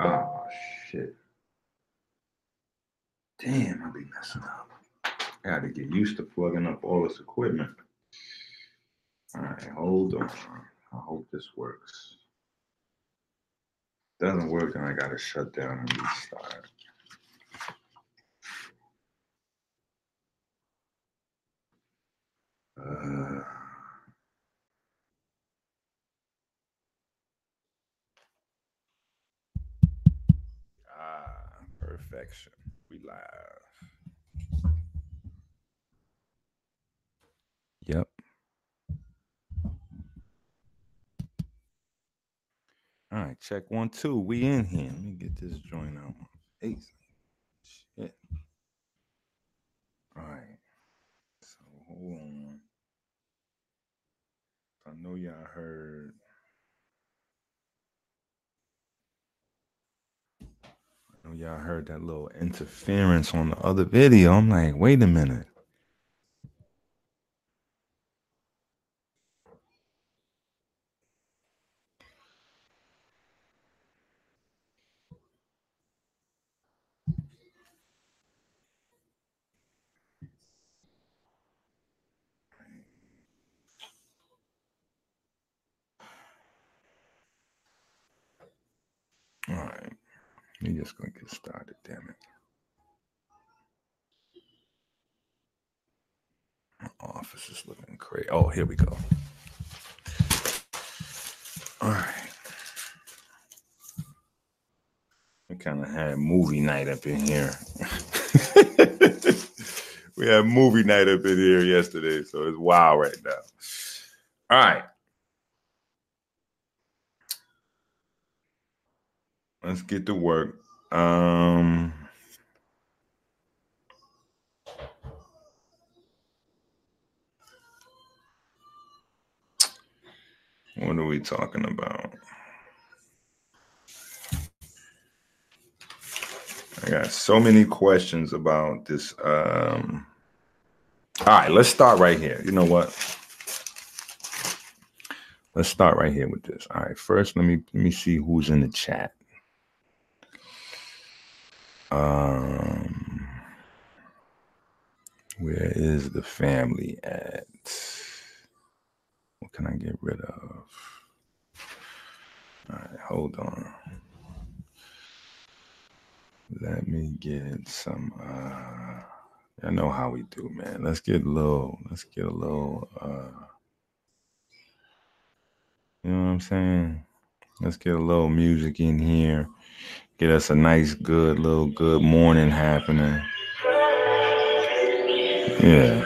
Oh shit. Damn, I be messing up. I gotta get used to plugging up all this equipment. All right, hold on. I hope this works. Doesn't work, then I gotta shut down and restart. Uh, ah, perfection. We live. Yep. All right, check one, two. We in here. Let me get this joint out face. Shit. All right. So hold on. I know y'all heard. I know y'all heard that little interference on the other video. I'm like, wait a minute. All right. We're just gonna get started, damn it. My office is looking crazy. Oh, here we go. All right. We kind of had movie night up in here. we had movie night up in here yesterday, so it's wild right now. All right. Let's get to work. Um what are we talking about? I got so many questions about this. Um all right, let's start right here. You know what? Let's start right here with this. All right, first let me let me see who's in the chat. Um, where is the family at? What can I get rid of? All right, hold on. Let me get some. uh I know how we do, man. Let's get low. Let's get a little. uh You know what I'm saying? Let's get a little music in here. Get us a nice, good little good morning happening. Yeah.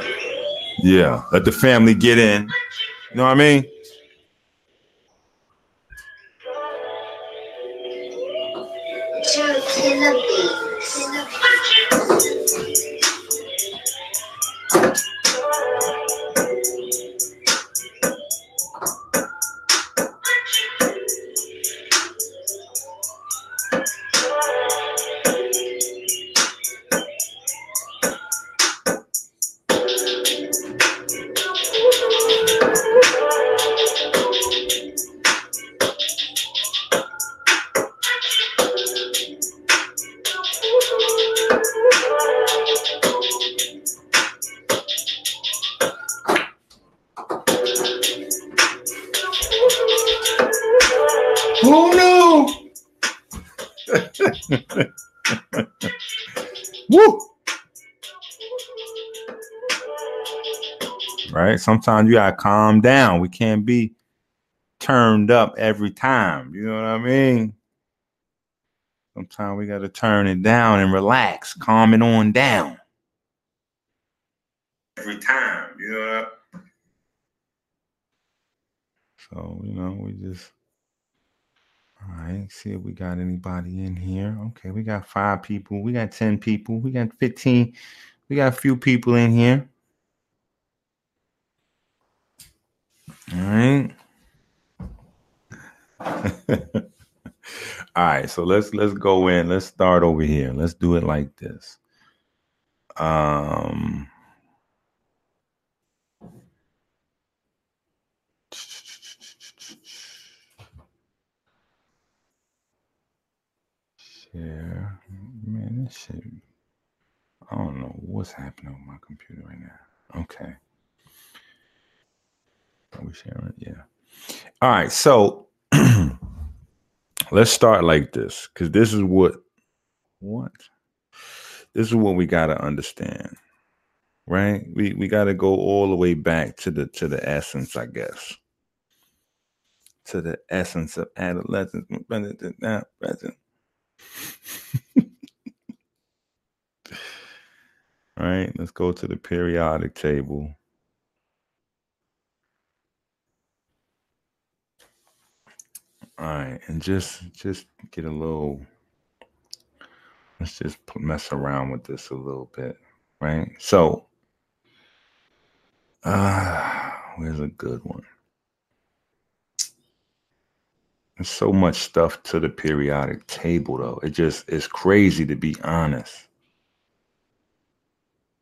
Yeah. Let the family get in. You know what I mean? Sometimes you gotta calm down. We can't be turned up every time. You know what I mean? Sometimes we gotta turn it down and relax, calm it on down. Every time, you know. So, you know, we just all right, see if we got anybody in here. Okay, we got five people. We got 10 people. We got 15. We got a few people in here. All right. All right, so let's let's go in. Let's start over here. Let's do it like this. Um Share. Man, this shit. I don't know what's happening with my computer right now. Okay. Are we sharing? Yeah. All right. So let's start like this because this is what, what? This is what we got to understand, right? We we got to go all the way back to the to the essence, I guess, to the essence of adolescence. Present. All right, let's go to the periodic table. All right, and just just get a little. Let's just mess around with this a little bit, right? So, uh, where's a good one? There's so much stuff to the periodic table, though. It just it's crazy to be honest.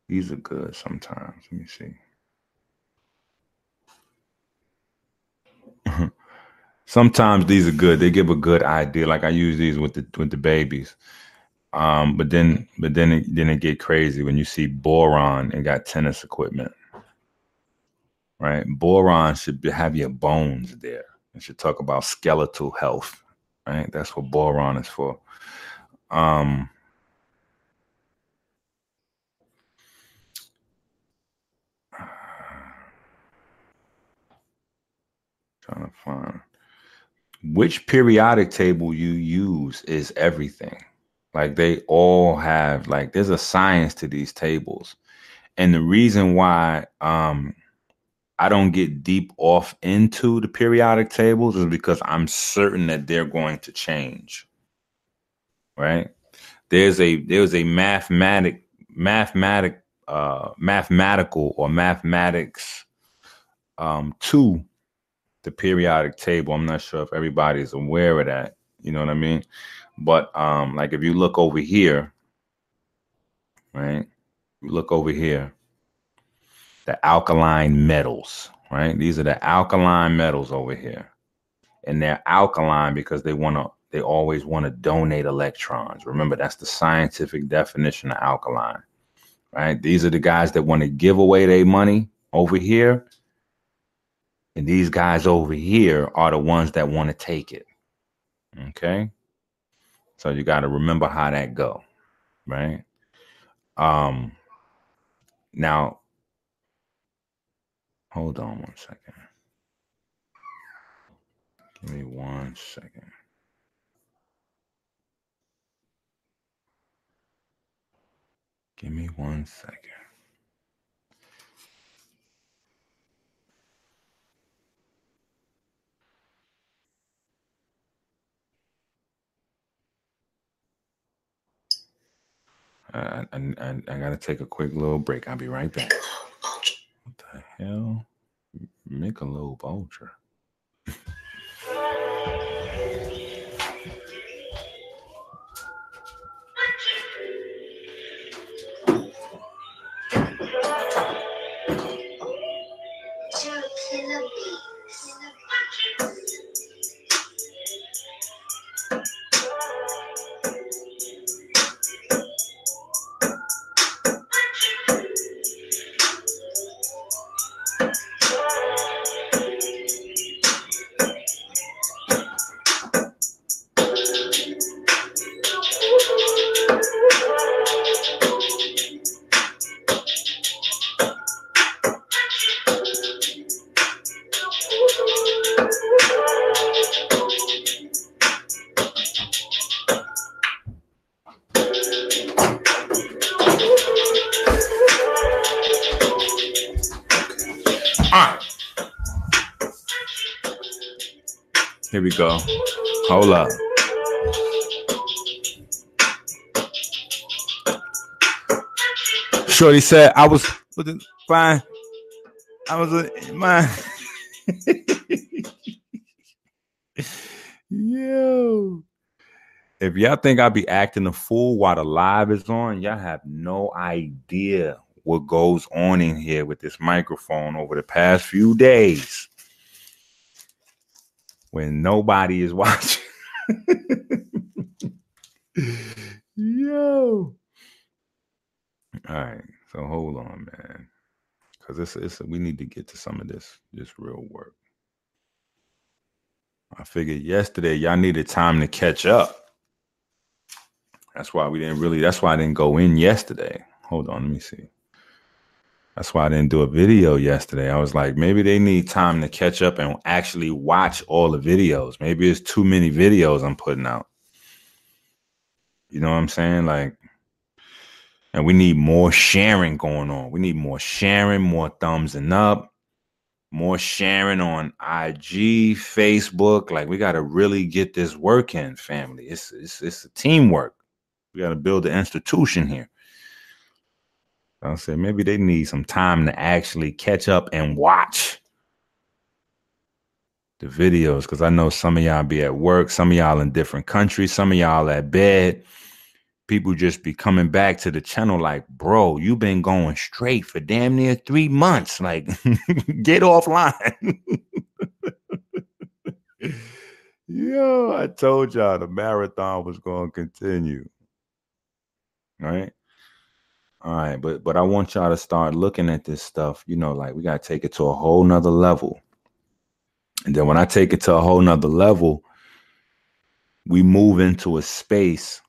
These are good sometimes. Let me see. sometimes these are good. They give a good idea. Like I use these with the with the babies. Um, but then but then it, then it get crazy when you see boron and got tennis equipment. Right? Boron should be, have your bones there. It should talk about skeletal health. Right? That's what boron is for. Um trying to find which periodic table you use is everything. Like they all have like there's a science to these tables. And the reason why um I don't get deep off into the periodic tables is because I'm certain that they're going to change. Right? There's a there's a mathematic mathematic uh mathematical or mathematics um to the periodic table. I'm not sure if everybody's aware of that. You know what I mean? But um, like if you look over here, right? You look over here, the alkaline metals, right? These are the alkaline metals over here. And they're alkaline because they want to they always want to donate electrons. Remember, that's the scientific definition of alkaline. Right? These are the guys that want to give away their money over here and these guys over here are the ones that want to take it. Okay. So you got to remember how that go, right? Um now hold on one second. Give me one second. Give me one second. Uh, I, I, I gotta take a quick little break. I'll be right back. What the hell? Michelob Ultra. Hold up. Shorty said I was looking fine. I was uh, mine. Yo. If y'all think I be acting a fool while the live is on, y'all have no idea what goes on in here with this microphone over the past few days when nobody is watching. Yo. All right. So hold on, man. Cause it's it's we need to get to some of this this real work. I figured yesterday y'all needed time to catch up. That's why we didn't really that's why I didn't go in yesterday. Hold on, let me see. That's why I didn't do a video yesterday. I was like, maybe they need time to catch up and actually watch all the videos. Maybe it's too many videos I'm putting out. You know what I'm saying? Like, and we need more sharing going on. We need more sharing, more thumbs and up, more sharing on IG, Facebook. Like, we got to really get this work in, family. It's it's it's a teamwork. We got to build an institution here. I said maybe they need some time to actually catch up and watch the videos because I know some of y'all be at work, some of y'all in different countries, some of y'all at bed. People just be coming back to the channel like, bro, you've been going straight for damn near three months. Like, get offline. Yo, I told y'all the marathon was going to continue. Right. All right, but but I want y'all to start looking at this stuff. You know, like we gotta take it to a whole nother level. And then when I take it to a whole nother level, we move into a space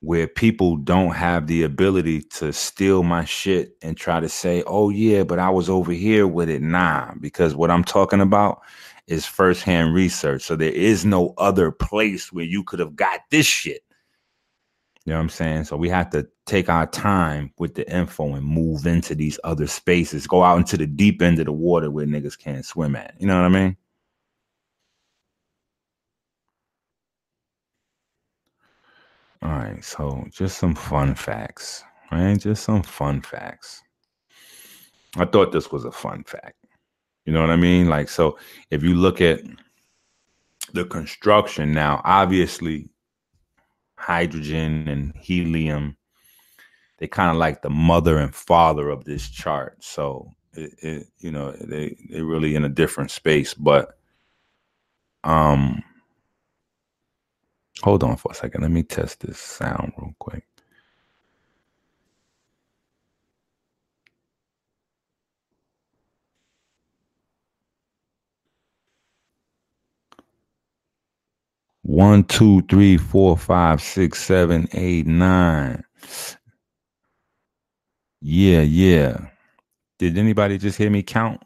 where people don't have the ability to steal my shit and try to say, oh yeah, but I was over here with it. Nah, because what I'm talking about is firsthand research. So there is no other place where you could have got this shit. You know what I'm saying? So we have to take our time with the info and move into these other spaces, go out into the deep end of the water where niggas can't swim at. You know what I mean? All right, so just some fun facts, right? Just some fun facts. I thought this was a fun fact. You know what I mean? Like, so if you look at the construction now, obviously hydrogen and helium. They kind of like the mother and father of this chart. So it, it, you know they they really in a different space but um hold on for a second. Let me test this sound real quick One, two, three, four, five, six, seven, eight, nine. Yeah, yeah. Did anybody just hear me count?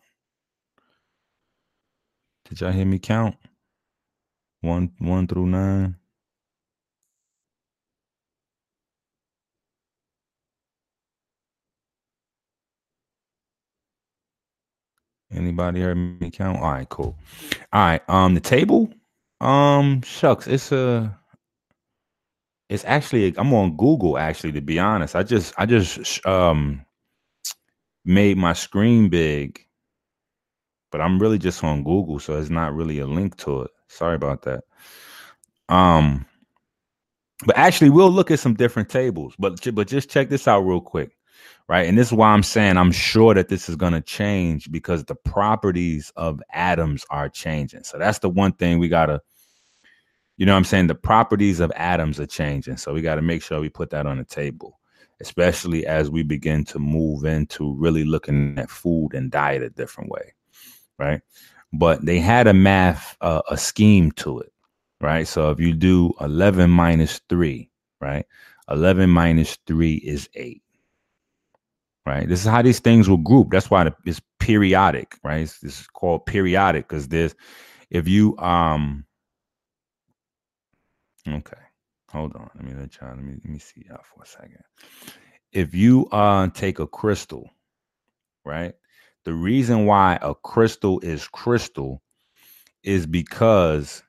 Did y'all hear me count? One, one through nine. Anybody heard me count? All right, cool. All right. Um, the table. Um, shucks, it's a. It's actually I'm on Google. Actually, to be honest, I just I just um made my screen big, but I'm really just on Google, so it's not really a link to it. Sorry about that. Um, but actually, we'll look at some different tables. But but just check this out real quick, right? And this is why I'm saying I'm sure that this is going to change because the properties of atoms are changing. So that's the one thing we gotta, you know, what I'm saying the properties of atoms are changing. So we got to make sure we put that on the table, especially as we begin to move into really looking at food and diet a different way, right? But they had a math, uh, a scheme to it right? So if you do 11 minus 3, right? 11 minus 3 is 8. Right? This is how these things will group. That's why it's periodic, right? It's, is called periodic because there's if you um okay, hold on. Let me let y'all let me let me see y'all for a second. If you uh take a crystal, right? The reason why a crystal is crystal is because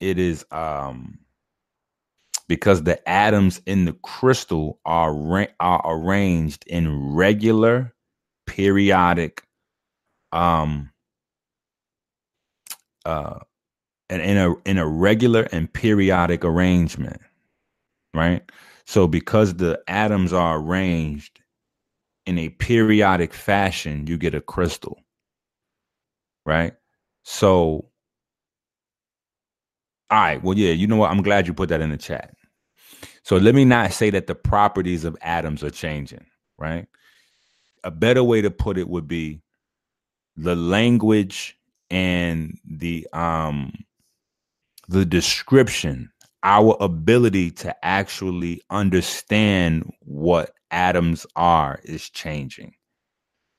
it is um because the atoms in the crystal are ra- are arranged in regular periodic um uh and in a in a regular and periodic arrangement right so because the atoms are arranged in a periodic fashion you get a crystal right so all right. Well, yeah, you know what? I'm glad you put that in the chat. So let me not say that the properties of atoms are changing, right? A better way to put it would be the language and the um the description our ability to actually understand what atoms are is changing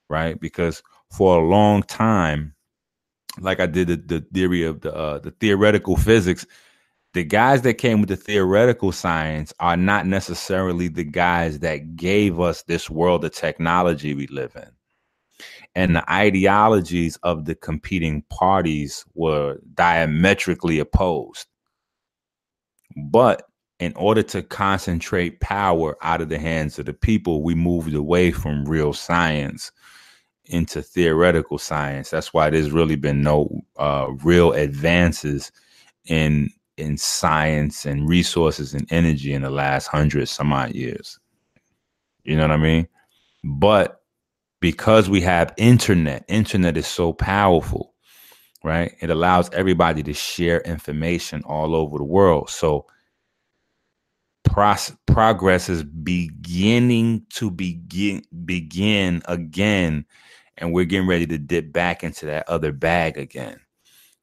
right? Because for a long time like i did the, the theory of the uh, the theoretical physics the guys that came with the theoretical science are not necessarily the guys that gave us this world of technology we live in and the ideologies of the competing parties were diametrically opposed. But in order to concentrate power out of the hands of the people, we moved away from real science into theoretical science. That's why there's really been no uh, real advances in in science and resources and energy in the last hundred some odd years. You know what I mean? But because we have internet. Internet is so powerful right? It allows everybody to share information all over the world. So pros- progress is beginning to begin begin again and we're getting ready to dip back into that other bag again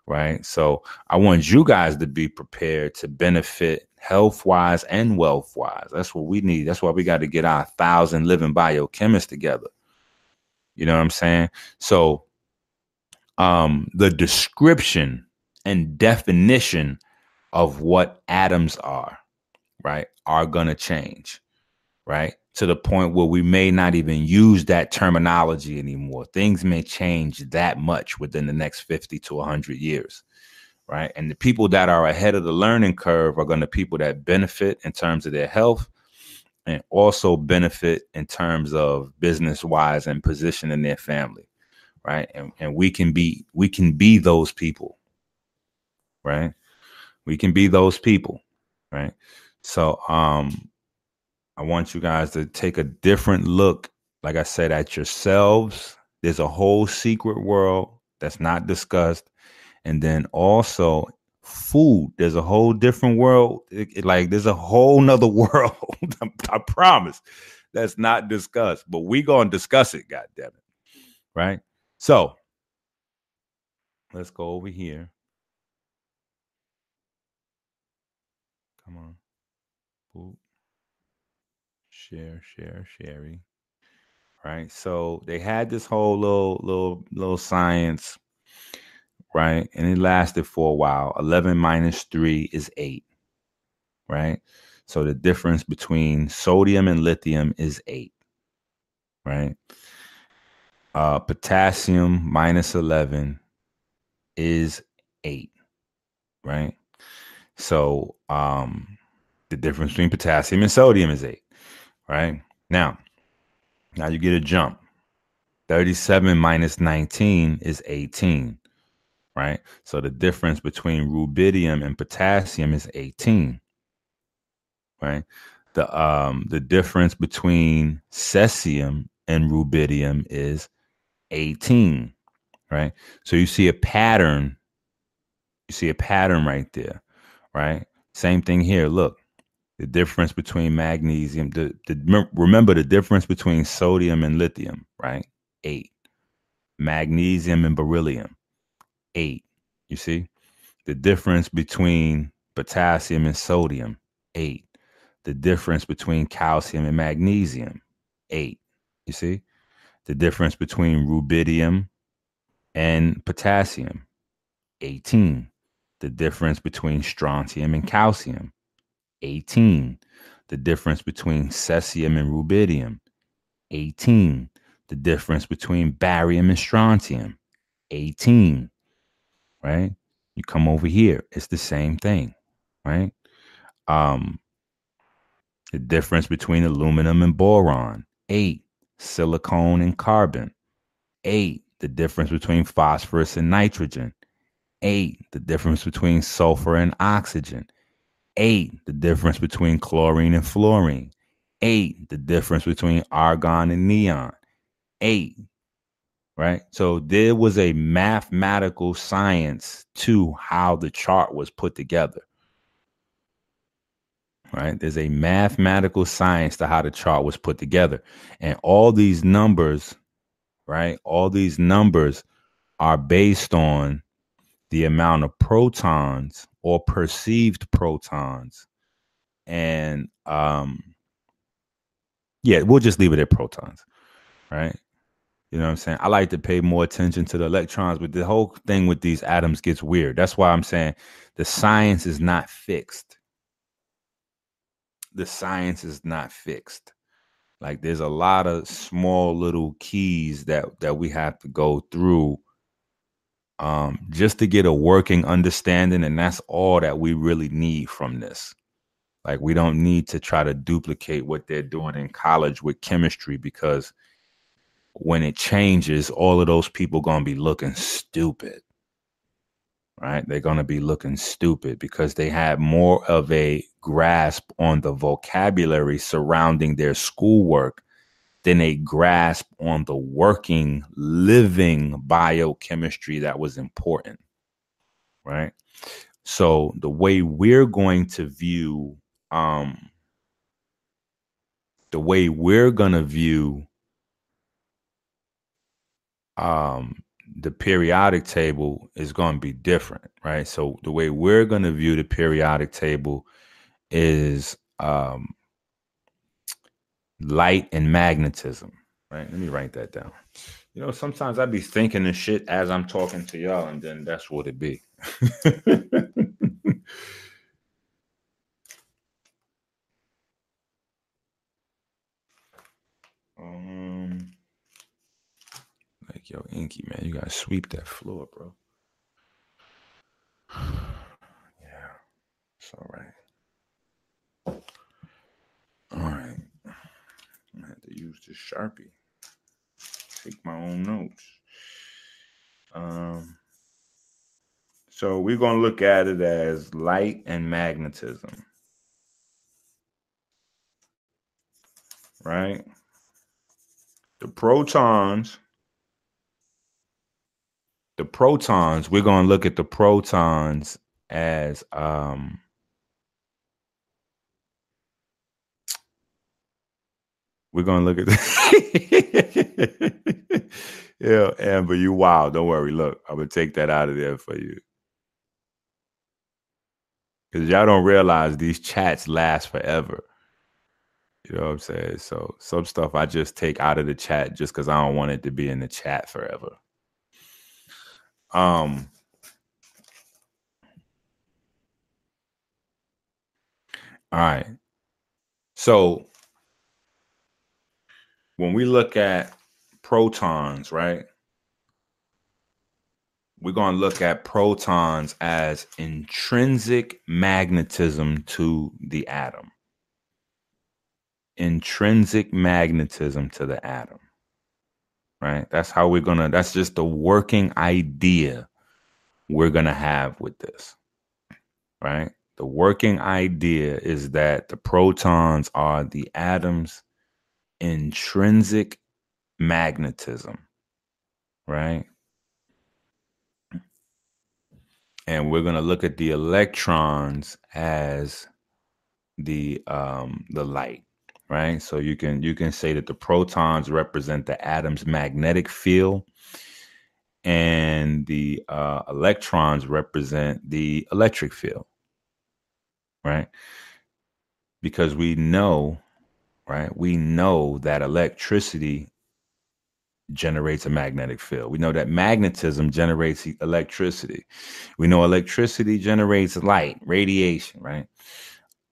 right? So i want you guys to be prepared to benefit health wise and wealth wise that's what we need. That's why we got to get our thousand living biochemists together you know what I'm saying? So um the description and definition of what atoms are, right, are to change, right? To the point where we may not even use that terminology anymore. Things may change that much within the next 50 to 100 years, right? And the people that are ahead of the learning curve are going to people that benefit in terms of their health and also benefit in terms of business wise and position in their family right? And, and we can be we can be those people right? We can be those people right? So um i want you guys to take a different look like i said at yourselves. There's a whole secret world that's not discussed. And then also food. There's a whole different world. It, it, like there's a whole nother world. I promise. That's not discussed, but we gonna discuss it. God damn it! Right. So let's go over here. Come on. Boop. Share, share, sharing. Right. So they had this whole little little little science right? And it lasted for a while. 11 minus 3 is 8, right? So the difference between sodium and lithium is 8, right? Uh, potassium minus 11 is 8, right? So um, the difference between potassium and sodium is 8, right? Now, now you get a jump. 37 minus 19 is 18 right? So the difference between rubidium and potassium is 18, right? The um the difference between cesium and rubidium is 18, right? So you see a pattern. You see a pattern right there, right? Same thing here. Look, the difference between magnesium. The, the remember the difference between sodium and lithium, right? Eight. Magnesium and beryllium, eight. You see the difference between potassium and sodium, eight. The difference between calcium and magnesium, eight. You see the difference between rubidium and potassium, 18. The difference between strontium and calcium, 18. The difference between cesium and rubidium, 18. The difference between barium and strontium, 18 right? You come over here, it's the same thing, right? Um, the difference between aluminum and boron, eight, silicon and carbon, eight, the difference between phosphorus and nitrogen, eight, the difference between sulfur and oxygen, eight, the difference between chlorine and fluorine, eight, the difference between argon and neon, eight, right? So there was a mathematical science to how the chart was put together. right? There's a mathematical science to how the chart was put together. And all these numbers, right? All these numbers are based on the amount of protons or perceived protons. And um yeah, we'll just leave it at protons, right? You know what I'm saying? I like to pay more attention to the electrons, but the whole thing with these atoms gets weird. That's why I'm saying the science is not fixed. The science is not fixed. Like there's a lot of small little keys that that we have to go through um just to get a working understanding and that's all that we really need from this. Like we don't need to try to duplicate what they're doing in college with chemistry because when it changes, all of those people gonna be looking stupid. Right? They're gonna be looking stupid because they have more of a grasp on the vocabulary surrounding their schoolwork than a grasp on the working, living biochemistry that was important. Right. So the way we're going to view um the way we're gonna view um, the periodic table is going to be different, right? So the way we're going to view the periodic table is um, light and magnetism, right? Let me write that down. You know, sometimes I'd be thinking this shit as I'm talking to y'all, and then that's what it be. um. Like, yo, Inky, man, you gotta sweep that floor, bro. yeah, it's all right. All right. I had to have to use this Sharpie. Take my own notes. Um, so we're gonna look at it as light and magnetism. Right? The protons the protons, we're going to look at the protons as um we're going to look at the yeah, Amber, you wow. Don't worry. Look, I'm going to take that out of there for you. Because y'all don't realize these chats last forever. You know what I'm saying? So some stuff I just take out of the chat just because I don't want it to be in the chat forever. Um, all right. So when we look at protons, right? We're going to look at protons as intrinsic magnetism to the atom. Intrinsic magnetism to the atom right? That's how we're gonna. That's just the working idea we're gonna have with this, right? The working idea is that the protons are the atom's intrinsic magnetism, right? And we're gonna look at the electrons as the um the light right? So you can you can say that the protons represent the atom's magnetic field, and the uh, electrons represent the electric field, right? Because we know, right? We know that electricity generates a magnetic field. We know that magnetism generates electricity. We know electricity generates light, radiation, right?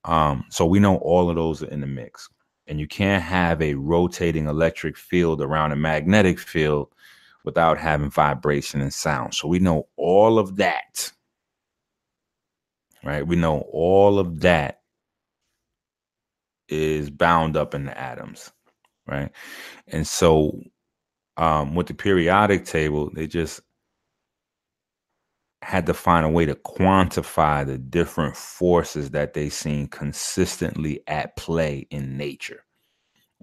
Um, so we know all of those are in the mix and you can't have a rotating electric field around a magnetic field without having vibration and sound. So we know all of that. Right? We know all of that is bound up in the atoms, right? And so um, with the periodic table, they just had to find a way to quantify the different forces that they seen consistently at play in nature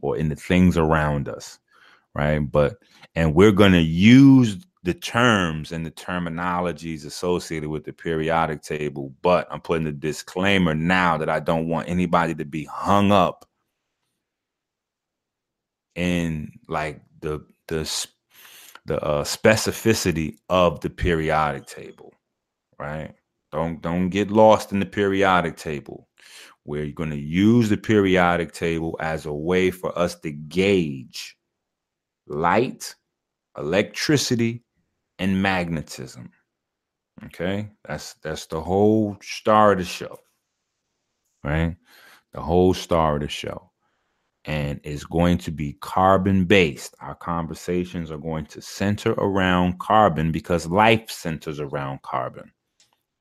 or in the things around us right? But and we're going to use the terms and the terminologies associated with the periodic table, but I'm putting a disclaimer now that I don't want anybody to be hung up in like the the the uh, specificity of the periodic table, right? Don't don't get lost in the periodic table you're going to use the periodic table as a way for us to gauge light, electricity, and magnetism. Okay? That's that's the whole star of the show. Right? The whole star of the show. And it's going to be carbon based. Our conversations are going to center around carbon because life centers around carbon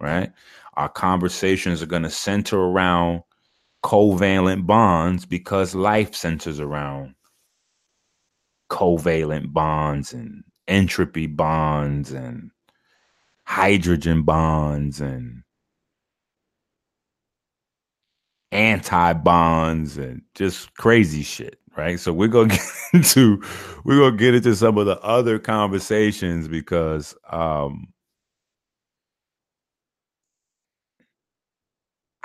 right? Our conversations are going to center around covalent bonds because life centers around covalent bonds and entropy bonds and hydrogen bonds and anti bonds and just crazy shit right? So we're gonna get into we're gonna get into some of the other conversations because um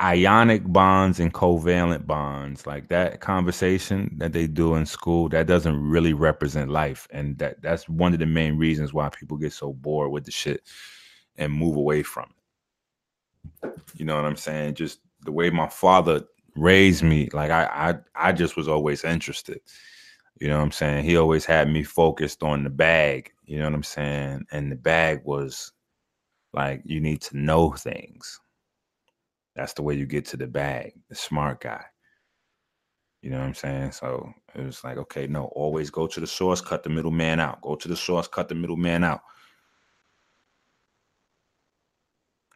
ionic bonds and covalent bonds like that conversation that they do in school that doesn't really represent life. And that that's one of the main reasons why people get so bored with the shit and move away from it. You know what i'm saying? Just the way my father raised me like i i, I just was always interested you know what i'm saying he always had me focused on the bag you know what i'm saying and the bag was like you need to know things that's the way you get to the bag, the smart guy. You know what I'm saying? So it was like, okay, no, always go to the source, cut the middleman out. Go to the source, cut the middleman out.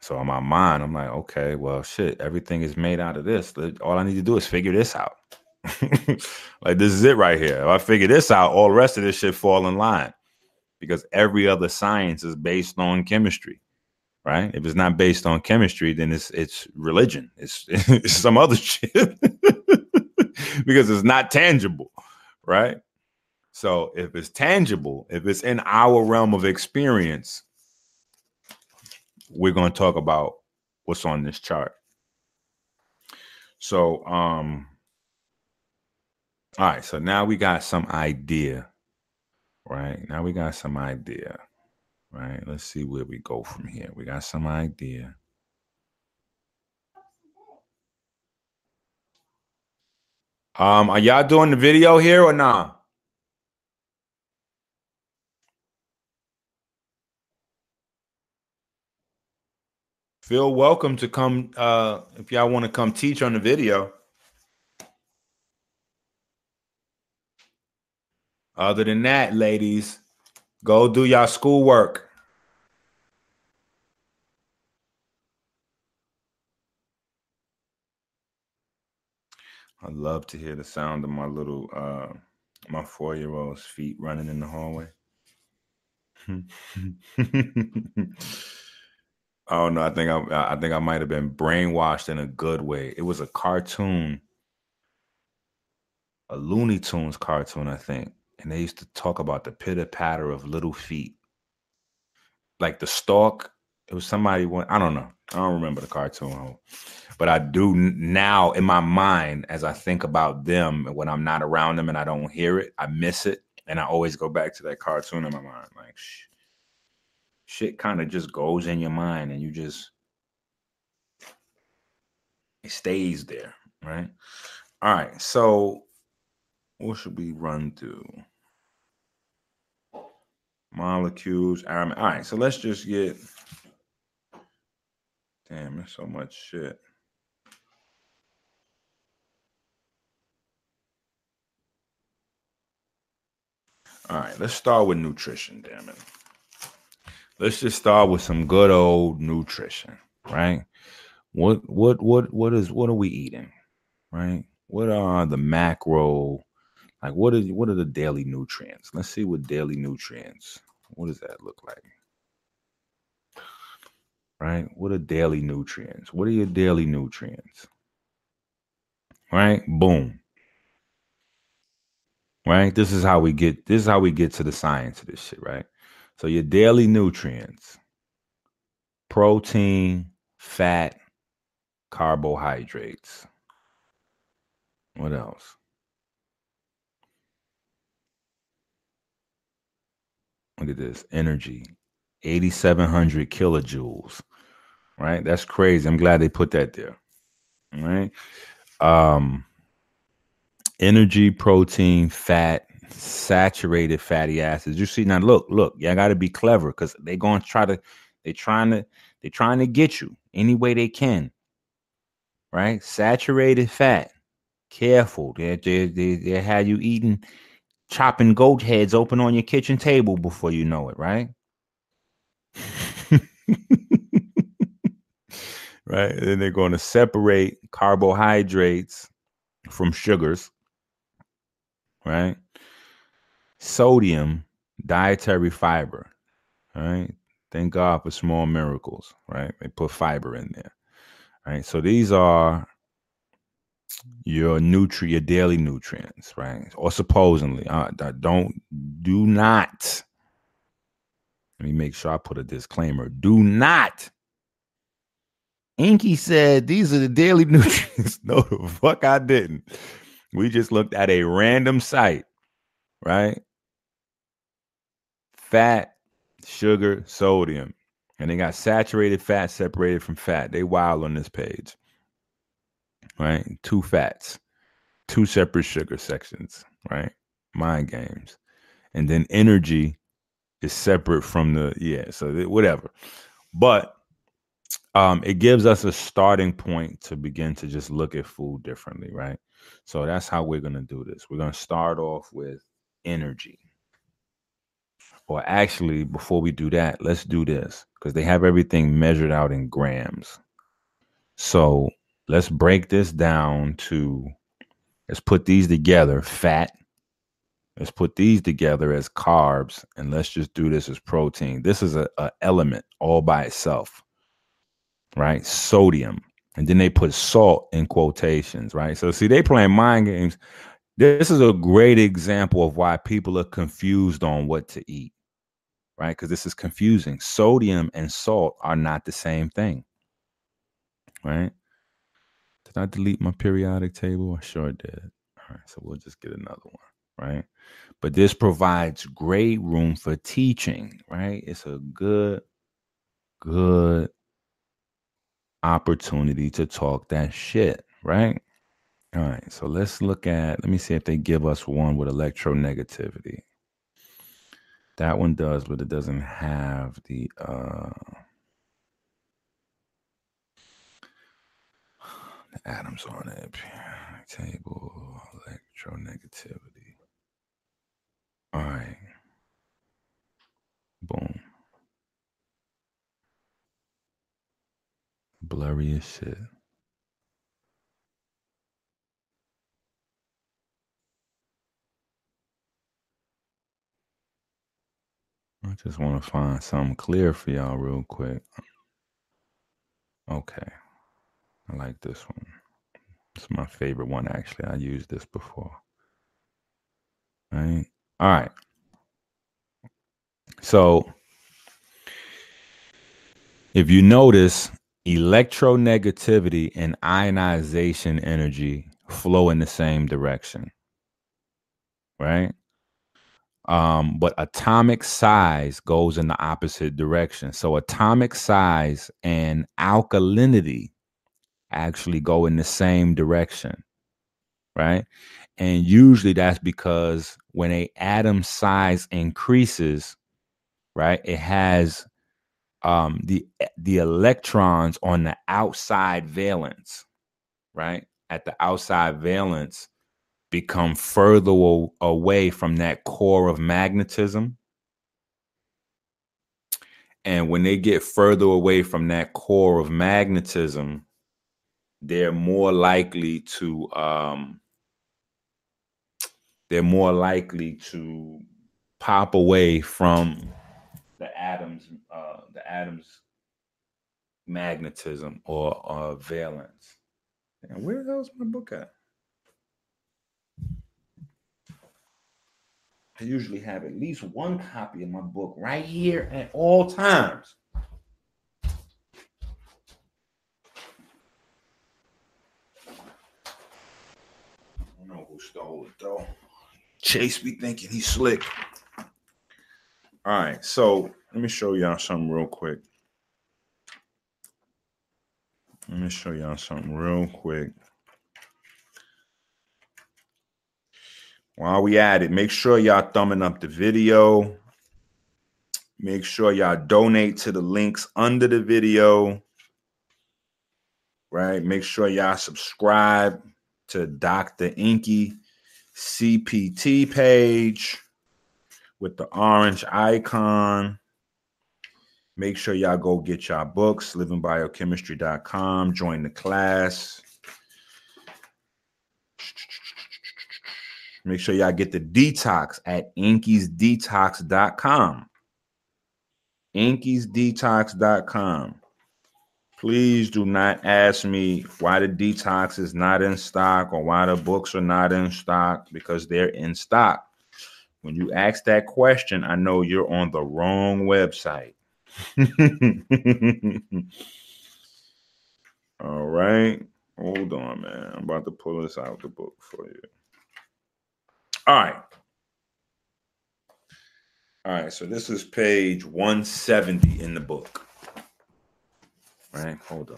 So in my mind, I'm like, okay, well, shit, everything is made out of this. All I need to do is figure this out. like this is it right here. If I figure this out, all the rest of this shit fall in line because every other science is based on chemistry right? If it's not based on chemistry, then it's it's religion. It's, it's some other shit because it's not tangible, right? So if it's tangible, if it's in our realm of experience, we're going to talk about what's on this chart. So um all right, so now we got some idea. Right? Now we got some idea right? Let's see where we go from here. We got some idea. Um, are y'all doing the video here or not? Feel welcome to come uh if y'all want to come teach on the video. Other than that, ladies, Go do your schoolwork. I love to hear the sound of my little uh my four year old's feet running in the hallway. oh no, I think I I think I might have been brainwashed in a good way. It was a cartoon, a Looney Tunes cartoon, I think and they used to talk about the pitter patter of little feet, like the stalk. It was somebody. Went, I don't know. I don't remember the cartoon, but I do now in my mind as I think about them when I'm not around them and I don't hear it. I miss it, and I always go back to that cartoon in my mind. Like sh- shit, kind of just goes in your mind, and you just it stays there, right? All right, so what should we run through? Molecules. All right, so let's just get. Damn, there's so much shit. All right, let's start with nutrition, damn it. Let's just start with some good old nutrition, right? What what what what is what are we eating? Right? What are the macro like what is what are the daily nutrients? Let's see what daily nutrients. What does that look like? Right? What are daily nutrients? What are your daily nutrients? Right? Boom. Right? This is how we get this is how we get to the science of this shit, right? So your daily nutrients: protein, fat, carbohydrates. What else? Look at this energy 8,700 kilojoules. Right? That's crazy. I'm glad they put that there. right? Um, energy, protein, fat, saturated fatty acids. You see now, look, look, y'all got to be clever because they're going to try to, they're trying to, they're trying to get you any way they can. Right? Saturated fat. Careful. They, they, they, they had you eating, chopping goat heads open on your kitchen table before you know it, right? right? And then they're going to separate carbohydrates from sugars, right? Sodium, dietary fiber, right? Thank God for small miracles, right? They put fiber in there, right? So these are your nutri your daily nutrients, right? Or supposedly, uh, don't do not. Let me make sure I put a disclaimer. Do not Inky said these are the daily nutrients. no, the fuck I didn't. We just looked at a random site, right? Fat, sugar, sodium. And they got saturated fat separated from fat. They wild on this page. Right? Two fats, two separate sugar sections, right? Mind games. And then energy is separate from the, yeah, so whatever. But um, it gives us a starting point to begin to just look at food differently, right? So that's how we're going to do this. We're going to start off with energy. Or actually, before we do that, let's do this because they have everything measured out in grams. So let's break this down to let's put these together fat. Let's put these together as carbs, and let's just do this as protein. This is a, a element all by itself right? Sodium. And then they put salt in quotations, right? So see, they playing mind games. This is a great example of why people are confused on what to eat, right? Because this is confusing. Sodium and salt are not the same thing, right? Did I delete my periodic table? I sure did. All right, so we'll just get another one, right? But this provides great room for teaching, right? It's a good, good opportunity to talk that shit, right? All right, so let's look at, let me see if they give us one with electronegativity. That one does, but it doesn't have the uh the atoms on it. Table electronegativity. All right. Boom. blurry as shit. I just want to find something clear for y'all real quick. Okay. I like this one. It's my favorite one, actually. I used this before. All right. All right. So, if you notice, electronegativity and ionization energy flow in the same direction right um, but atomic size goes in the opposite direction so atomic size and alkalinity actually go in the same direction right and usually that's because when a atom size increases right it has um, the the electrons on the outside valence, right? At the outside valence, become further away from that core of magnetism. And when they get further away from that core of magnetism, they're more likely to um, they're more likely to pop away from the atoms, uh, the atoms magnetism or uh, valence. And where else my book at? I usually have at least one copy of my book right here at all times. I don't know who stole it though. Chase be thinking he's slick. All right, so let me show y'all something real quick. Let me show y'all something real quick. While we at it, make sure y'all thumbing up the video. Make sure y'all donate to the links under the video. Right? Make sure y'all subscribe to Dr. Inky CPT page with the orange icon. Make sure y'all go get y'all books, livingbiochemistry.com, join the class. Make sure y'all get the detox at inkiesdetox.com. Inkiesdetox.com. Please do not ask me why the detox is not in stock or why the books are not in stock because they're in stock. When you ask that question, I know you're on the wrong website. All right. Hold on, man. I'm about to pull this out the book for you. All right. All right. So this is page 170 in the book. All right. Hold on.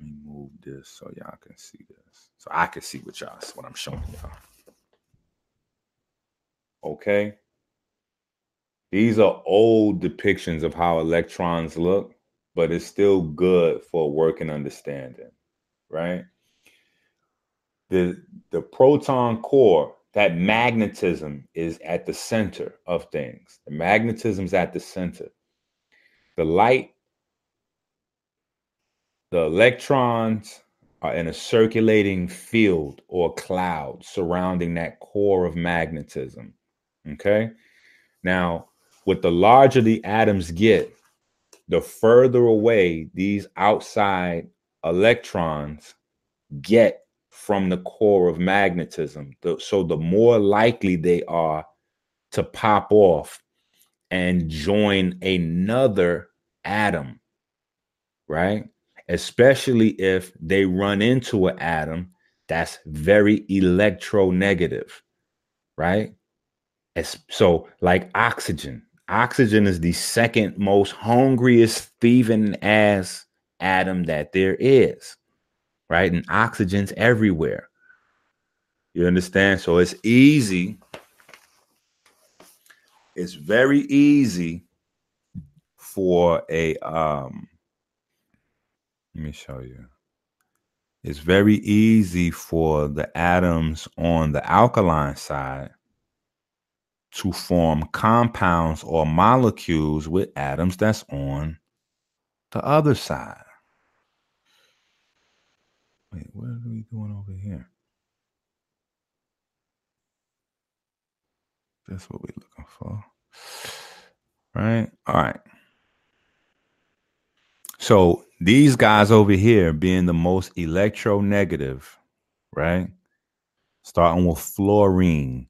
Let me move this so y'all can see this. So I can see what y'all what I'm showing y'all. Okay. These are old depictions of how electrons look, but it's still good for working understanding, right? The the proton core, that magnetism is at the center of things. The magnetism's at the center. The light, the electrons are in a circulating field or cloud surrounding that core of magnetism. Okay. Now, what the larger the atoms get, the further away these outside electrons get from the core of magnetism. So the more likely they are to pop off and join another atom, right? Especially if they run into an atom that's very electronegative, right? As, so, like oxygen, oxygen is the second most hungriest thieving ass atom that there is, right? And oxygen's everywhere. You understand? So it's easy. It's very easy for a um let me show you. It's very easy for the atoms on the alkaline side to form compounds or molecules with atoms that's on the other side. Wait, what are we doing over here? That's what we're looking for. Right? All right. So these guys over here being the most electronegative, right? Starting with fluorine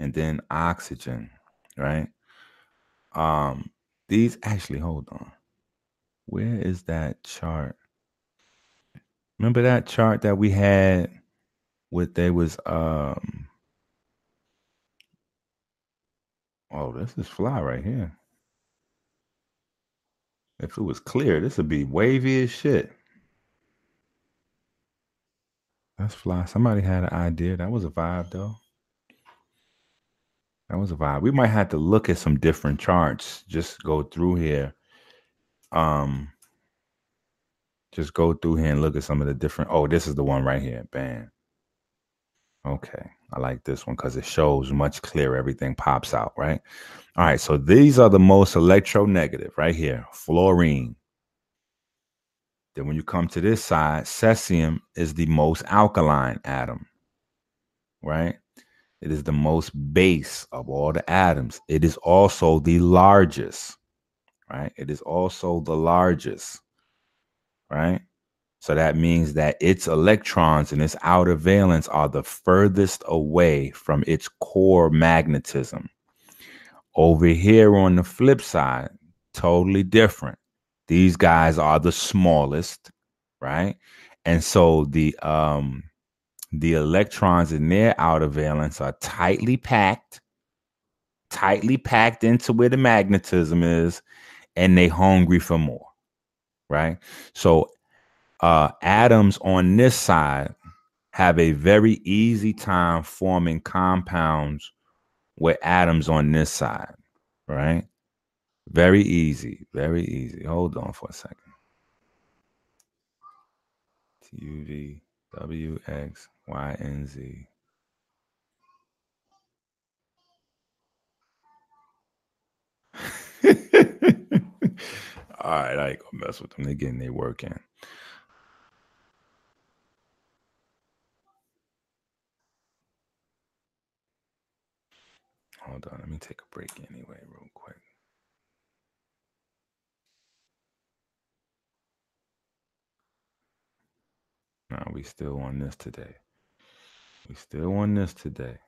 and then oxygen, right? Um, these actually hold on. Where is that chart? Remember that chart that we had with they was um oh this is fly right here. If it was clear, this would be wavy as shit. That's fly. Somebody had an idea. That was a vibe though. That was a vibe. We might have to look at some different charts. Just go through here. Um, just go through here and look at some of the different. Oh, this is the one right here. Bam. Okay, I like this one because it shows much clearer. Everything pops out, right? All right, so these are the most electronegative right here. Fluorine. Then when you come to this side, cesium is the most alkaline atom, right? It is the most base of all the atoms. It is also the largest, right? It is also the largest, right? So that means that its electrons in its outer valence are the furthest away from its core magnetism. Over here on the flip side, totally different. These guys are the smallest, right? And so the um the electrons in their outer valence are tightly packed, tightly packed into where the magnetism is, and they hungry for more. Right? So uh atoms on this side have a very easy time forming compounds with atoms on this side, right? Very easy, very easy. Hold on for a second. T U D W X Y and Z. All right, I ain't gonna mess with them. They getting their work in. Hold on, let me take a break anyway, real quick. Now we still on this today. We still on this today.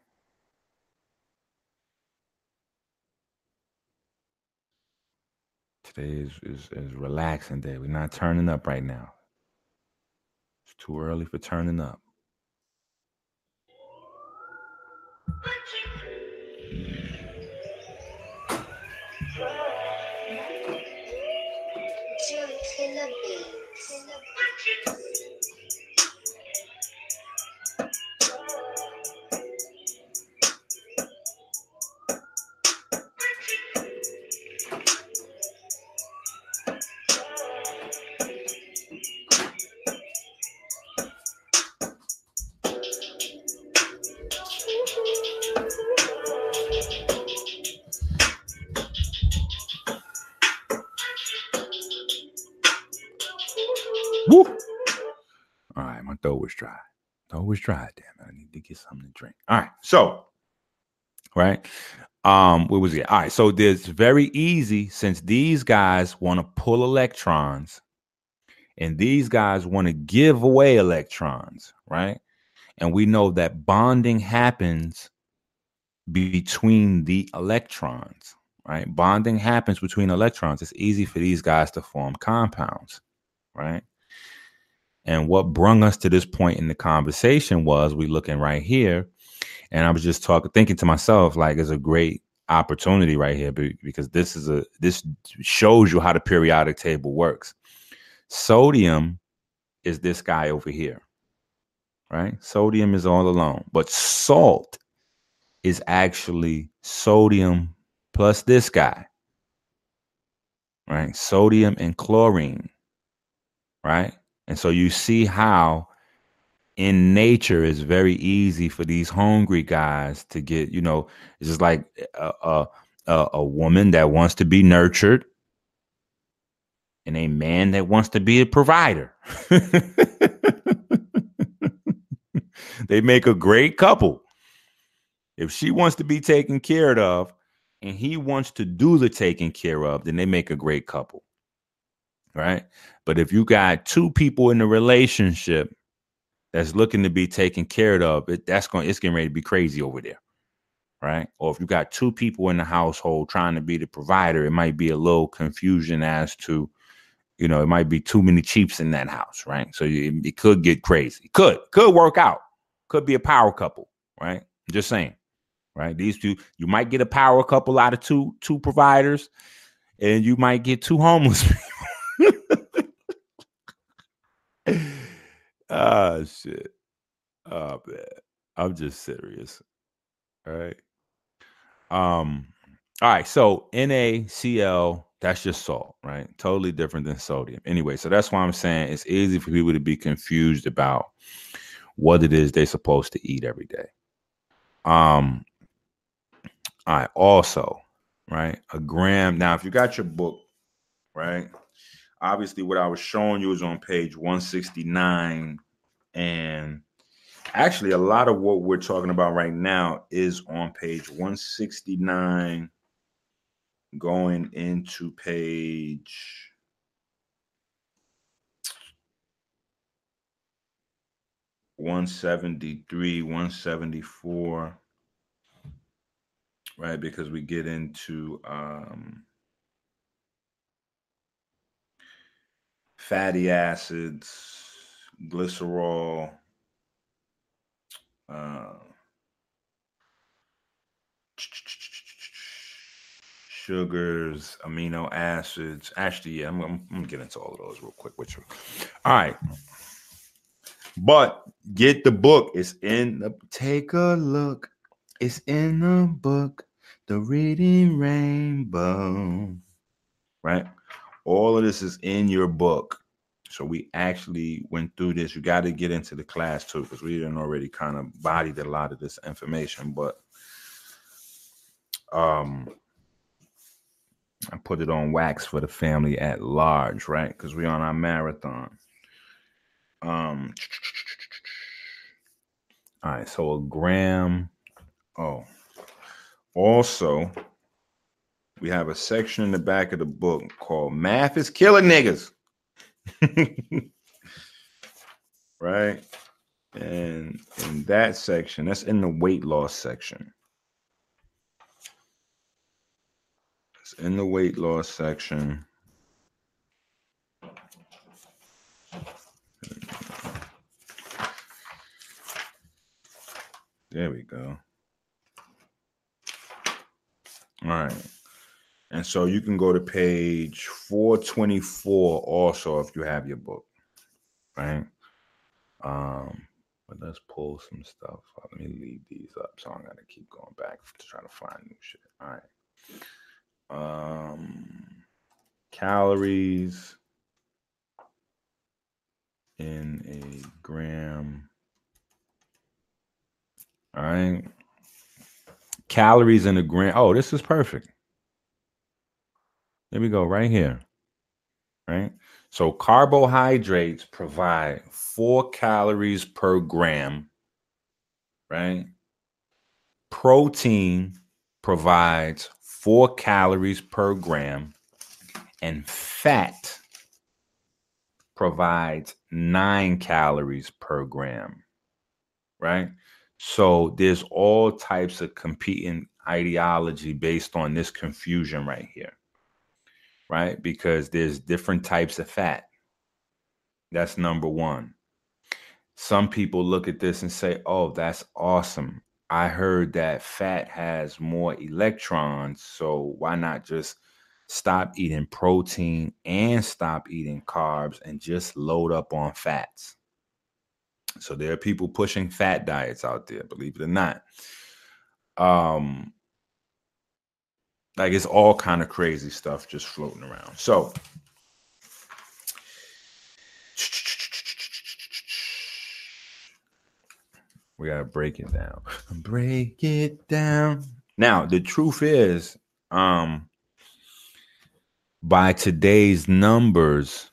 Today is, is, is relaxing day. We're not turning up right now. It's too early for turning up. Get something to drink. All right, so right, um, what was it? All right, so there's very easy since these guys want to pull electrons, and these guys want to give away electrons, right? And we know that bonding happens between the electrons, right? Bonding happens between electrons. It's easy for these guys to form compounds, right? And what brung us to this point in the conversation was we looking right here, and I was just talking, thinking to myself, like, it's a great opportunity right here because this is a this shows you how the periodic table works. Sodium is this guy over here, right? Sodium is all alone, but salt is actually sodium plus this guy, right? Sodium and chlorine, right? And so you see how in nature it's very easy for these hungry guys to get, you know, it's just like a, a, a, woman that wants to be nurtured and a man that wants to be a provider. they make a great couple. If she wants to be taken care of and he wants to do the taking care of, then they make a great couple. Right? But if you got two people in a relationship that's looking to be taken care of, it that's going it's getting ready to be crazy over there. Right? Or if you got two people in the household trying to be the provider, it might be a little confusion as to, you know, it might be too many chiefs in that house, right? So you, it could get crazy. Could could work out. Could be a power couple, right? Just saying, right? These two, you might get a power couple out of two two providers, and you might get two homeless. Ah, shit. Oh man, I'm just serious. All right. Um. All right. So NaCl, that's just salt, right? Totally different than sodium. Anyway, so that's why I'm saying it's easy for people to be confused about what it is they're supposed to eat every day. Um. Right. Also, right, a gram. Now, if you got your book, right, obviously what I was showing you is on page 169 and actually a lot of what we're talking about right now is on page 169 going into page 173, 174. Right, because we get into um fatty acids, glycerol, uh, sugars, amino acids. Actually, yeah, I'm, I'm, I'm gonna get into all of those real quick with you. All right. But get the book. It's in the take a look. It's in the book, The Reading Rainbow. Right? All of this is in your book. So we actually went through this. You got to get into the class too, because we didn't already kind of bodied a lot of this information, but um I put it on wax for the family at large, right? Because we're on our marathon. Um all right, so a gram. Oh, also, we have a section in the back of the book called Math is Killing Niggas. right? And in that section, that's in the weight loss section. It's in the weight loss section. There we go. All right. And so you can go to page 424 also if you have your book, right? Um, but let's pull some stuff. Let me leave these up so I'm gonna keep going back to try to find new shit. All right. Um, calories in a gram. All right. Calories in a gram. Oh, this is perfect. There we go, right here. Right? So carbohydrates provide four calories per gram, right? Protein provides four calories per gram, and fat provides nine calories per gram, right? So there's all types of competing ideology based on this confusion right here right? Because there's different types of fat. That's number one. Some people look at this and say, oh, that's awesome. I heard that fat has more electrons. So why not just stop eating protein and stop eating carbs and just load up on fats? So there are people pushing fat diets out there, believe it or not. Um, like it's all kind of crazy stuff just floating around. So we gotta break it down. Break it down. Now the truth is, um, by today's numbers,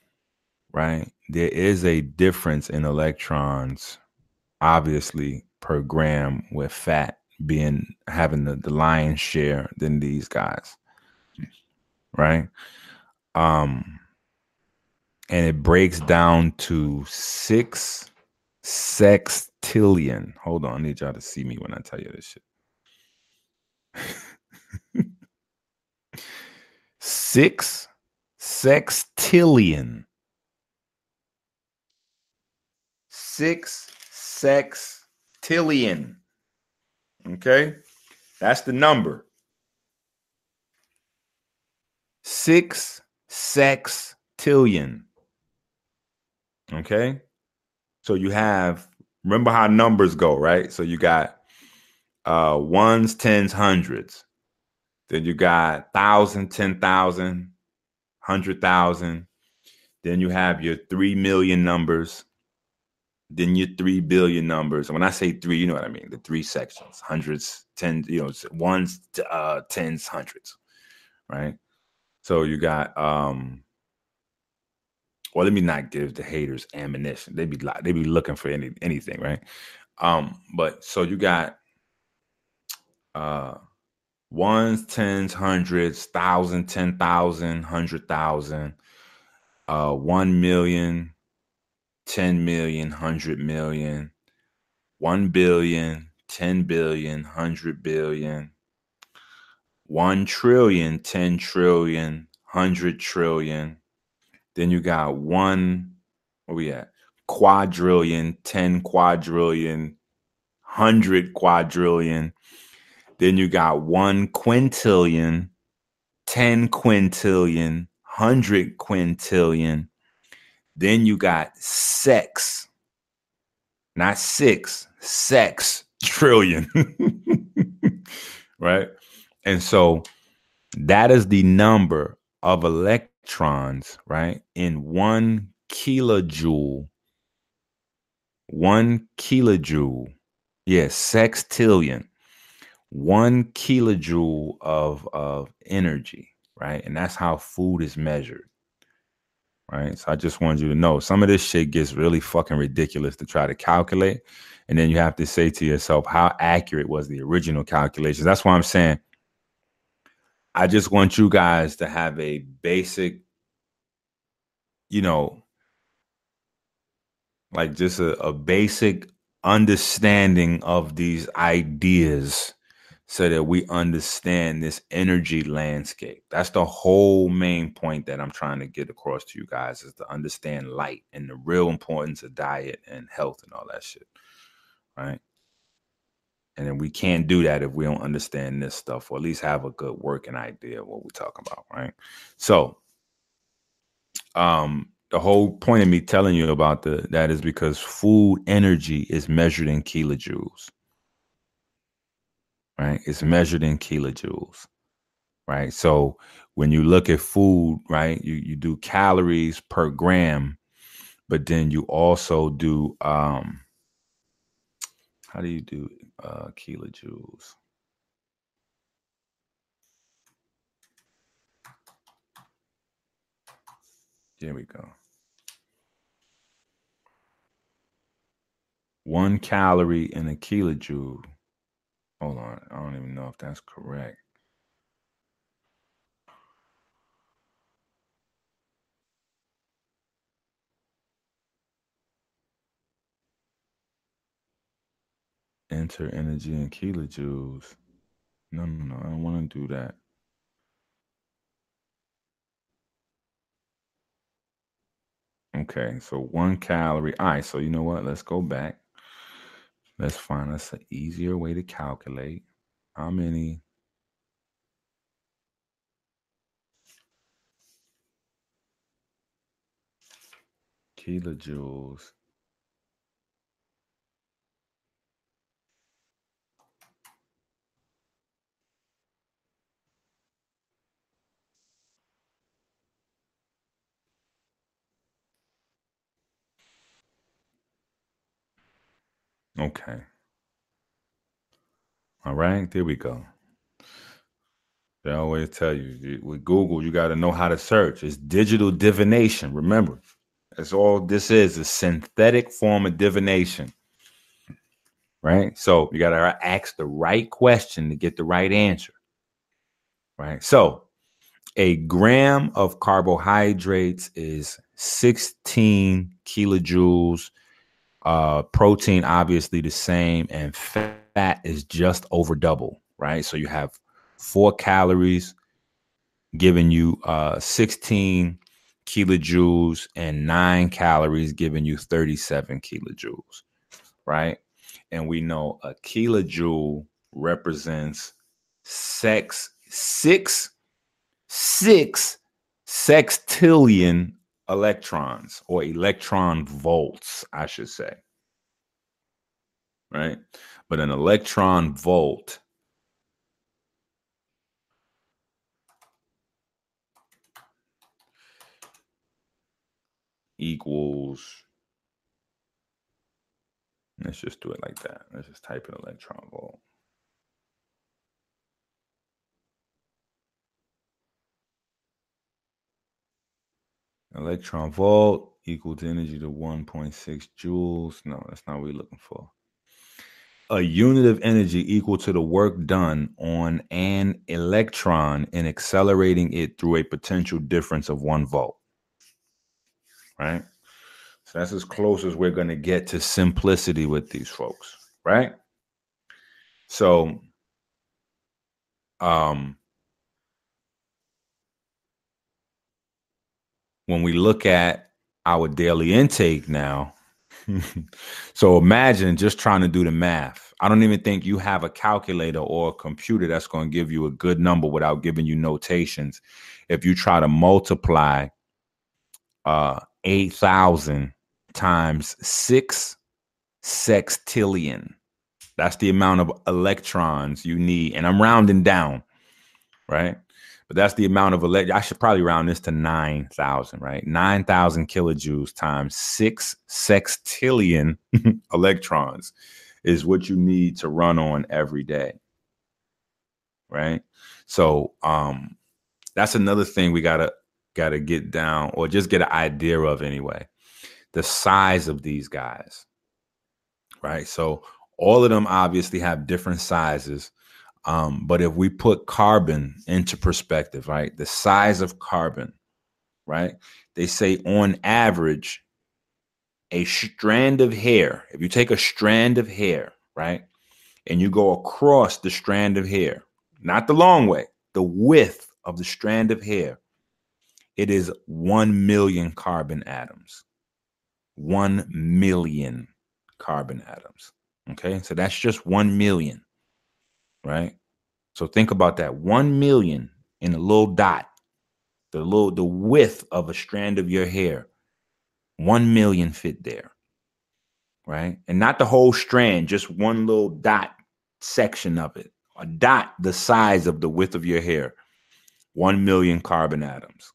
right, there is a difference in electrons, obviously, per gram with fat being having the, the lion's share than these guys. Right? Um and it breaks down to six sextillion. Hold on i need y'all to see me when i tell you this shit. Six sextillion. Six sextillion Okay. That's the number. Six sextillion. Okay. So you have, remember how numbers go, right? So you got uh ones, tens, hundreds. Then you got thousand, ten thousand, hundred thousand. Then you have your three million numbers then your three billion numbers. And when I say three, you know what I mean. The three sections, hundreds, tens, you know, ones, uh, tens, hundreds, right? So you got um well, let me not give the haters ammunition. They be they be looking for any anything, right? Um, but so you got uh ones, tens, hundreds, thousand, ten thousand, hundred thousand, uh, one million, 10 million, 100 million, 1 billion, 10 billion, 100 billion, 1 trillion, 10 trillion, 100 trillion. Then you got 1, where we at? Quadrillion, 10 quadrillion, 100 quadrillion. Then you got 1 quintillion, 10 quintillion, 100 quintillion. Then you got sex, not six, sex trillion. right? And so that is the number of electrons, right? In one kilojoule. One kilojoule. Yes, sextillion. One kilojoule of, of energy, right? And that's how food is measured. Right. So I just wanted you to know some of this shit gets really fucking ridiculous to try to calculate. And then you have to say to yourself, how accurate was the original calculations? That's why I'm saying I just want you guys to have a basic, you know, like just a, a basic understanding of these ideas so that we understand this energy landscape. That's the whole main point that I'm trying to get across to you guys is to understand light and the real importance of diet and health and all that shit. Right. And then we can't do that if we don't understand this stuff or at least have a good working idea of what we're talking about. Right. So um the whole point of me telling you about the that is because food energy is measured in kilojoules right? It's measured in kilojoules, right? So when you look at food, right, you, you do calories per gram, but then you also do um how do you do uh kilojoules? There we go. One calorie in a kilojoule Hold on. I don't even know if that's correct. Enter energy in kilojoules. No, no, no. I don't want to do that. Okay, so one calorie. All right, so you know what? Let's go back. Let's find us an easier way to calculate how many kilojoules Okay. All right, there we go. They always tell you with Google, you got to know how to search. It's digital divination. Remember, that's all this is a synthetic form of divination. Right? So you got to ask the right question to get the right answer. Right? So a gram of carbohydrates is 16 kilojoules uh, protein, obviously the same, and fat is just over double, right? So you have four calories giving you uh, 16 kilojoules and nine calories giving you 37 kilojoules, right? And we know a kilojoule represents sex six six sextillion electrons or electron volts, I should say. Right? But an electron volt equals let's just do it like that. Let's just type in electron volt. Electron volt equal to energy to 1.6 joules. No, that's not what we're looking for. A unit of energy equal to the work done on an electron in accelerating it through a potential difference of one volt. Right? So that's as close as we're going to get to simplicity with these folks. right? So, um, when we look at our daily intake now, so imagine just trying to do the math. I don't even think you have a calculator or a computer that's going to give you a good number without giving you notations. If you try to multiply uh, 8,000 times 6 sextillion, that's the amount of electrons you need. And I'm rounding down, right? But that's the amount of elect. I should probably round this to 9,000, right? 9,000 kilojoules times 6 sextillion electrons is what you need to run on every day. Right? So, um that's another thing we got to got to get down or just get an idea of anyway. The size of these guys. Right? So, all of them obviously have different sizes um, but if we put carbon into perspective, right, the size of carbon, right, they say on average, a strand of hair, if you take a strand of hair, right, and you go across the strand of hair, not the long way, the width of the strand of hair, it is 1 million carbon atoms. 1 million carbon atoms. Okay, so that's just 1 million right? So think about that 1 million in a little dot, the little the width of a strand of your hair. 1 million fit there. Right? And not the whole strand, just one little dot section of it. A dot the size of the width of your hair. 1 million carbon atoms.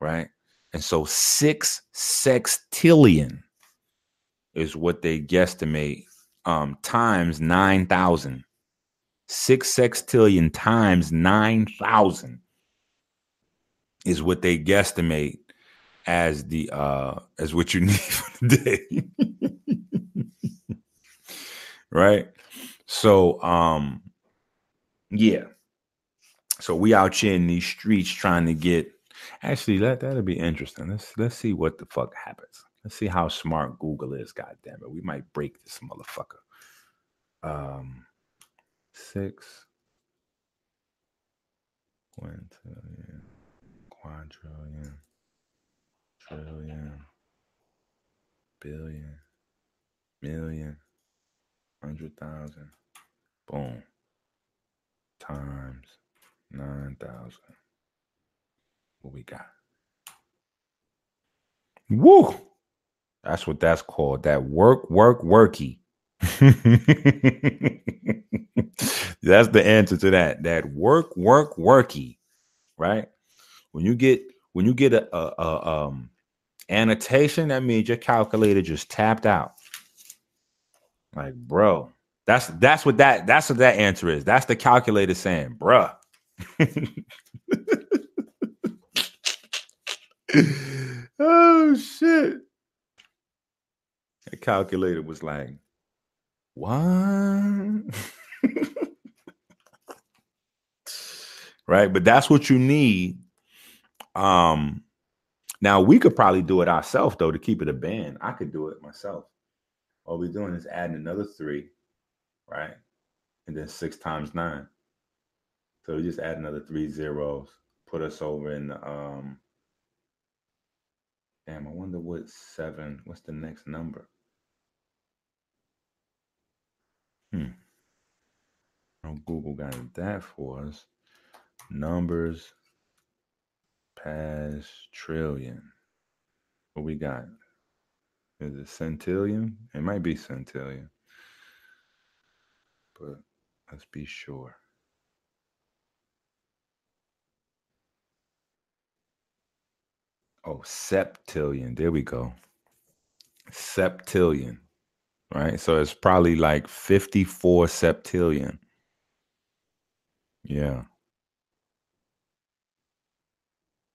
Right? And so 6 sextillion is what they guesstimate um, times 9,000 six sextillion times 9,000 is what they guesstimate as the uh as what you need for the day. right? So um yeah. So we out here in these streets trying to get actually that that'll be interesting. Let's let's see what the fuck happens. Let's see how smart Google is, god damn it. We might break this motherfucker. Um six quintillion, quadrillion, trillion, billion, million, hundred thousand, boom, times nine thousand. What we got? Woo! That's what that's called. That work, work, worky. That's the answer to that. That work, work, worky, right? When you get when you get a, a, a um annotation, that means your calculator just tapped out. Like, bro, that's that's what that that's what that answer is. That's the calculator saying, bruh. oh shit. The calculator was like, what? right? But that's what you need. Um, now we could probably do it ourselves though to keep it a band. I could do it myself. All we're doing is adding another three, right? And then six times nine. So we just add another three zeros, put us over in the um damn, I wonder what seven, what's the next number? Hmm. Oh, Google got that for us. Numbers past trillion. What we got? Is it centillion? It might be centillion. But let's be sure. Oh, septillion. There we go. Septillion right? So it's probably like 54 septillion. Yeah.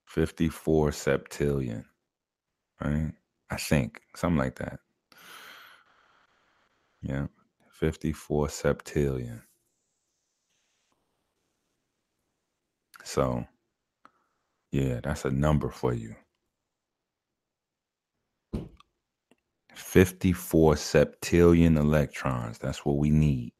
54 septillion, right? I think something like that. Yeah. 54 septillion. So, yeah, that's a number for you. 54 septillion electrons. That's what we need.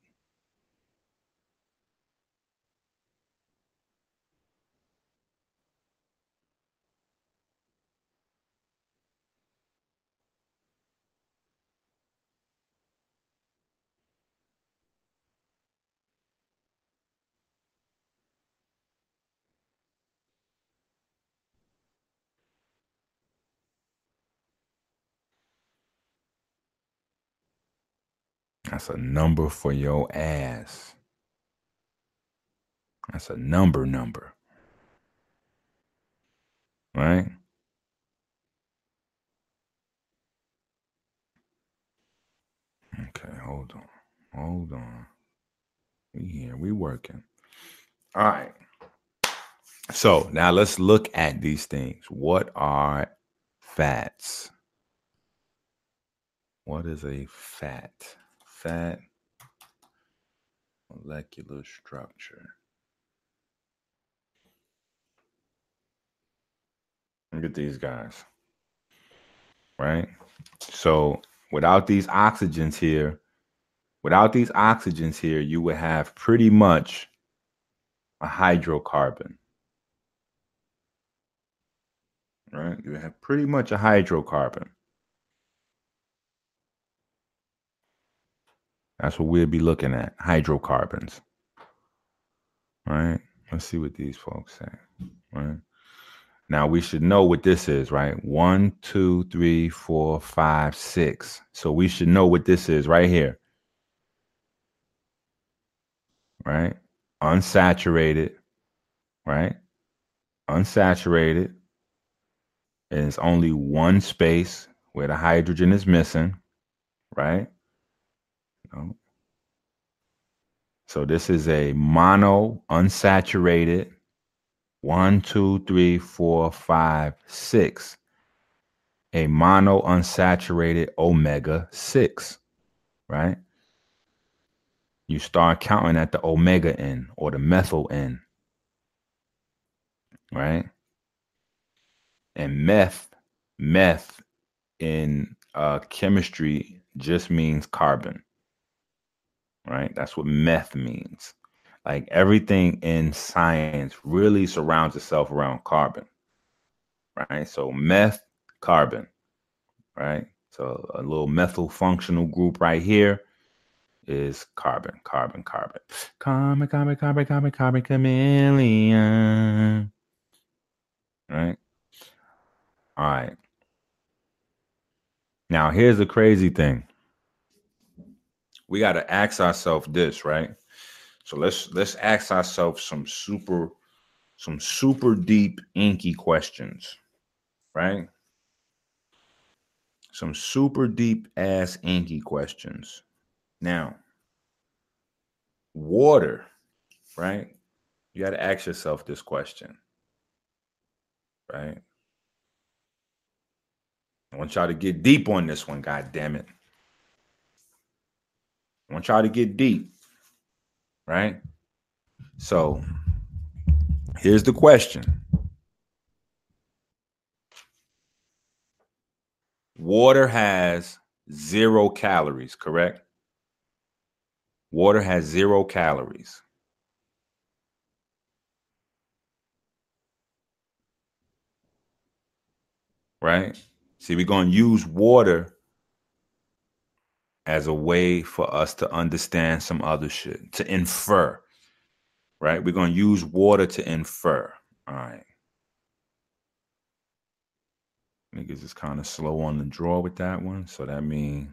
That's a number for your ass. That's a number number. Right? Okay, hold on. Hold on. We here. We working. All right. So now let's look at these things. What are fats? What is a fat? Fat molecular structure. Look at these guys. Right? So without these oxygens here, without these oxygens here, you would have pretty much a hydrocarbon. Right? You have pretty much a hydrocarbon. That's what we'll be looking at hydrocarbons. Right? Let's see what these folks say. Right? Now we should know what this is, right? One, two, three, four, five, six. So we should know what this is right here. Right? Unsaturated, right? Unsaturated. And it's only one space where the hydrogen is missing, right? No. So this is a mono unsaturated one, two, three, four, five, six. A mono unsaturated omega 6, right? You start counting at the omega end or the methyl end, right? And meth, meth in uh, chemistry just means carbon, right? That's what meth means. Like everything in science really surrounds itself around carbon, right? So meth, carbon, right? So a little methyl functional group right here is carbon, carbon, carbon. Carbon, carbon, carbon, carbon, carbon, chameleon. Right? All right. Now, here's the crazy thing. We got to ask ourselves this, right? So let's let's ask ourselves some super some super deep inky questions, right? Some super deep ass inky questions. Now, water, right? You got to ask yourself this question, right? I want y'all to get deep on this one, god damn it. I want y'all to get deep right? So here's the question Water has zero calories, correct? Water has zero calories. Right? See, we're going to use water as a way for us to understand some other shit, to infer, right? We're going to use water to infer. All right. Niggas is kind of slow on the draw with that one. So that means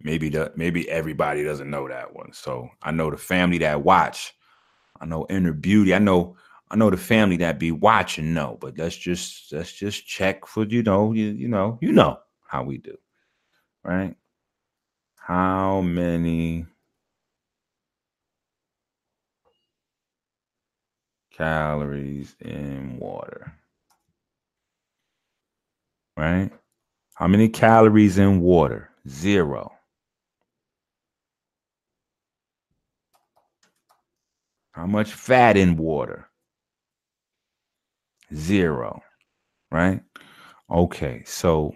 maybe the maybe everybody doesn't know that one. So I know the family that watch. I know inner beauty. I know I know the family that be watching no, but let's just let's just check for you know, you, you know, you know how we do. Right? How many calories in water? Right? How many calories in water? Zero. How much fat in water? Zero. Right? Okay, so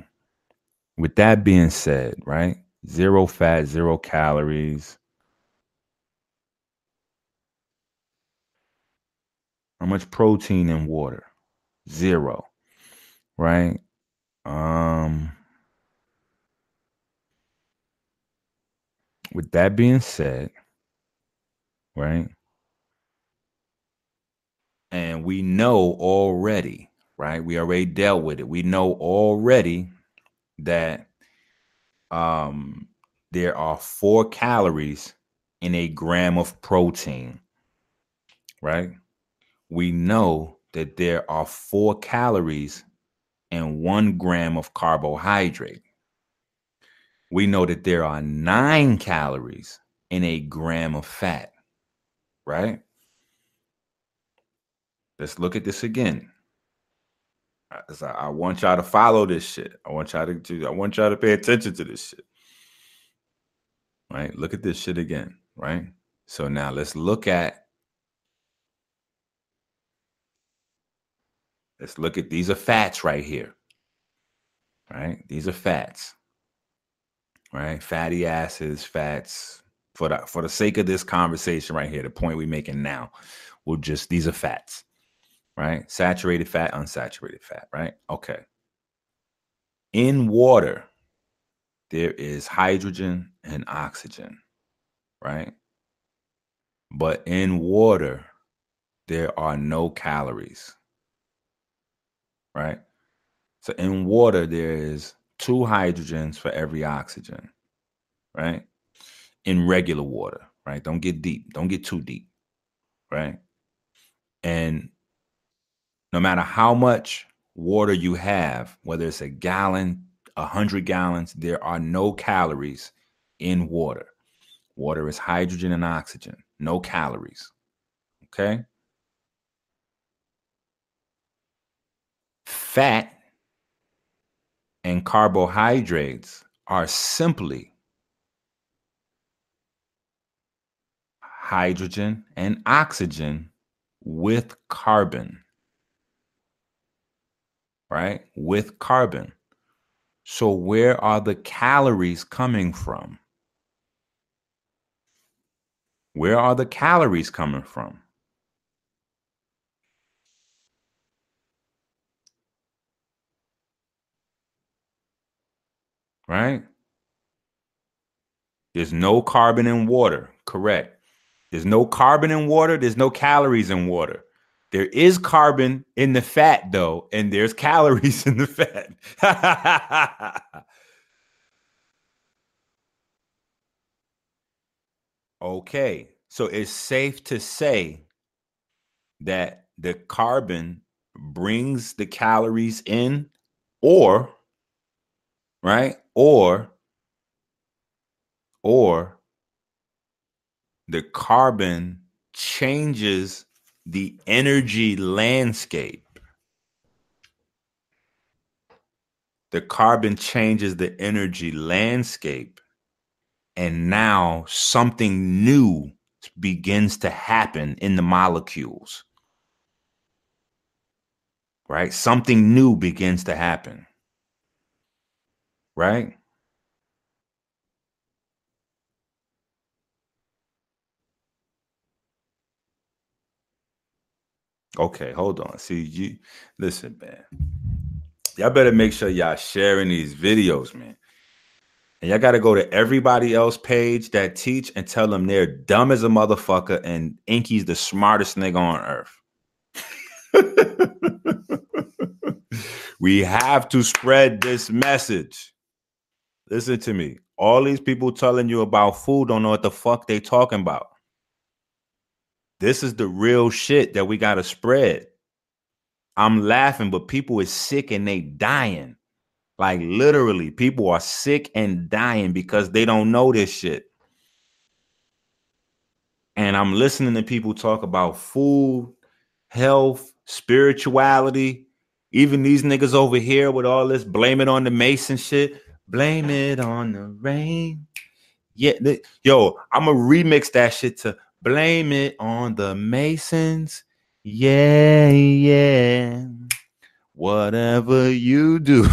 with that being said, right? Zero fat, zero calories. How much protein in water? Zero. Right? Um with that being said, right? And we know already, right? We already dealt with it. We know already that um there are four calories in a gram of protein, right? We know that there are four calories in one gram of carbohydrate. We know that there are nine calories in a gram of fat, right? Let's look at this again. I, I want y'all to follow this shit. I want y'all to, I want y'all to pay attention to this shit. Right? Look at this shit again, right? So now let's look at let's look at these are fats right here. Right? These are fats. Right? Fatty acids, fats. For the for the sake of this conversation right here, the point we're making now, we'll just these are fats right? Saturated fat, unsaturated fat, right? Okay. In water, there is hydrogen and oxygen, right? But in water, there are no calories, right? So in water, there is two hydrogens for every oxygen, right? In regular water, right? Don't get deep. Don't get too deep, right? And no matter how much water you have, whether it's a gallon, a hundred gallons, there are no calories in water. Water is hydrogen and oxygen, no calories. Okay. Fat and carbohydrates are simply hydrogen and oxygen with carbon right, with carbon. So, where are the calories coming from? Where are the calories coming from? Right? There's no carbon in water. Correct. There's no carbon in water. There's no calories in water. There is carbon in the fat, though, and there's calories in the fat. okay, so it's safe to say that the carbon brings the calories in, or, right, or, or the carbon changes the energy landscape. The carbon changes the energy landscape. And now something new begins to happen in the molecules. Right? Something new begins to happen. Right? Okay, hold on. See, you listen, man. Y'all better make sure y'all sharing these videos, man. And y'all got to go to everybody else page that teach and tell them they're dumb as a motherfucker and Inky's the smartest nigga on earth. we have to spread this message. Listen to me. All these people telling you about food don't know what the fuck they talking about. This is the real shit that we got to spread. I'm laughing, but people is sick and they dying. Like literally, people are sick and dying because they don't know this shit. And I'm listening to people talk about food, health, spirituality. Even these niggas over here with all this blame it on the Mason shit. Blame it on the rain. Yeah, yo, I'm gonna remix that shit to Blame it on the Masons. Yeah, yeah. Whatever you do,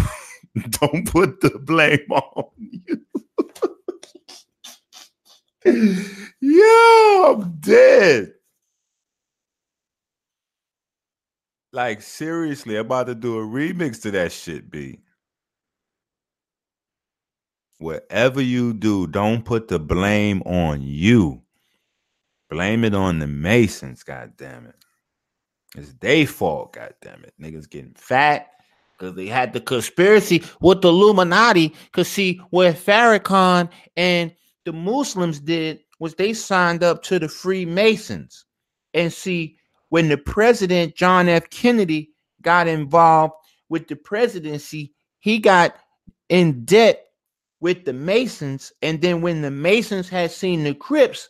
Don't put the blame on you. Yo, I'm dead. Like seriously, I'm about to do a remix to that shit, B. Whatever you do, don't put the blame on you. Blame it on the Masons, god damn it. It's their fault, god damn it. Niggas getting fat because they had the conspiracy with the Illuminati. Because see, what Farrakhan and the Muslims did was they signed up to the Freemasons. And see, when the president, John F. Kennedy, got involved with the presidency, he got in debt with the Masons. And then when the Masons had seen the Crips,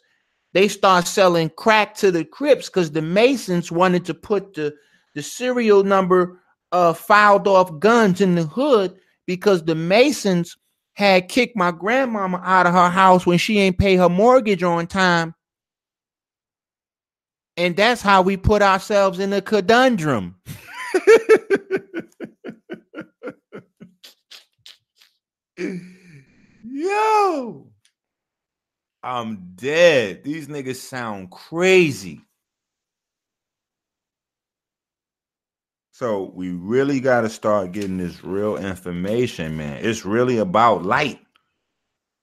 they start selling crack to the Crips because the Masons wanted to put the, the serial number of filed off guns in the hood because the Masons had kicked my grandmama out of her house when she ain't pay her mortgage on time. And that's how we put ourselves in a conundrum. Yo. I'm dead. These niggas sound crazy. So we really got to start getting this real information, man. It's really about light.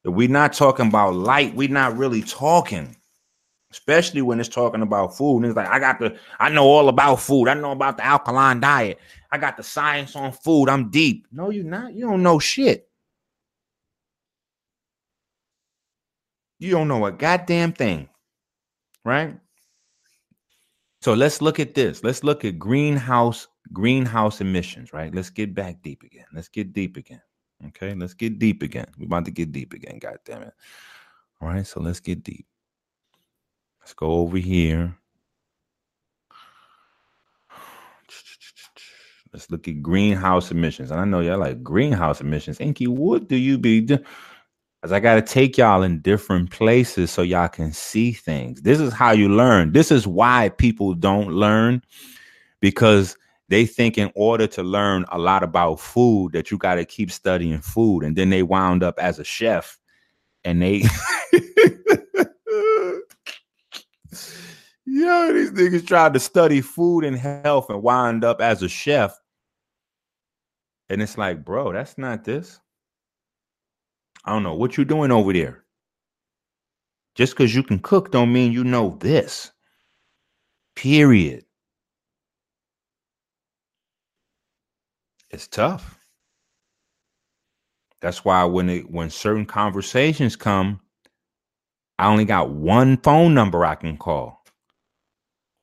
If we're not talking about light, we're not really talking. Especially when it's talking about food. And it's like, I got the, I know all about food. I know about the alkaline diet. I got the science on food. I'm deep. No, you're not. You don't know shit. You don't know a goddamn thing, right? So let's look at this. Let's look at greenhouse greenhouse emissions, right? Let's get back deep again. Let's get deep again. Okay, let's get deep again. We're about to get deep again. God damn it. All right, so let's get deep. Let's go over here. Let's look at greenhouse emissions. And I know y'all like greenhouse emissions. Inky, what do you be doing? Cause I gotta take y'all in different places so y'all can see things. This is how you learn. This is why people don't learn because they think in order to learn a lot about food that you got to keep studying food and then they wound up as a chef and they Yo, these niggas tried to study food and health and wind up as a chef. And it's like, bro, that's not this. I don't know what you're doing over there. Just because you can cook don't mean you know this. Period. It's tough. That's why when it when certain conversations come, I only got one phone number I can call.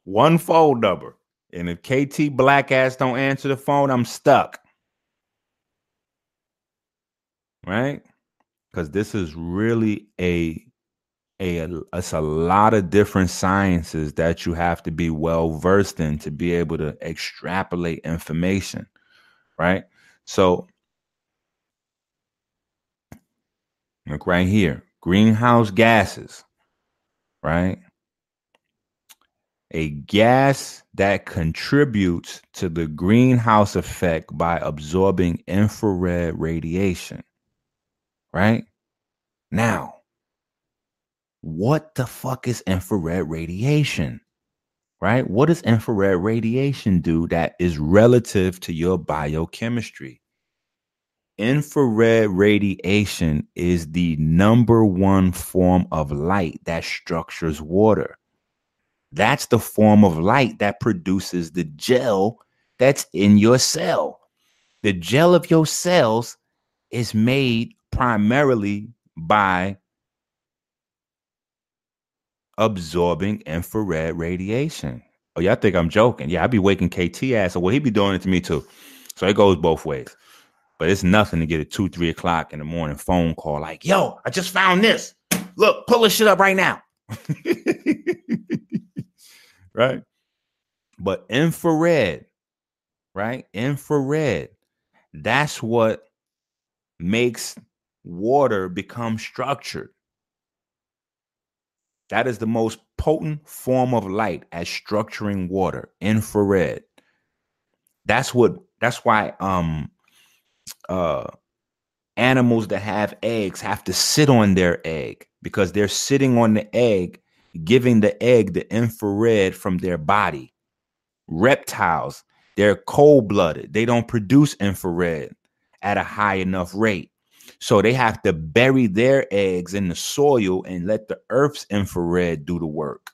One phone number. And if KT black ass don't answer the phone, I'm stuck. Right? Because this is really a a it's a lot of different sciences that you have to be well versed in to be able to extrapolate information right? So look right here greenhouse gases right? A gas that contributes to the greenhouse effect by absorbing infrared radiation right? Now, what the fuck is infrared radiation? Right? What does infrared radiation do that is relative to your biochemistry? Infrared radiation is the number one form of light that structures water. That's the form of light that produces the gel that's in your cell. The gel of your cells is made primarily by absorbing infrared radiation. Oh, y'all think I'm joking? Yeah, I'd be waking KT ass. So well, he'd be doing it to me too. So it goes both ways. But it's nothing to get a two, three o'clock in the morning phone call like, yo, I just found this. Look, pull this shit up right now. right? But infrared, right? Infrared. That's what makes water becomes structured. That is the most potent form of light as structuring water, infrared. That's what that's why um uh animals that have eggs have to sit on their egg because they're sitting on the egg, giving the egg the infrared from their body. Reptiles, they're cold blooded, they don't produce infrared at a high enough rate. So they have to bury their eggs in the soil and let the earth's infrared do the work.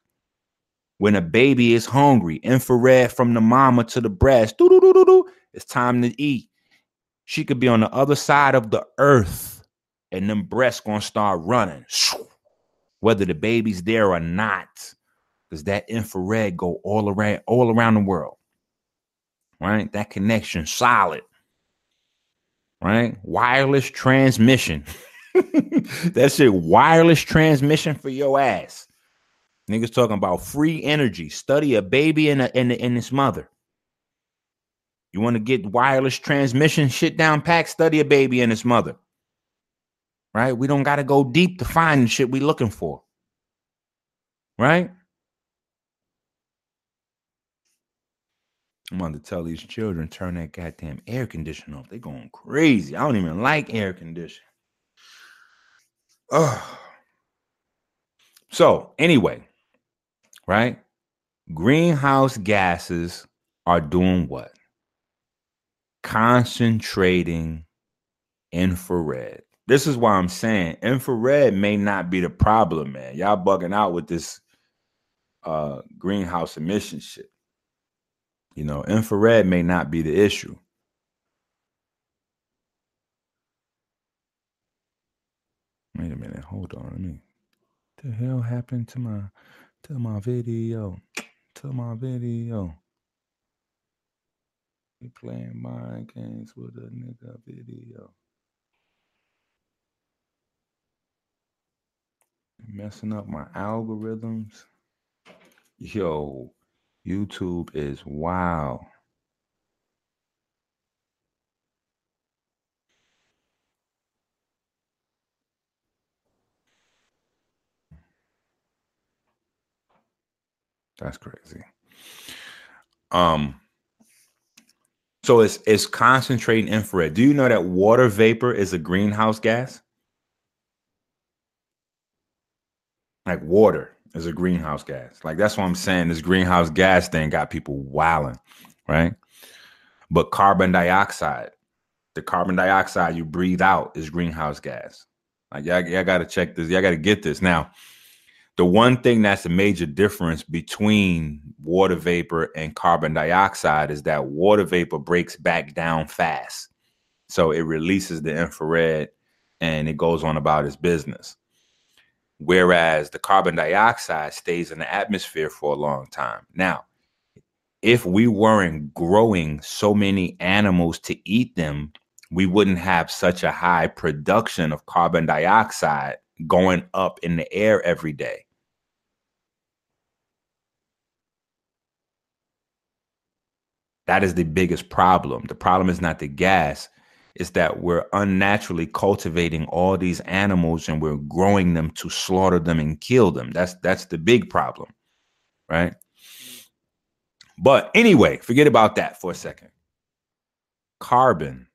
When a baby is hungry, infrared from the mama to the breast, it's time to eat. She could be on the other side of the earth, and them breasts gonna start running, whether the baby's there or not, because that infrared go all around, all around the world. Right, that connection solid. Right, wireless transmission. that shit, wireless transmission for your ass. Niggas talking about free energy. Study a baby and, a, and, and its mother. You want to get wireless transmission shit down pack? Study a baby and its mother. Right? We don't got to go deep to find the shit we looking for. Right? I'm going to tell these children turn that goddamn air conditioner off. They're going crazy. I don't even like air conditioning. Oh. So anyway, right? Greenhouse gases are doing what? Concentrating infrared. This is why I'm saying infrared may not be the problem, man. Y'all bugging out with this uh greenhouse emission shit. You know, infrared may not be the issue. Wait a minute, hold on. Let me. The hell happened to my to my video? To my video. We playing mind games with a nigga video. Messing up my algorithms. Yo, YouTube is wow. That's crazy. Um so it's it's concentrating infrared. Do you know that water vapor is a greenhouse gas? Like water is a greenhouse gas. Like that's what I'm saying. This greenhouse gas thing got people wilding, right? But carbon dioxide, the carbon dioxide you breathe out is greenhouse gas. Like y'all, y'all got to check this. Y'all got to get this. Now, the one thing that's a major difference between water vapor and carbon dioxide is that water vapor breaks back down fast. So it releases the infrared and it goes on about its business. Whereas the carbon dioxide stays in the atmosphere for a long time. Now, if we weren't growing so many animals to eat them, we wouldn't have such a high production of carbon dioxide going up in the air every day. That is the biggest problem. The problem is not the gas, it's that we're unnaturally cultivating all these animals and we're growing them to slaughter them and kill them. That's that's the big problem. Right? But anyway, forget about that for a second. Carbon,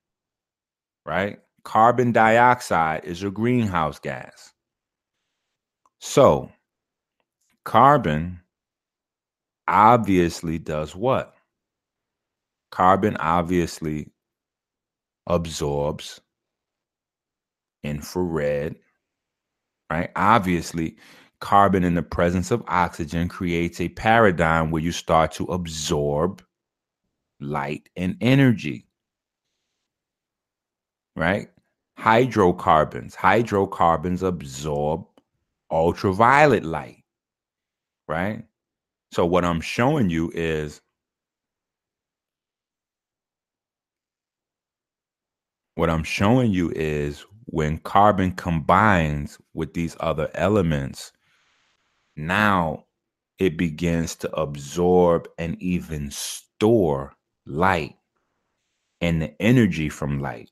right? Carbon dioxide is a greenhouse gas. So, carbon obviously does what? Carbon obviously absorbs infrared, right? Obviously, carbon in the presence of oxygen creates a paradigm where you start to absorb light and energy, right? Hydrocarbons, hydrocarbons absorb ultraviolet light, right? So, what I'm showing you is What I'm showing you is when carbon combines with these other elements, now it begins to absorb and even store light and the energy from light,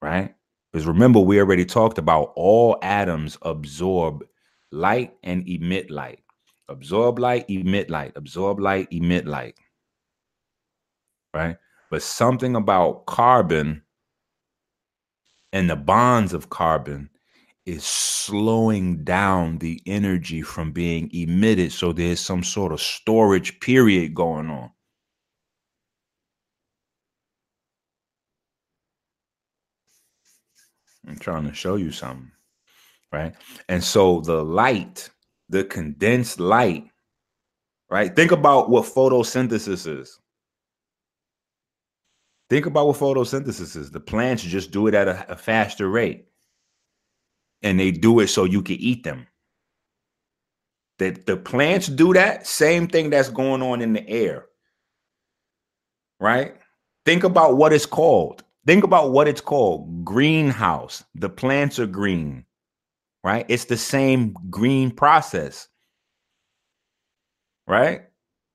right? Because remember, we already talked about all atoms absorb light and emit light. Absorb light, emit light, absorb light, emit light, right? But something about carbon And the bonds of carbon is slowing down the energy from being emitted. So there's some sort of storage period going on. I'm trying to show you something, right? And so the light, the condensed light, right? Think about what photosynthesis is. Think about what photosynthesis is. The plants just do it at a, a faster rate. And they do it so you can eat them. That the plants do that, same thing that's going on in the air. Right? Think about what it's called. Think about what it's called greenhouse. The plants are green, right? It's the same green process, right?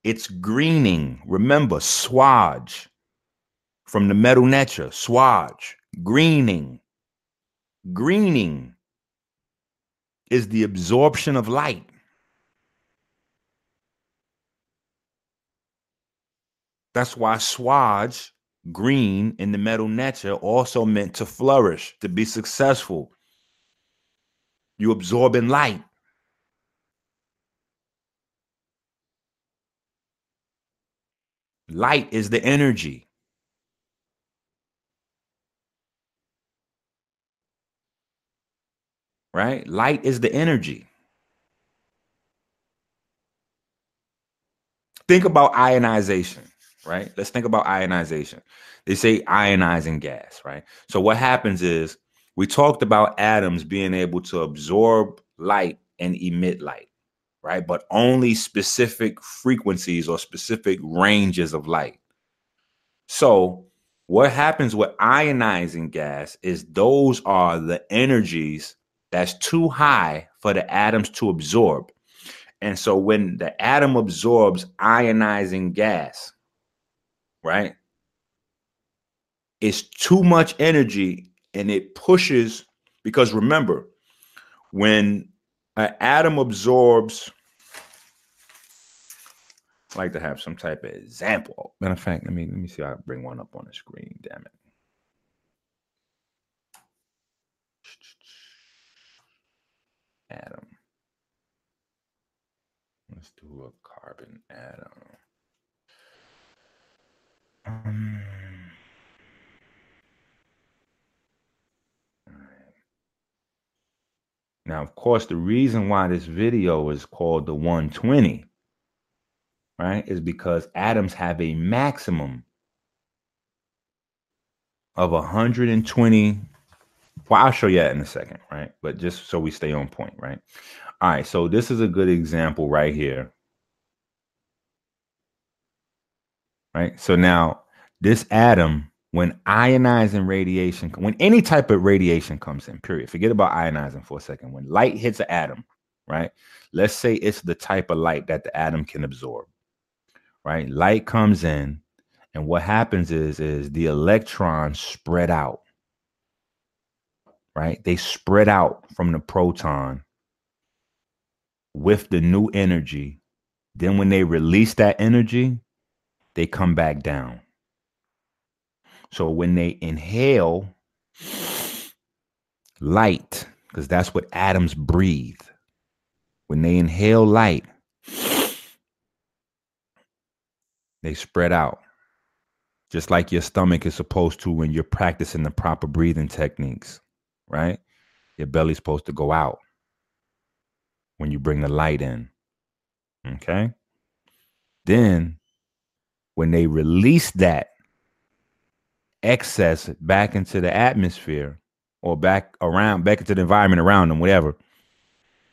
It's greening. Remember, swage from the Medu Neter, swage, greening. Greening is the absorption of light. That's why swage green in the metal nature also meant to flourish, to be successful. You absorb in light. Light is the energy. Right? Light is the energy. Think about ionization right? Let's think about ionization. They say ionizing gas, right? So what happens is we talked about atoms being able to absorb light and emit light, right? But only specific frequencies or specific ranges of light. So what happens with ionizing gas is those are the energies that's too high for the atoms to absorb. And so when the atom absorbs ionizing gas, right? It's too much energy and it pushes because remember, when an atom absorbs, I like to have some type of example. Matter of fact, let me let me see. I bring one up on the screen. Damn it. Atom. Let's do a carbon atom. Um, now, of course, the reason why this video is called the 120, right, is because atoms have a maximum of 120. Well, I'll show you that in a second, right? But just so we stay on point, right? All right, so this is a good example right here right? So now this atom, when ionizing radiation, when any type of radiation comes in, period, forget about ionizing for a second. When light hits an atom, right? Let's say it's the type of light that the atom can absorb, right? Light comes in, and what happens is is the electrons spread out, right? They spread out from the proton with the new energy. Then when they release that energy, they come back down. So when they inhale light, because that's what atoms breathe, when they inhale light, they spread out. Just like your stomach is supposed to when you're practicing the proper breathing techniques, right? Your belly's supposed to go out when you bring the light in. Okay? Then when they release that excess back into the atmosphere or back around back into the environment around them whatever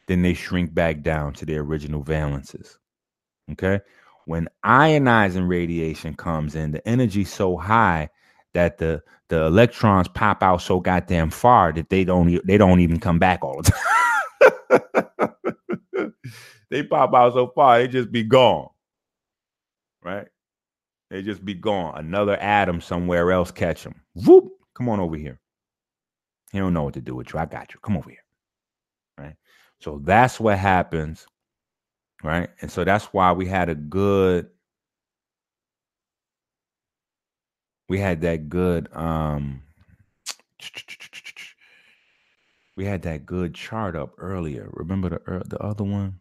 then they shrink back down to their original valences okay when ionizing radiation comes in the energy so high that the the electrons pop out so goddamn far that they don't they don't even come back all the time they pop out so far they just be gone right they just be gone. Another atom somewhere else catch them. Whoop! Come on over here. He don't know what to do with you. I got you. Come over here. Right. So that's what happens. Right. And so that's why we had a good. We had that good. Um. We had that good chart up earlier. Remember the the other one?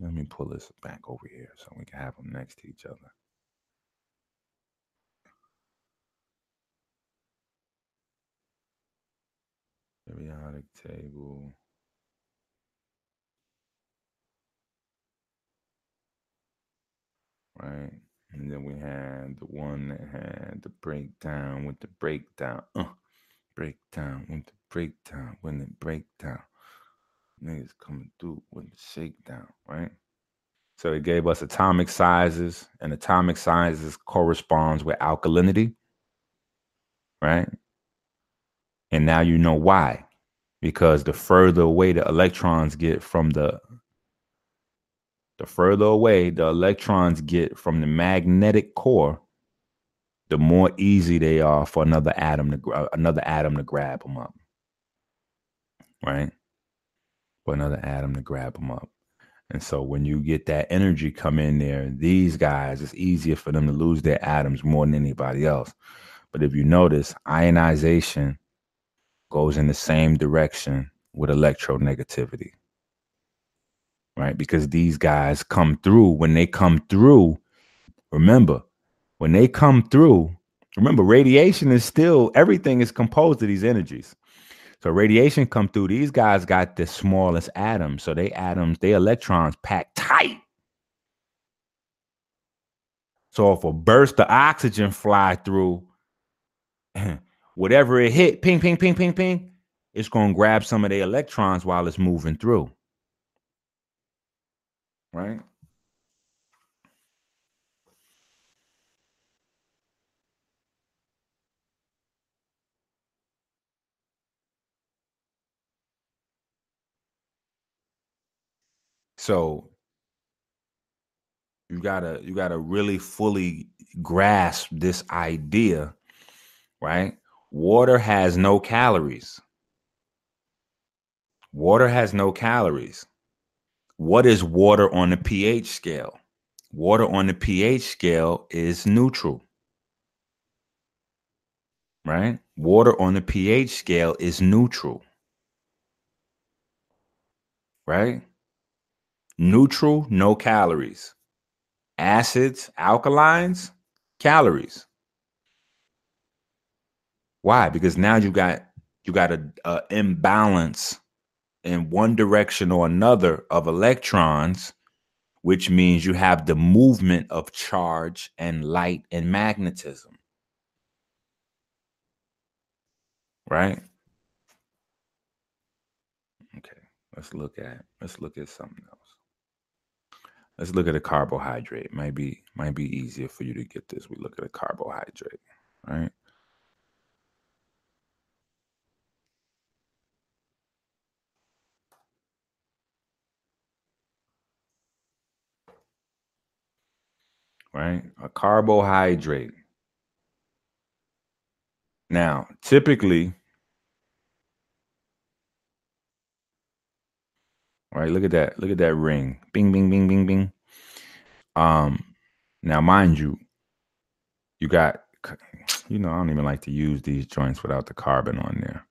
Let me pull this back over here so we can have them next to each other. Periodic table. Right. And then we had the one that had the breakdown with the breakdown. Uh, breakdown with the breakdown. When the breakdown. Niggas coming through with the shakedown, right? So it gave us atomic sizes, and atomic sizes corresponds with alkalinity, right? And now you know why. Because the further away the electrons get from the the further away the electrons get from the magnetic core, the more easy they are for another atom to another atom to grab them up. Right? For another atom to grab them up. And so when you get that energy come in there, these guys, it's easier for them to lose their atoms more than anybody else. But if you notice, ionization goes in the same direction with electronegativity. Right? Because these guys come through. When they come through, remember, when they come through, remember, radiation is still everything is composed of these energies. So radiation come through. These guys got the smallest atoms. So they atoms, they electrons packed tight. So if a burst of oxygen fly through, whatever it hit, ping, ping, ping, ping, ping, it's gonna grab some of the electrons while it's moving through. Right? So you gotta you gotta really fully grasp this idea, right? Water has no calories. Water has no calories. What is water on the pH scale? Water on the pH scale is neutral. Right? Water on the pH scale is neutral. Right? Neutral, no calories. Acids, alkalines, calories. Why? Because now you got you got a, a imbalance in one direction or another of electrons, which means you have the movement of charge and light and magnetism. Right? Okay, let's look at let's look at something else. Let's look at a carbohydrate. Might be might be easier for you to get this. We look at a carbohydrate, right? Right? A carbohydrate. Now, typically, right? Look at that. Look at that ring. Bing, bing, bing, bing, bing. Um, now, mind you, you got, you know, I don't even like to use these joints without the carbon on there.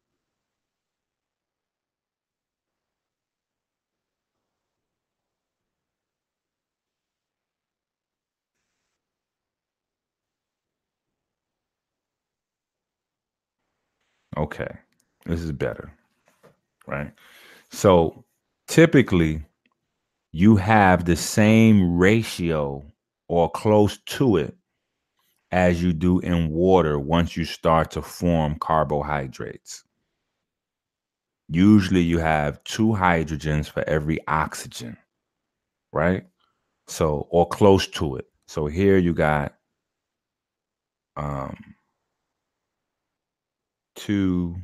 Okay, this is better, right? So typically, you have the same ratio or close to it as you do in water once you start to form carbohydrates. Usually, you have two hydrogens for every oxygen, right? So, or close to it. So here you got um two,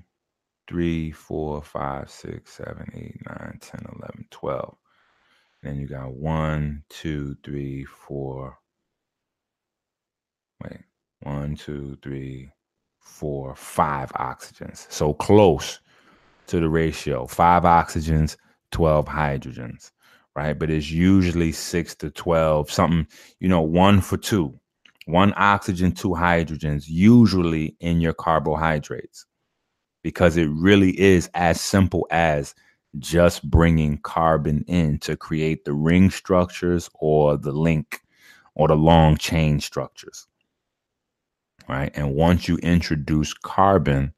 three, four, five, six, seven, eight, nine, 10, 11, 12. Then you got one, two, three, four. Wait, one, two, three, four, five oxygens. So close to the ratio. Five oxygens, 12 hydrogens, right? But it's usually six to 12, something, you know, one for two. One oxygen, two hydrogens, usually in your carbohydrates. because it really is as simple as just bringing carbon in to create the ring structures or the link or the long chain structures. Right. And once you introduce carbon,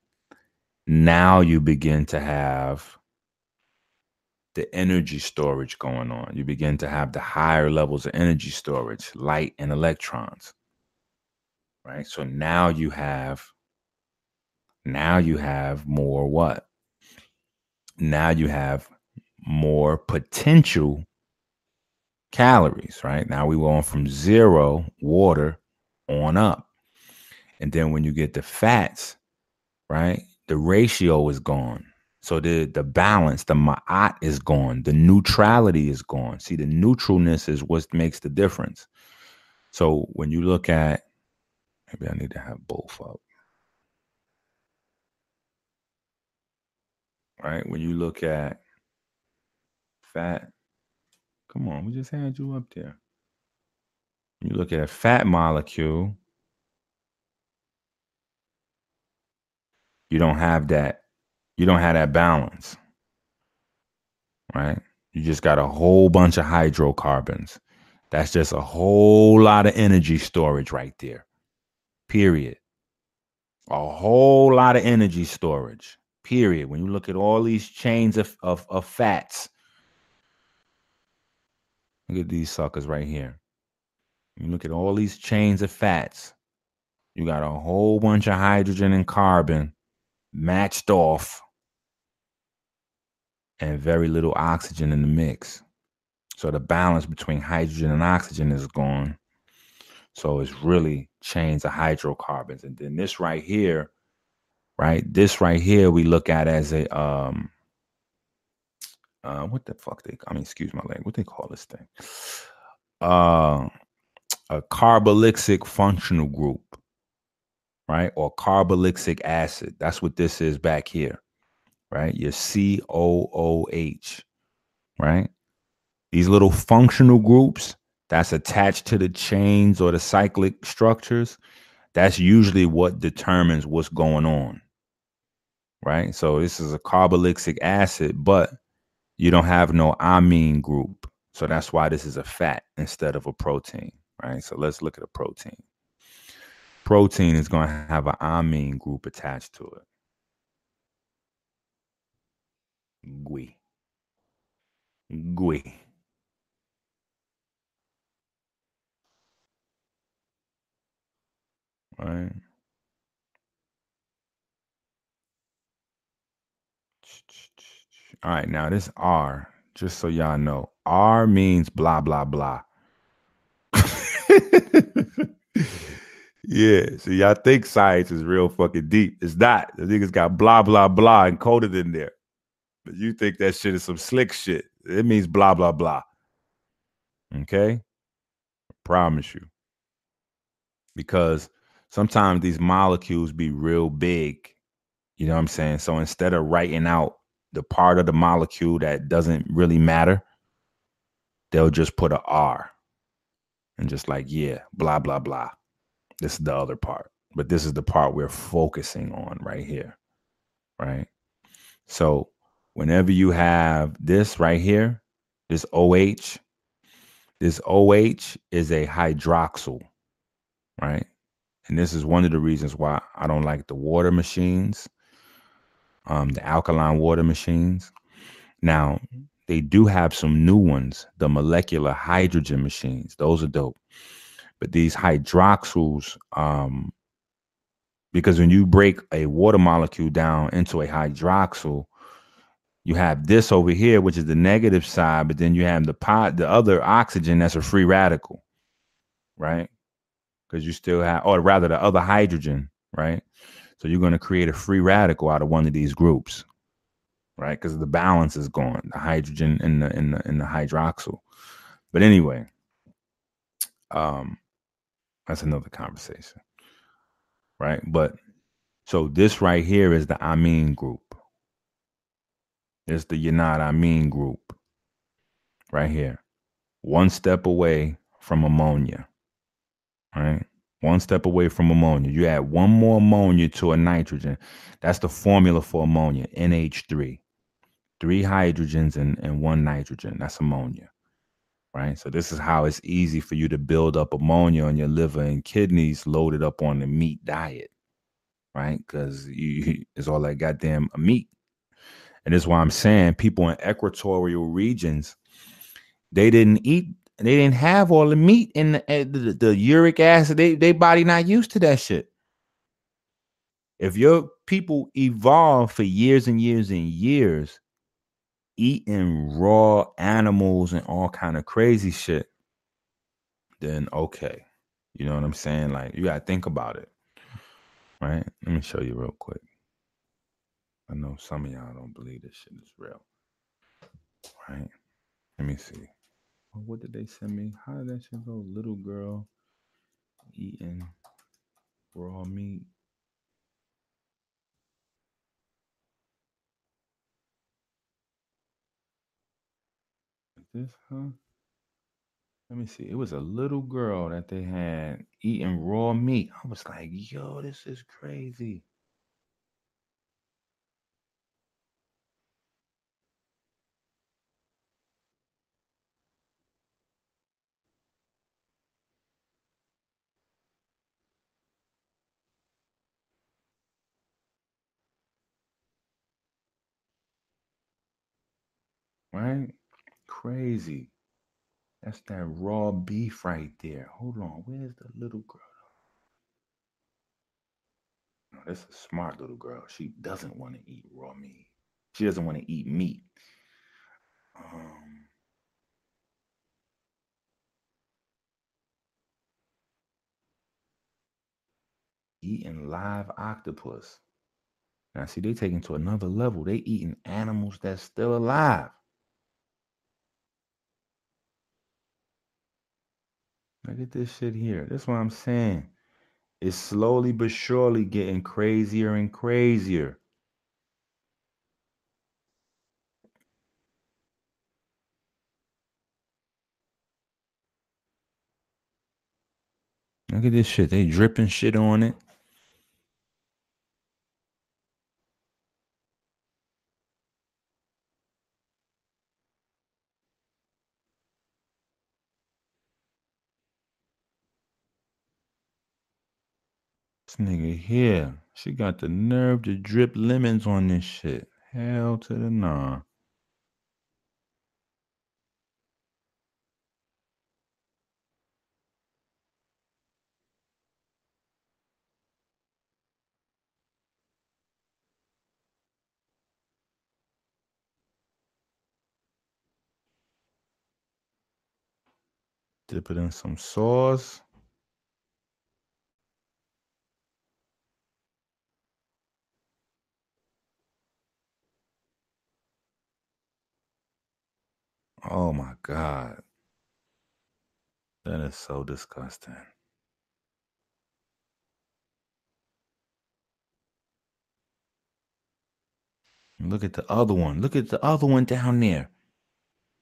now you begin to have the energy storage going on. You begin to have the higher levels of energy storage, light and electrons. Right? So now you have now you have more what? Now you have more potential calories, right? Now we going from zero water on up. And then when you get the fats, right? The ratio is gone. So the the balance, the ma'at is gone. The neutrality is gone. See, the neutralness is what makes the difference. So when you look at, maybe I need to have both up. Right? When you look at fat, come on, we just had you up there. When you look at a fat molecule, you don't have that you don't have that balance, right? You just got a whole bunch of hydrocarbons. That's just a whole lot of energy storage right there. Period. A whole lot of energy storage. Period. When you look at all these chains of, of, of fats, look at these suckers right here. You look at all these chains of fats. You got a whole bunch of hydrogen and carbon matched off and very little oxygen in the mix. So the balance between hydrogen and oxygen is gone. So it's really chains of hydrocarbons. And then this right here, right? This right here we look at as a um uh what the fuck they I mean excuse my language, what they call this thing? Uh a carboxylic functional group, right? Or carboxylic acid. That's what this is back here right? Your COOH, right? These little functional groups that's attached to the chains or the cyclic structures, that's usually what determines what's going on, right? So this is a carboxylic acid, but you don't have no amine group. So that's why this is a fat instead of a protein, right? So let's look at a protein. Protein is going to have an amine group attached to it. Gui. Gui. Right. All right, now this R, just so y'all know, R means blah blah blah. yeah, so y'all think science is real fucking deep. It's not. The niggas got blah blah blah encoded in there. But you think that shit is some slick shit. It means blah, blah, blah. Okay? I promise you. Because sometimes these molecules be real big. You know what I'm saying? So instead of writing out the part of the molecule that doesn't really matter, they'll just put a R and just like, yeah, blah, blah, blah. This is the other part. But this is the part we're focusing on right here. Right. So whenever you have this right here, this OH, this OH is a hydroxyl, right? And this is one of the reasons why I don't like the water machines, um, the alkaline water machines. Now, they do have some new ones, the molecular hydrogen machines. Those are dope. But these hydroxyls, um, because when you break a water molecule down into a hydroxyl, you have this over here, which is the negative side, but then you have the pot, the other oxygen that's a free radical, right? Because you still have, or rather, the other hydrogen, right? So you're going to create a free radical out of one of these groups, right? Because the balance is gone, the hydrogen and the in the in the hydroxyl. But anyway, um, that's another conversation, right? But so this right here is the amine group it's the Yanad Amin group right here. One step away from ammonia. Right? one step away from ammonia. You add one more ammonia to a nitrogen. That's the formula for ammonia, NH3. Three hydrogens and, and one nitrogen. That's ammonia. Right. So this is how it's easy for you to build up ammonia on your liver and kidneys loaded up on the meat diet. Right. Because you it's all that goddamn meat. And this is why I'm saying people in equatorial regions, they didn't eat they didn't have all the meat in the, eh, the, the uric acid. They they body not used to that shit. If your people evolved for years and years and years, eating raw animals and all kind of crazy shit, then okay. You know what I'm saying? Like you gotta think about it. Right? Let me show you real quick. I know some of y'all don't believe this shit is real. Right? Let me see. What did they send me? How did that shit go? Little girl eating raw meat. Is this, huh? Let me see. It was a little girl that they had eating raw meat. I was like, yo, this is crazy. Right? Crazy. That's that raw beef right there. Hold on. Where's the little girl? No, that's a smart little girl. She doesn't want to eat raw meat. She doesn't want to eat meat. Um, eating live octopus. Now, see, they taking to another level. They eating animals that's still alive. Look at this shit here. That's what I'm saying. It's slowly but surely getting crazier and crazier. Look at this shit. They dripping shit on it. Nigga here, she got the nerve to drip lemons on this shit. Hell to the nah. Dip it in some sauce. Oh my God. That is so disgusting. Look at the other one. Look at the other one down there.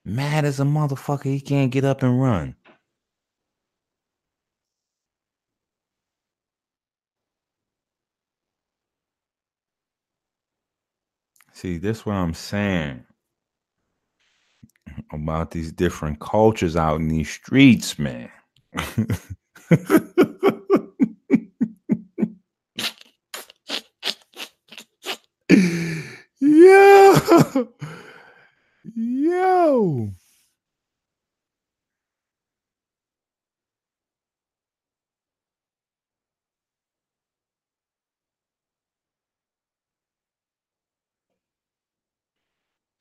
Mad as a motherfucker. He can't get up and run. See, this what I'm saying about these different cultures out in these streets, man. Yo, yo.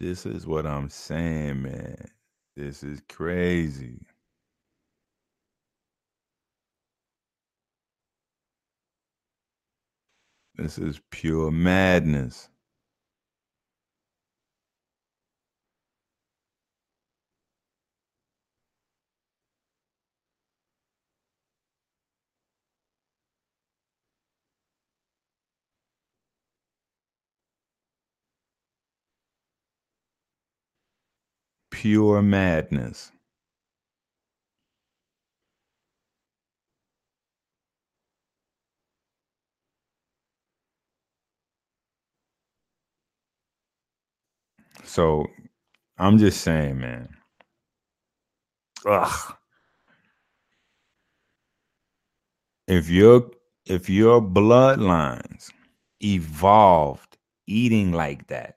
This is what I'm saying, man. This is crazy. This is pure madness. pure madness. So I'm just saying, man. Ugh. If your if your bloodlines evolved eating like that,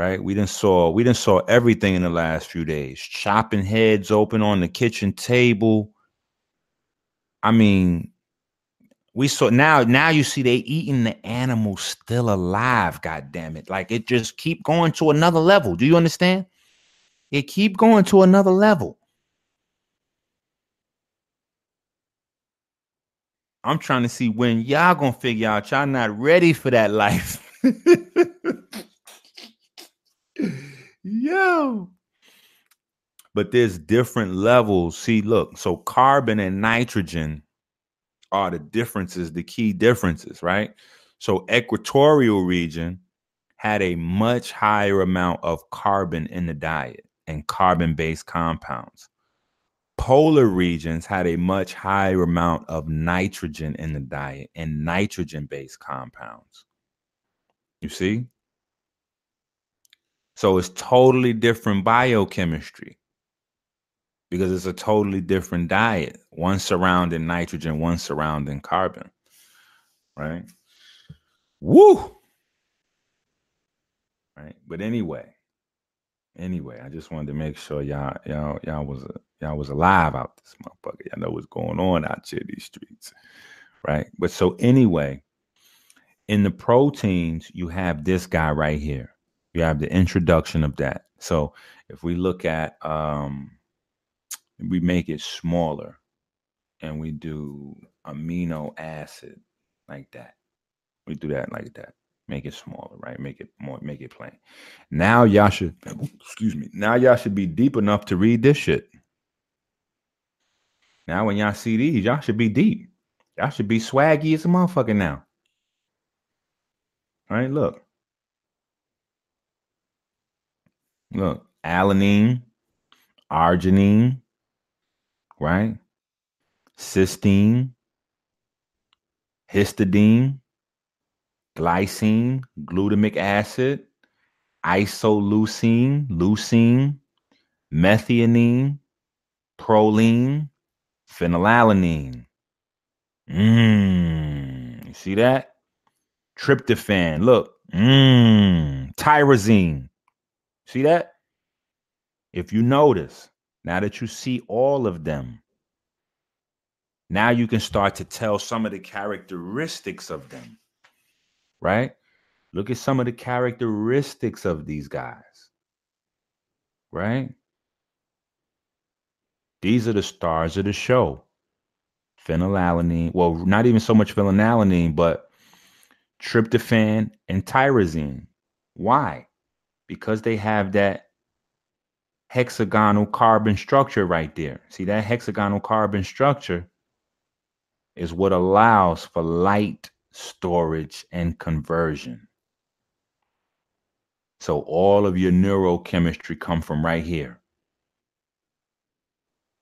right? We didn't saw we didn't saw everything in the last few days. Chopping heads open on the kitchen table. I mean, we saw now now you see they eating the animal still alive god damn it like it just keep going to another level do you understand it keep going to another level i'm trying to see when y'all gonna figure out y'all not ready for that life yo but there's different levels see look so carbon and nitrogen are the differences, the key differences, right? So equatorial region had a much higher amount of carbon in the diet and carbon-based compounds. Polar regions had a much higher amount of nitrogen in the diet and nitrogen-based compounds. You see? So it's totally different biochemistry because it's a totally different diet. One surrounding nitrogen, one surrounding carbon. Right? Woo! Right. But anyway, anyway, I just wanted to make sure y'all y'all y'all was y'all was alive out this motherfucker. Y'all know what's going on out here these streets. Right. But so anyway, in the proteins, you have this guy right here. You have the introduction of that. So if we look at um we make it smaller and we do amino acid like that. We do that like that. Make it smaller, right? Make it more, make it plain. Now y'all should, excuse me. Now y'all should be deep enough to read this shit. Now when y'all see these, y'all should be deep. Y'all should be swaggy as a motherfucker now. All right, look. Look, alanine, arginine, right? Cysteine, histidine, glycine, glutamic acid, isoleucine, leucine, methionine, proline, phenylalanine. Mmm. See that? Tryptophan. Look. Mmm. Tyrosine. See that? If you notice, now that you see all of them, now you can start to tell some of the characteristics of them, right? Look at some of the characteristics of these guys, right? These are the stars of the show. Phenylalanine, well, not even so much phenylalanine, but tryptophan and tyrosine. Why? Because they have that hexagonal carbon structure right there. See that hexagonal carbon structure is what allows for light storage and conversion. So all of your neurochemistry come from right here.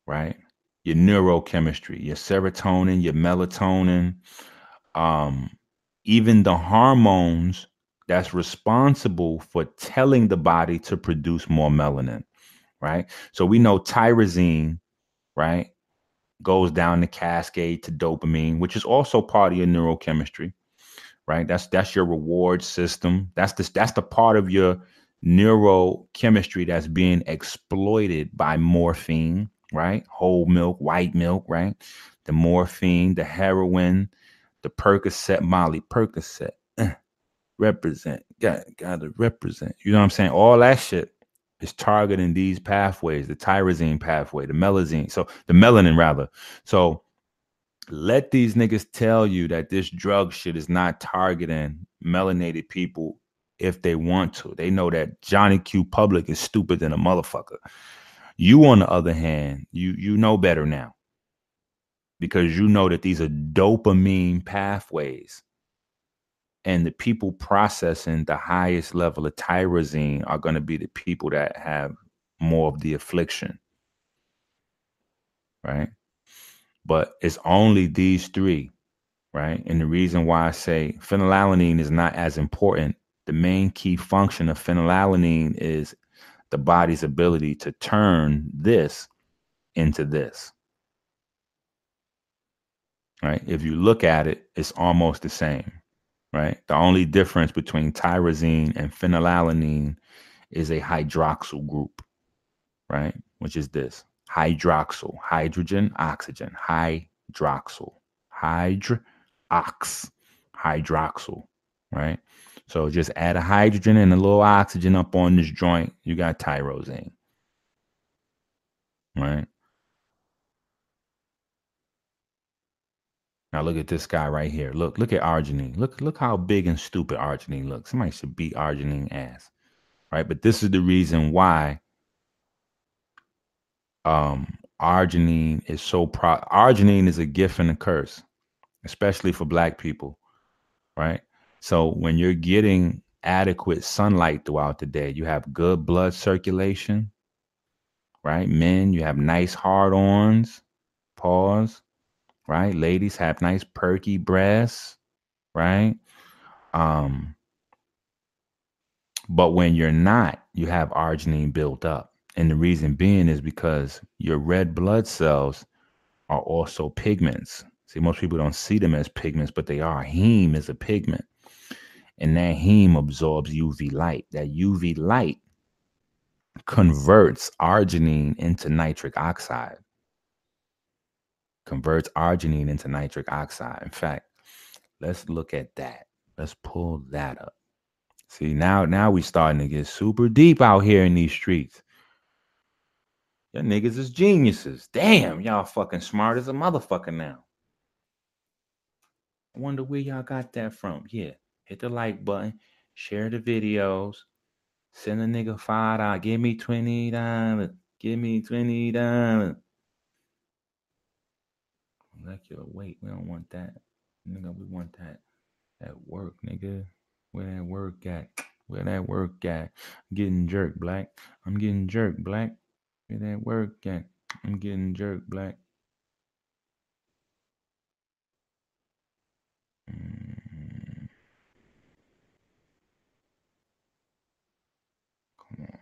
Right? Your neurochemistry, your serotonin, your melatonin, um, even the hormones that's responsible for telling the body to produce more melanin right? So we know tyrosine, right, goes down the cascade to dopamine, which is also part of your neurochemistry, right? That's that's your reward system. That's this that's the part of your neurochemistry that's being exploited by morphine, right? Whole milk, white milk, right? The morphine, the heroin, the Percocet, Molly Percocet, represent, got gotta represent. You know what I'm saying? All that shit is targeting these pathways, the tyrosine pathway, the melasine, so the melanin rather. So let these niggas tell you that this drug shit is not targeting melanated people if they want to. They know that Johnny Q Public is stupid than a motherfucker. You, on the other hand, you you know better now because you know that these are dopamine pathways and the people processing the highest level of tyrosine are going to be the people that have more of the affliction right but it's only these three right and the reason why i say phenylalanine is not as important the main key function of phenylalanine is the body's ability to turn this into this. Right? If you look at it, it's almost the same. Right? The only difference between tyrosine and phenylalanine is a hydroxyl group, right? Which is this hydroxyl, hydrogen, oxygen, hydroxyl, hydrox, hydroxyl, right? So just add a hydrogen and a little oxygen up on this joint. You got tyrosine. Right. Now look at this guy right here. Look, look at arginine. Look, look how big and stupid arginine looks. Somebody should beat arginine ass. Right. But this is the reason why um arginine is so pro arginine is a gift and a curse, especially for black people. Right so when you're getting adequate sunlight throughout the day, you have good blood circulation, right? Men, you have nice hard ons, pause, right? Ladies have nice perky breasts, right? Um, but when you're not, you have arginine built up. And the reason being is because your red blood cells are also pigments. See, most people don't see them as pigments, but they are. Heme is a pigment and that heme absorbs UV light. That UV light converts arginine into nitric oxide. Converts arginine into nitric oxide. In fact, let's look at that. Let's pull that up. See, now now we starting to get super deep out here in these streets. Y'all niggas is geniuses. Damn, y'all fucking smart as a motherfucker now. I wonder where y'all got that from. Yeah, hit the like button, share the videos, send a nigga five dollars, give me twenty dollars, give me twenty dollars. Molecular weight, we don't want that, nigga. We want that that work, nigga. Where that work at? Where that work at? I'm getting jerked, black. I'm getting jerked, black. Where that work at? I'm getting jerked, black. Mm. Come on.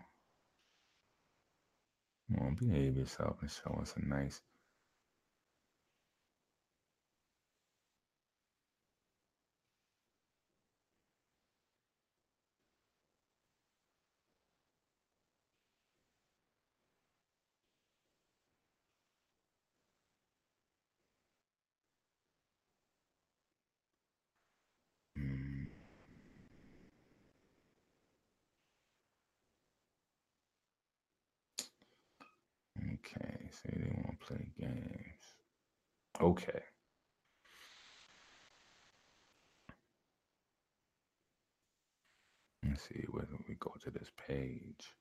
Come on, behave yourself and show us a nice. Mm, See, they want to play games. Okay. Let's see whether we go to this page.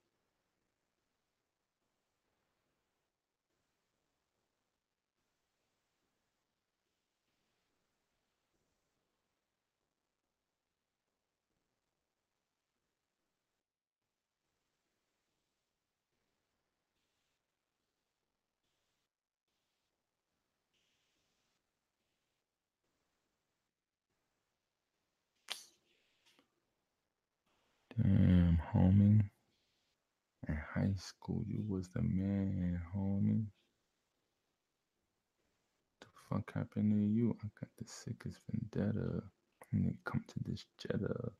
Damn, homie. In high school, you was the man, homie. The fuck happened to you? I got the sickest vendetta. And they come to this Jetta.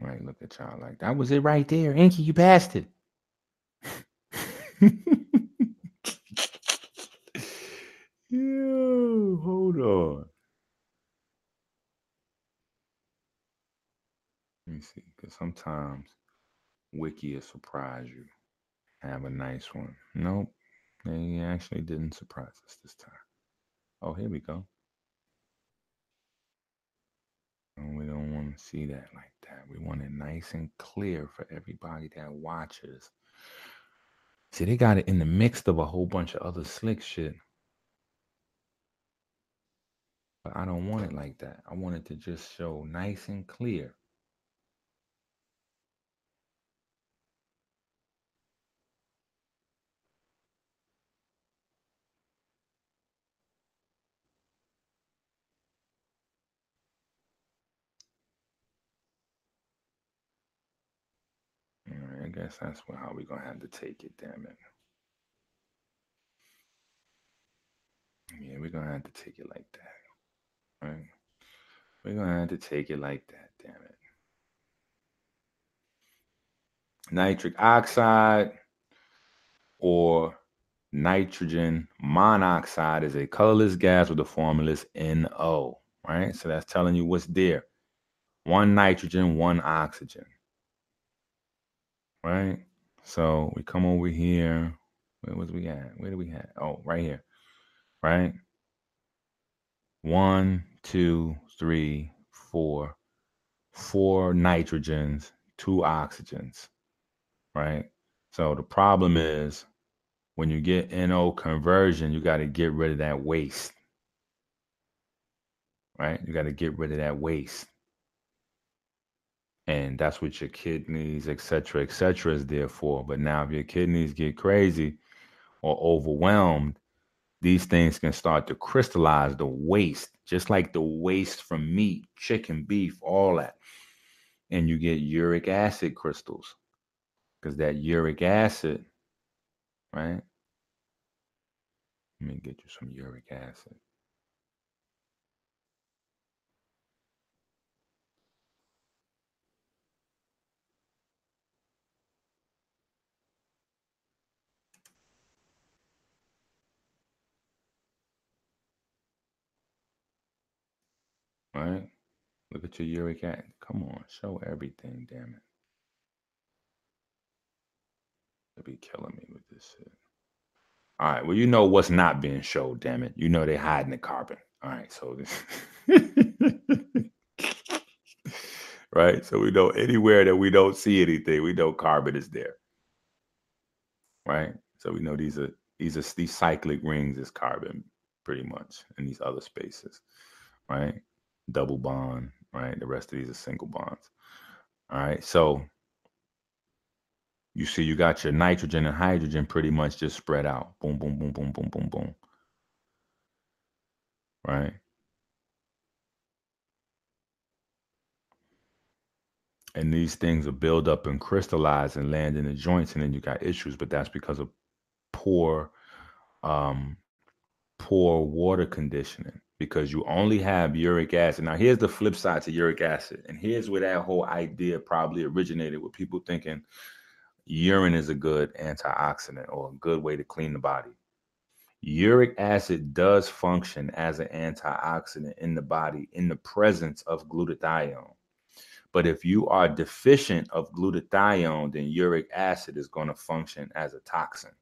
Right, look at y'all like that was it right there. Inky, you bastard. Yo, hold on. Let me see, because sometimes Wiki will surprise you. Have a nice one. Nope, they actually didn't surprise us this time. Oh, here we go. And we don't want to see that like that. We want it nice and clear for everybody that watches. See, they got it in the mix of a whole bunch of other slick shit. But I don't want it like that. I want it to just show nice and clear. I guess that's how we're gonna have to take it, damn it. Yeah, we're gonna have to take it like that. Right? We're gonna have to take it like that, damn it. Nitric oxide or nitrogen monoxide is a colorless gas with the formula NO, right? So that's telling you what's there. One nitrogen, one oxygen. Right? So we come over here. Where was we at? Where do we have? Oh, right here right? One, two, three, four, four nitrogens, two oxygens, right? So the problem is when you get NO conversion, you got to get rid of that waste, right? You got to get rid of that waste. And that's what your kidneys, et cetera, et cetera, is there for. But now, if your kidneys get crazy or overwhelmed, these things can start to crystallize the waste, just like the waste from meat, chicken, beef, all that. And you get uric acid crystals because that uric acid, right? Let me get you some uric acid. Right? Look at your uric acid. Come on, show everything, damn it. They'll be killing me with this shit. All right, well, you know what's not being showed, damn it. You know they're hiding the carbon. All right, so this right? So we know anywhere that we don't see anything, we know carbon is there. Right? So we know these are these are these cyclic rings is carbon pretty much in these other spaces. Right? Double bond, right? The rest of these are single bonds. All right. So you see, you got your nitrogen and hydrogen pretty much just spread out. Boom, boom, boom, boom, boom, boom, boom. Right. And these things will build up and crystallize and land in the joints, and then you got issues. But that's because of poor, um, poor water conditioning because you only have uric acid. Now, here's the flip side to uric acid. And here's where that whole idea probably originated with people thinking urine is a good antioxidant or a good way to clean the body. Uric acid does function as an antioxidant in the body in the presence of glutathione. But if you are deficient of glutathione, then uric acid is going to function as a toxin.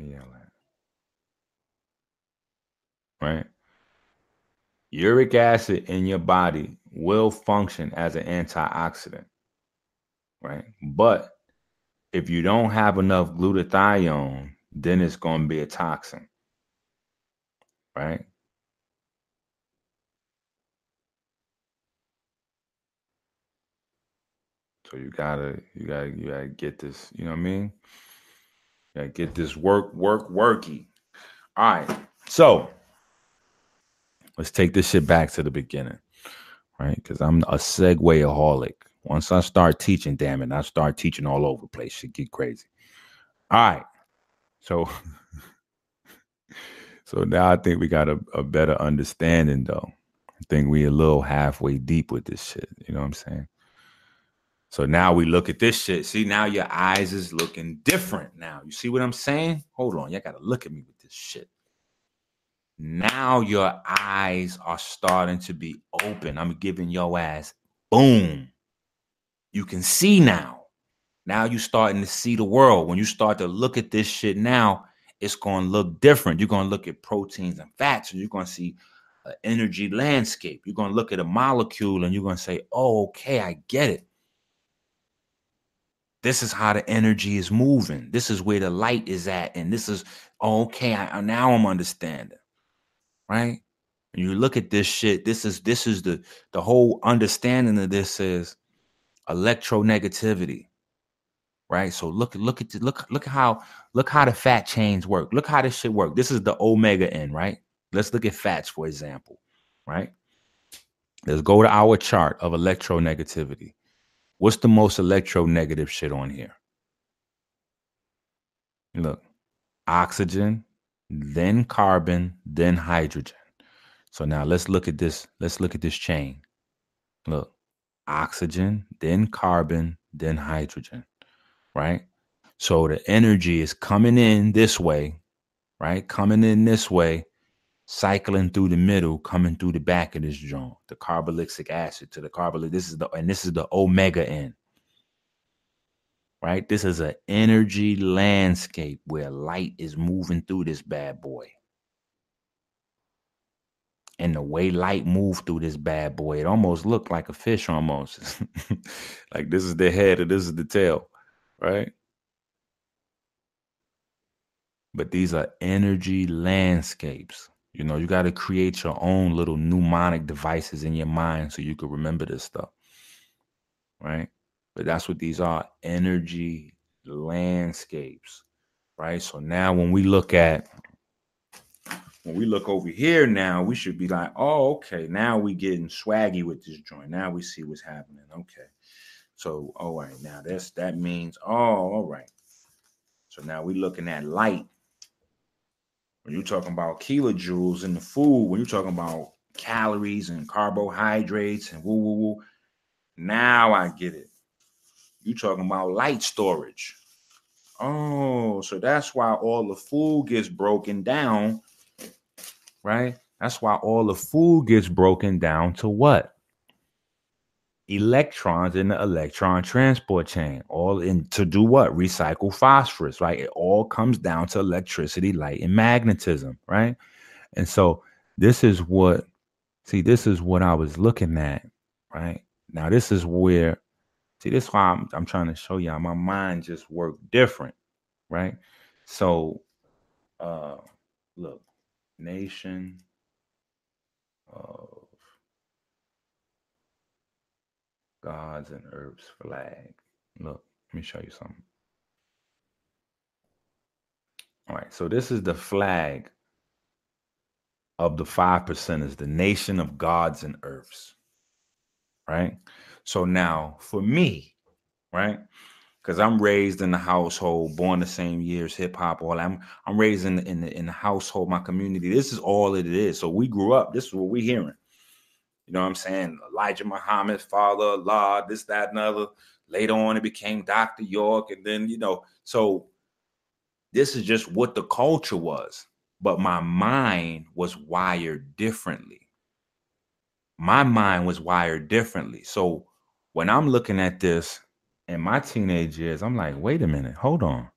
Yell at. Right? Uric acid in your body will function as an antioxidant. Right? But if you don't have enough glutathione, then it's going to be a toxin. Right? So you gotta, you gotta, you gotta get this. You know what I mean? Gotta get this work, work, worky. All right. So let's take this shit back to the beginning, right? Because I'm a segwayaholic. Once I start teaching, damn it, I start teaching all over the place. Shit get crazy. All right. So so now I think we got a, a better understanding though. I think we a little halfway deep with this shit. You know what I'm saying? So now we look at this shit. See, now your eyes is looking different now. You see what I'm saying? Hold on. Y'all got to look at me with this shit. Now your eyes are starting to be open. I'm giving your ass boom. You can see now. Now you starting to see the world. When you start to look at this shit now, it's going to look different. You're going to look at proteins and fats, and you're going to see an energy landscape. You're going to look at a molecule, and you're going to say, "Oh, okay, I get it." This is how the energy is moving. This is where the light is at. And this is oh, okay. I, now I'm understanding. Right. And you look at this shit. This is this is the the whole understanding of this is electronegativity. Right. So look look at look look how look how the fat chains work. Look how this shit work. This is the omega n, right? Let's look at fats, for example. Right. Let's go to our chart of electronegativity. What's the most electronegative shit on here? Look, oxygen, then carbon, then hydrogen. So now let's look at this. Let's look at this chain. Look, oxygen, then carbon, then hydrogen, right? So the energy is coming in this way, right? Coming in this way, cycling through the middle, coming through the back of this joint, the carboxylic acid to the carboxylic. This is the and this is the omega end. Right? This is an energy landscape where light is moving through this bad boy. And the way light moved through this bad boy, it almost looked like a fish almost. like this is the head and this is the tail, right? But these are energy landscapes. You know, you got to create your own little mnemonic devices in your mind so you can remember this stuff. Right? But that's what these are energy landscapes. Right? So now when we look at when we look over here now, we should be like, oh, okay, now we getting swaggy with this joint. Now we see what's happening. Okay. So, all right, now that's that means, oh, all right. So now we're looking at light when you're talking about kilojoules in the food, when you're talking about calories and carbohydrates and woo woo woo, now I get it. You're talking about light storage. Oh, so that's why all the food gets broken down, right? That's why all the food gets broken down to what? Electrons in the electron transport chain all in to do what? Recycle phosphorus right? It all comes down to electricity light and magnetism right? And so this is what see this is what i was looking at right? Now this is where see this is why i'm, I'm trying to show y'all my mind just worked different right? So uh look nation gods and earths flag. Look, let me show you something. All right, so this is the flag of the five percenters, the nation of gods and earths. Right? So now for me, right? Because I'm raised in the household, born the same years, hip hop, all I'm I'm raised in the, in the in the household, my community. This is all it is. So we grew up. This is what we're hearing. You know what I'm saying? Elijah Muhammad, father, Allah, this, that, and other. Later on, it became Dr. York. And then, you know, so this is just what the culture was. But my mind was wired differently. My mind was wired differently. So when I'm looking at this in my teenage years, I'm like, wait a minute, hold on.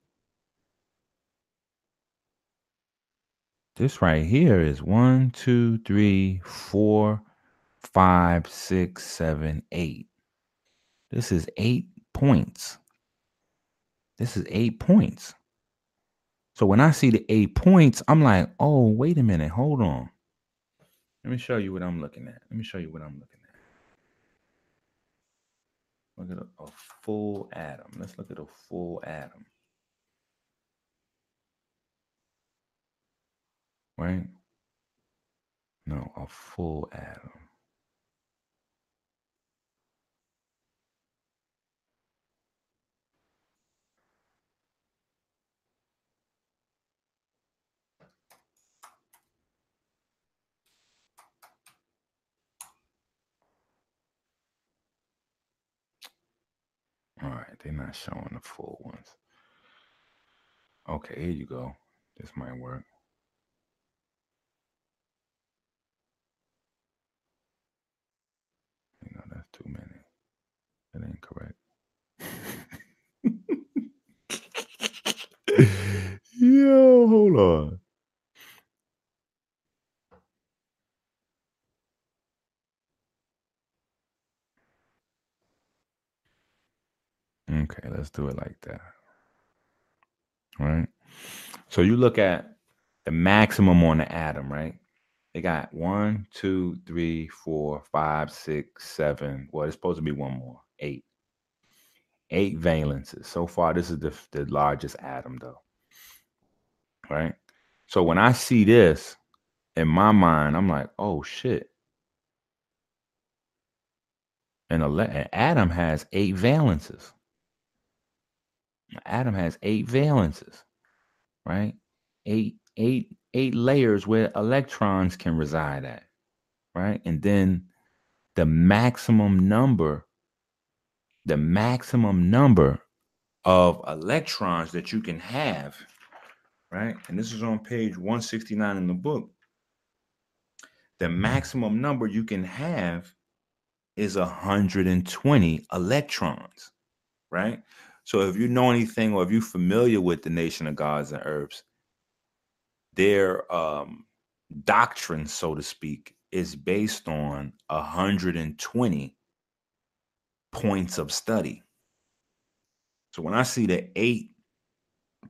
This right here is one, two, three, four, five, six, seven, eight. This is eight points. This is eight points. So when I see the eight points, I'm like, oh, wait a minute, hold on. Let me show you what I'm looking at. Let me show you what I'm looking at. Look at a, a full atom. Let's look at a full atom. Right? No, a full atom. All right, they're not showing the full ones. Okay, here you go. This might work. You know, that's too many. That ain't correct. Yo, hold on. Okay, let's do it like that. Right? So you look at the maximum on the atom, right? They got one, two, three, four, five, six, seven. Well, it's supposed to be one more. Eight. Eight valences. So far, this is the, the largest atom, though. Right? So when I see this in my mind, I'm like, oh shit. an, ele- an atom has eight valences. An atom has eight valences, right? Eight, eight, eight layers where electrons can reside at, right? And then the maximum number, the maximum number of electrons that you can have, right? And this is on page 169 in the book. The maximum number you can have is 120 electrons, right? So if you know anything or if you're familiar with the Nation of Gods and Earths, their um, doctrine, so to speak, is based on 120 points of study. So when I see the eight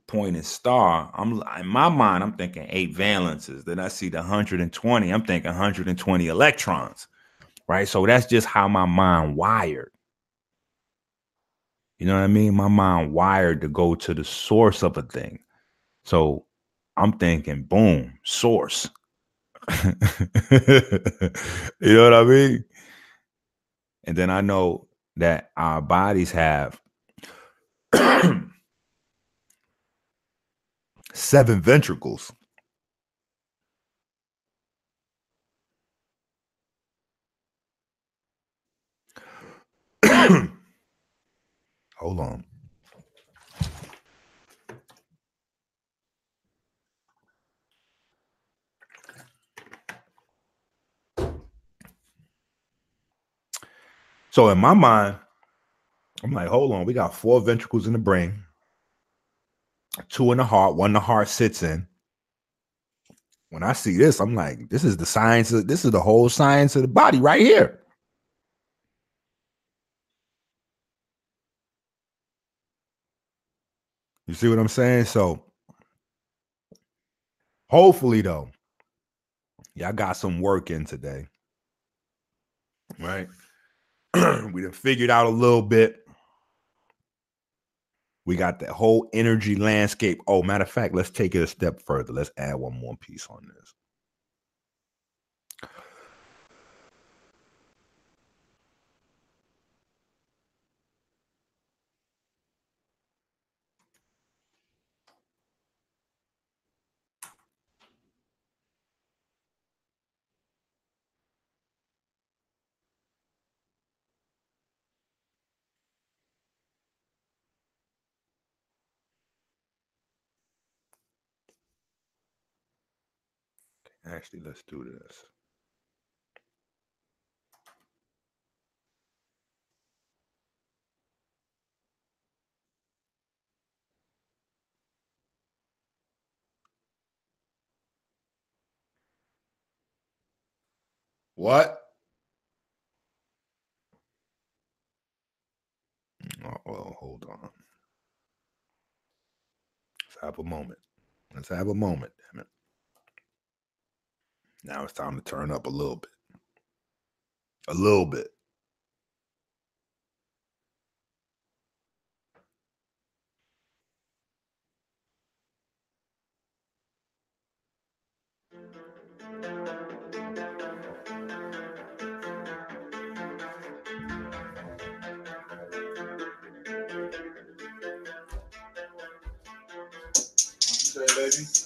pointed star, I'm in my mind, I'm thinking eight valences. Then I see the 120, I'm thinking 120 electrons, right? So that's just how my mind wired. You know what I mean? My mind wired to go to the source of a thing. So I'm thinking, boom, source. you know what I mean? And then I know that our bodies have seven ventricles. Hold on. So in my mind, I'm like, hold on, we got four ventricles in the brain, two in the heart, one the heart sits in. When I see this, I'm like, this is the science of this is the whole science of the body right here. You see what I'm saying? So hopefully though, y'all got some work in today. Right? we done figured out a little bit. We got the whole energy landscape. Oh, matter of fact, let's take it a step further. Let's add one more piece on this. Actually, let's do this. What? Oh, well, hold on. Let's have a moment. Let's have a moment, damn it. Now it's time to turn up a little bit. A little bit. Baby.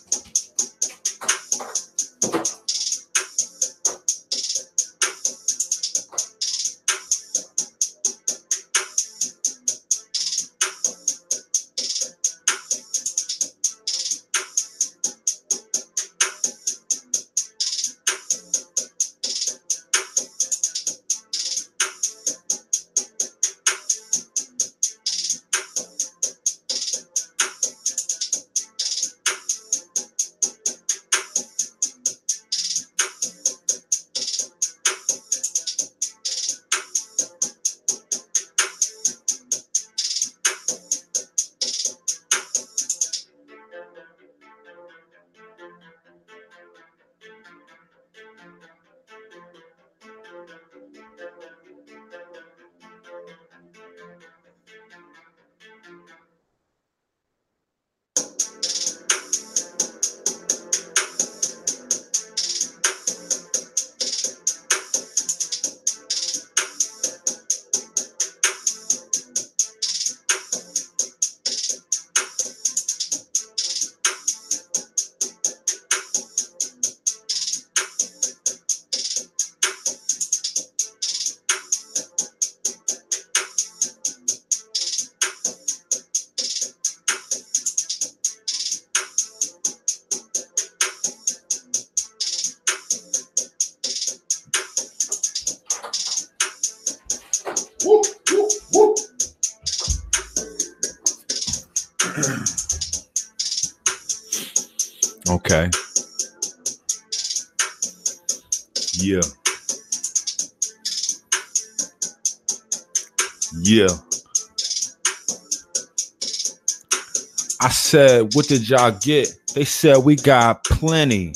Said, what did y'all get? They said we got plenty.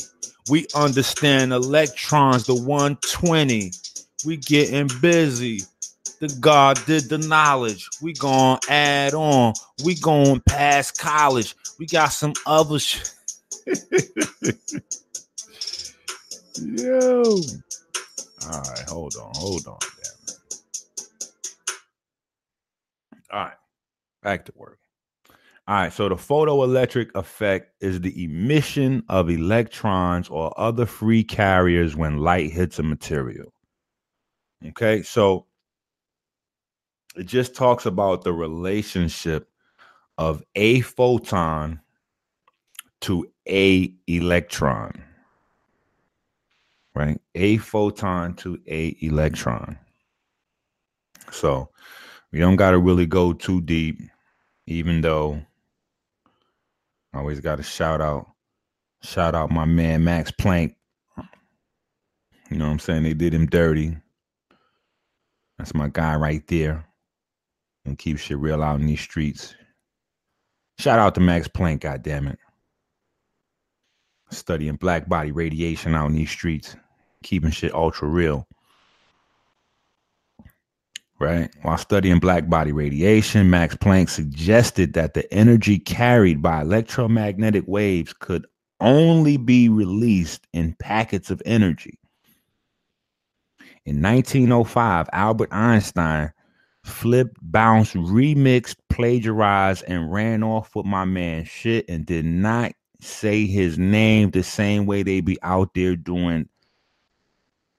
We understand electrons, the 120. We getting busy. The God did the knowledge. We gonna add on. We going past college. We got some other. All right, so the photoelectric effect is the emission of electrons or other free carriers when light hits a material. Okay, so it just talks about the relationship of a photon to a electron. Right? A photon to a electron. So we don't got to really go too deep, even though always got to shout out, shout out my man Max Planck. You know what I'm saying? They did him dirty. That's my guy right there. And keep shit real out in these streets. Shout out to Max Planck, goddammit. Studying black body radiation out in these streets, keeping shit ultra real. Right? While studying black body radiation, Max Planck suggested that the energy carried by electromagnetic waves could only be released in packets of energy. In 1905, Albert Einstein flipped, bounced, remixed, plagiarized, and ran off with my man shit and did not say his name the same way they be out there doing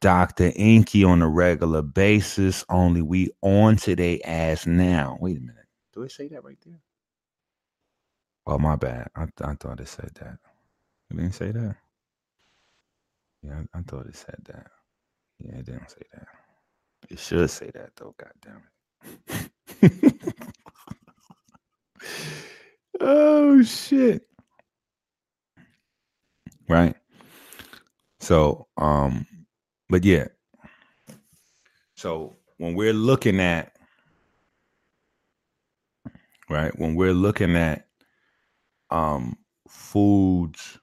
Dr. Inky on a regular basis, only we on today as now. Wait a minute. Do it say that right there? Oh, my bad. I, I thought it said that. It didn't say that? Yeah, I, I thought it said that. Yeah, it didn't say that. It should say that though, god damn it. oh shit. Right? So, um, but yeah. So when we're looking at right, when we're looking at um foods,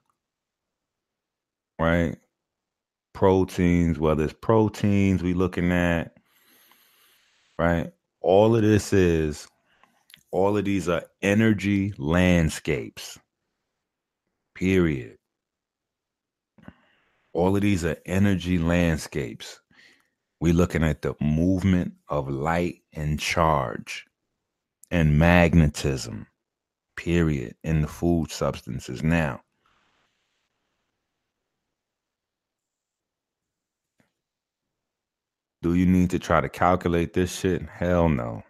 right? Proteins, whether it's proteins we looking at, right? All of this is all of these are energy landscapes. Period. All of these are energy landscapes. We're looking at the movement of light and charge and magnetism, period, in the food substances now. Do you need to try to calculate this shit? Hell no.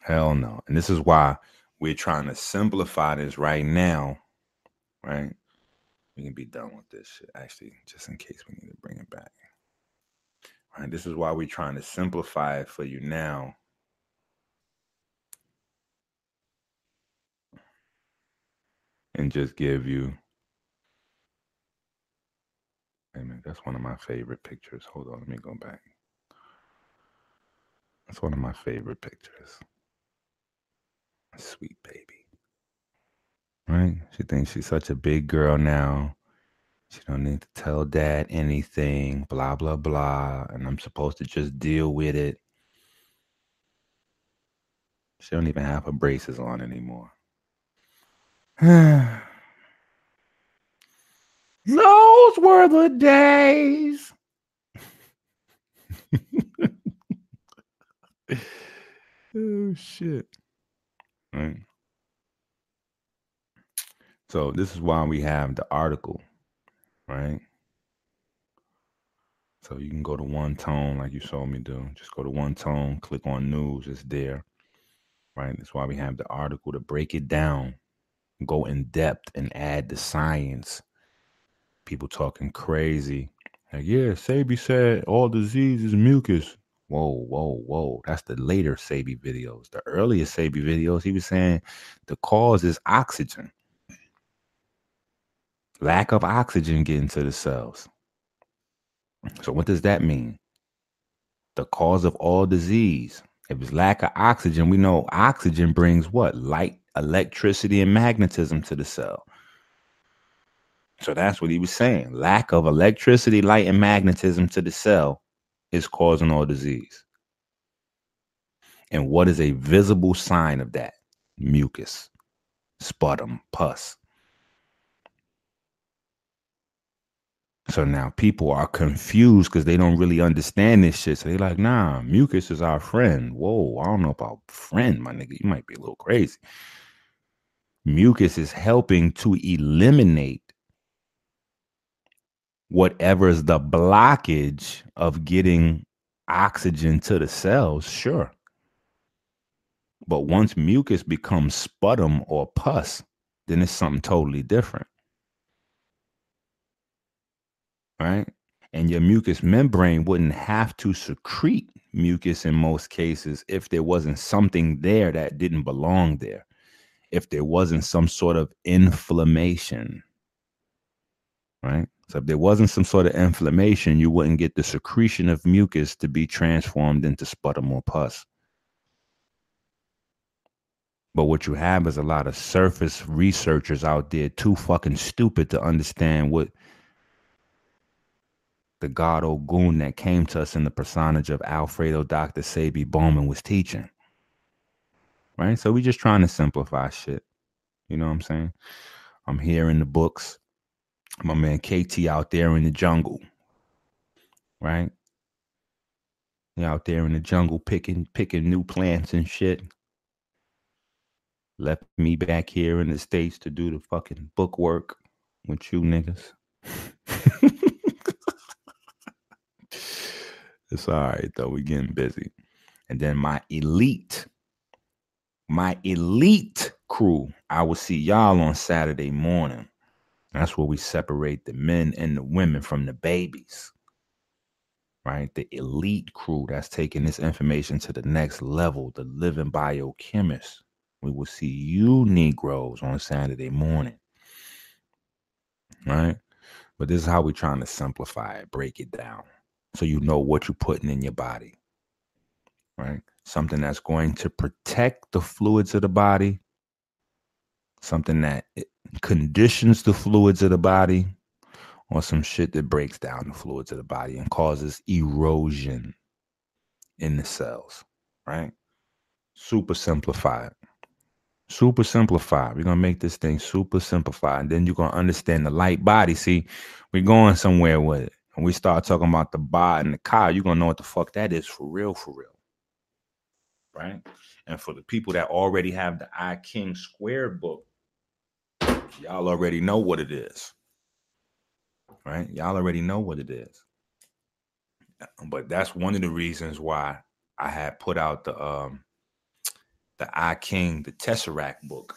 Hell no. And this is why we're trying to simplify this right now, right? We can be done with this shit, actually, just in case we need to bring it back. Right? This is why we're trying to simplify it for you now. And just give you. Hey man, that's one of my favorite pictures. Hold on, let me go back. That's one of my favorite pictures. Sweet baby. Right? She thinks she's such a big girl now. She don't need to tell dad anything, blah blah blah, and I'm supposed to just deal with it. She don't even have her braces on anymore. Those were the days. oh shit. Right. So this is why we have the article, right? So you can go to one tone like you saw me do. Just go to one tone, click on news, it's there. Right? That's why we have the article to break it down, go in depth and add the science. People talking crazy. Like, yeah, Sebi said all disease is mucus. Whoa, whoa, whoa. That's the later Sebi videos. The earlier Sebi videos, he was saying the cause is oxygen. Lack of oxygen getting to the cells. So, what does that mean? The cause of all disease. If it's lack of oxygen, we know oxygen brings what? Light, electricity, and magnetism to the cell. So that's what he was saying. Lack of electricity, light, and magnetism to the cell is causing all disease. And what is a visible sign of that? Mucus, sputum, pus. So now people are confused because they don't really understand this shit. So they're like, nah, mucus is our friend. Whoa, I don't know about friend, my nigga. You might be a little crazy. Mucus is helping to eliminate whatever is the blockage of getting oxygen to the cells, sure. But once mucus becomes sputum or pus, then it's something totally different. Right? And your mucous membrane wouldn't have to secrete mucus in most cases if there wasn't something there that didn't belong there, if there wasn't some sort of inflammation. Right? So if there wasn't some sort of inflammation, you wouldn't get the secretion of mucus to be transformed into sputum or pus. But what you have is a lot of surface researchers out there too fucking stupid to understand what the God Ogun that came to us in the personage of Alfredo Dr. Sebi Bowman was teaching. Right? So we just trying to simplify shit. You know what I'm saying? I'm here in the books my man KT out there in the jungle, right? He out there in the jungle picking picking new plants and shit. Left me back here in the states to do the fucking book work with you niggas. it's all right though. We're getting busy. And then my elite, my elite crew, I will see y'all on Saturday morning. That's where we separate the men and the women from the babies. Right? The elite crew that's taking this information to the next level, the living biochemists. We will see you Negroes on Saturday morning. Right? But this is how we're trying to simplify it, break it down. So you know what you're putting in your body. Right? Something that's going to protect the fluids of the body. Something that eh, conditions the fluids of the body or some shit that breaks down the fluids of the body and causes erosion in the cells, right? Super simplified. Super simplified. We're gonna make this thing super simplified. And then you're gonna understand the light body. See, we're going somewhere with it. And we start talking about the ba and the ka, you're gonna know what the fuck that is for real, for real. Right? And for the people that already have the I King Square book, Y'all already know what it is. Right? Y'all already know what it is. But that's one of the reasons why I had put out the um the I King, the Tesseract book.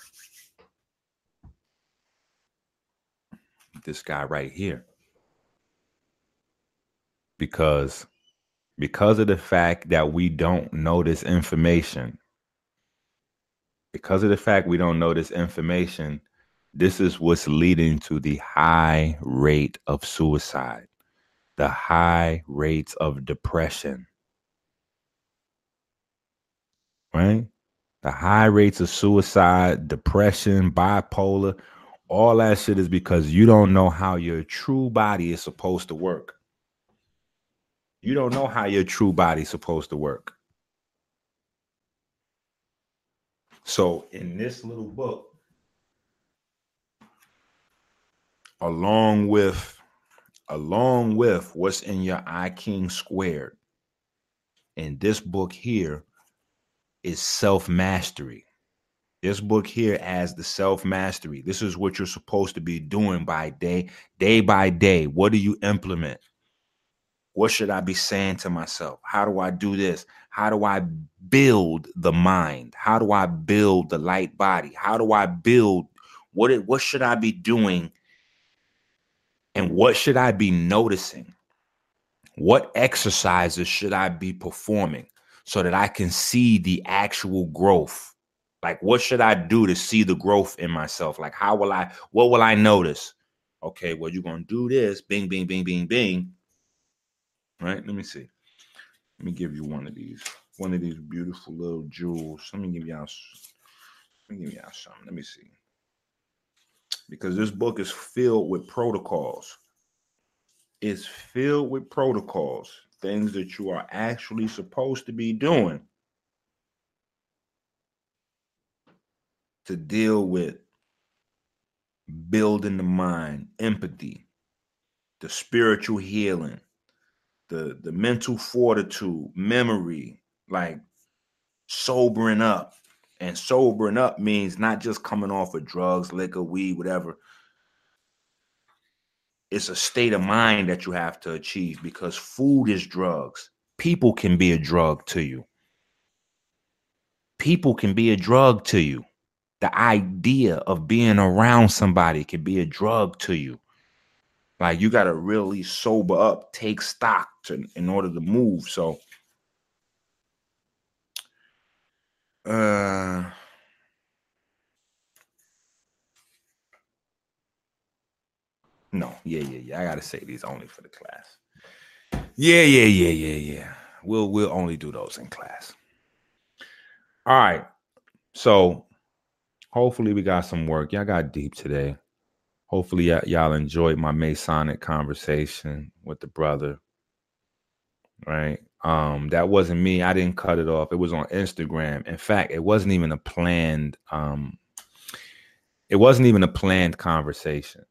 This guy right here. Because because of the fact that we don't know this information, because of the fact we don't know this information, this is what's leading to the high rate of suicide, the high rates of depression. Right? The high rates of suicide, depression, bipolar, all that shit is because you don't know how your true body is supposed to work. You don't know how your true body's supposed to work. So, in this little book, along with along with what's in your I King squared. And this book here is self mastery. This book here has the self mastery. This is what you're supposed to be doing by day, day by day. What do you implement? What should I be saying to myself? How do I do this? How do I build the mind? How do I build the light body? How do I build what it, what should I be doing and what should I be noticing? What exercises should I be performing so that I can see the actual growth? Like, what should I do to see the growth in myself? Like, how will I, what will I notice? Okay, well, you're going to do this, bing, bing, bing, bing, bing. Right? Let me see. Let me give you one of these, one of these beautiful little jewels. Let me give y'all, let me give y'all something. Let me see. Because this book is filled with protocols. It's filled with protocols, things that you are actually supposed to be doing to deal with building the mind, empathy, the spiritual healing, the the mental fortitude, memory, like sobering up. And sobering up means not just coming off of drugs, liquor, weed, whatever. It's a state of mind that you have to achieve because food is drugs. People can be a drug to you. People can be a drug to you. The idea of being around somebody can be a drug to you. Like you got to really sober up, take stock to, in order to move. So, uh, no, yeah, yeah, yeah. I gotta say these only for the class. Yeah, yeah, yeah, yeah, yeah. We'll we'll only do those in class. All right. So hopefully we got some work. Y'all got deep today. Hopefully y- y'all enjoyed my Masonic conversation with the brother. Right. Um, that wasn't me. I didn't cut it off. It was on Instagram. In fact, it wasn't even a planned um it wasn't even a planned conversation.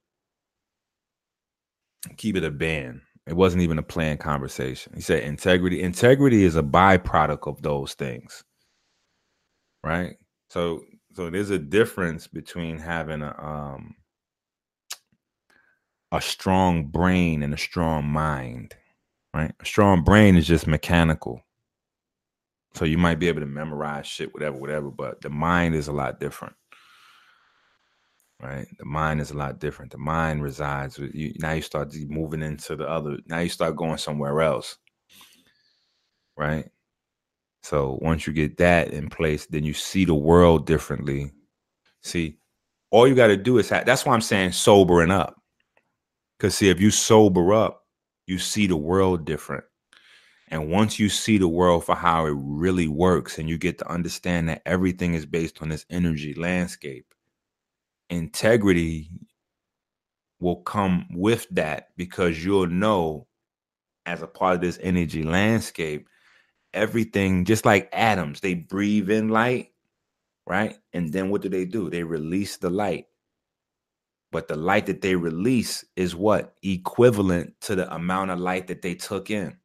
Keep it a band. It wasn't even a planned conversation. He said integrity. Integrity is a byproduct of those things. Right? So so there's a difference between having a um a strong brain and a strong mind right? A strong brain is just mechanical. So you might be able to memorize shit whatever whatever but the mind is a lot different right? The mind is a lot different. The mind resides with you. Now you start moving into the other now you start going somewhere else right? So once you get that in place then you see the world differently. See all you got to do is have, that's why i'm saying sobering up because see if you sober up you see the world different. And once you see the world for how it really works and you get to understand that everything is based on this energy landscape integrity will come with that because you'll know as a part of this energy landscape everything just like atoms they breathe in light right? And then what do they do? They release the light but the light that they release is what? Equivalent to the amount of light that they took in.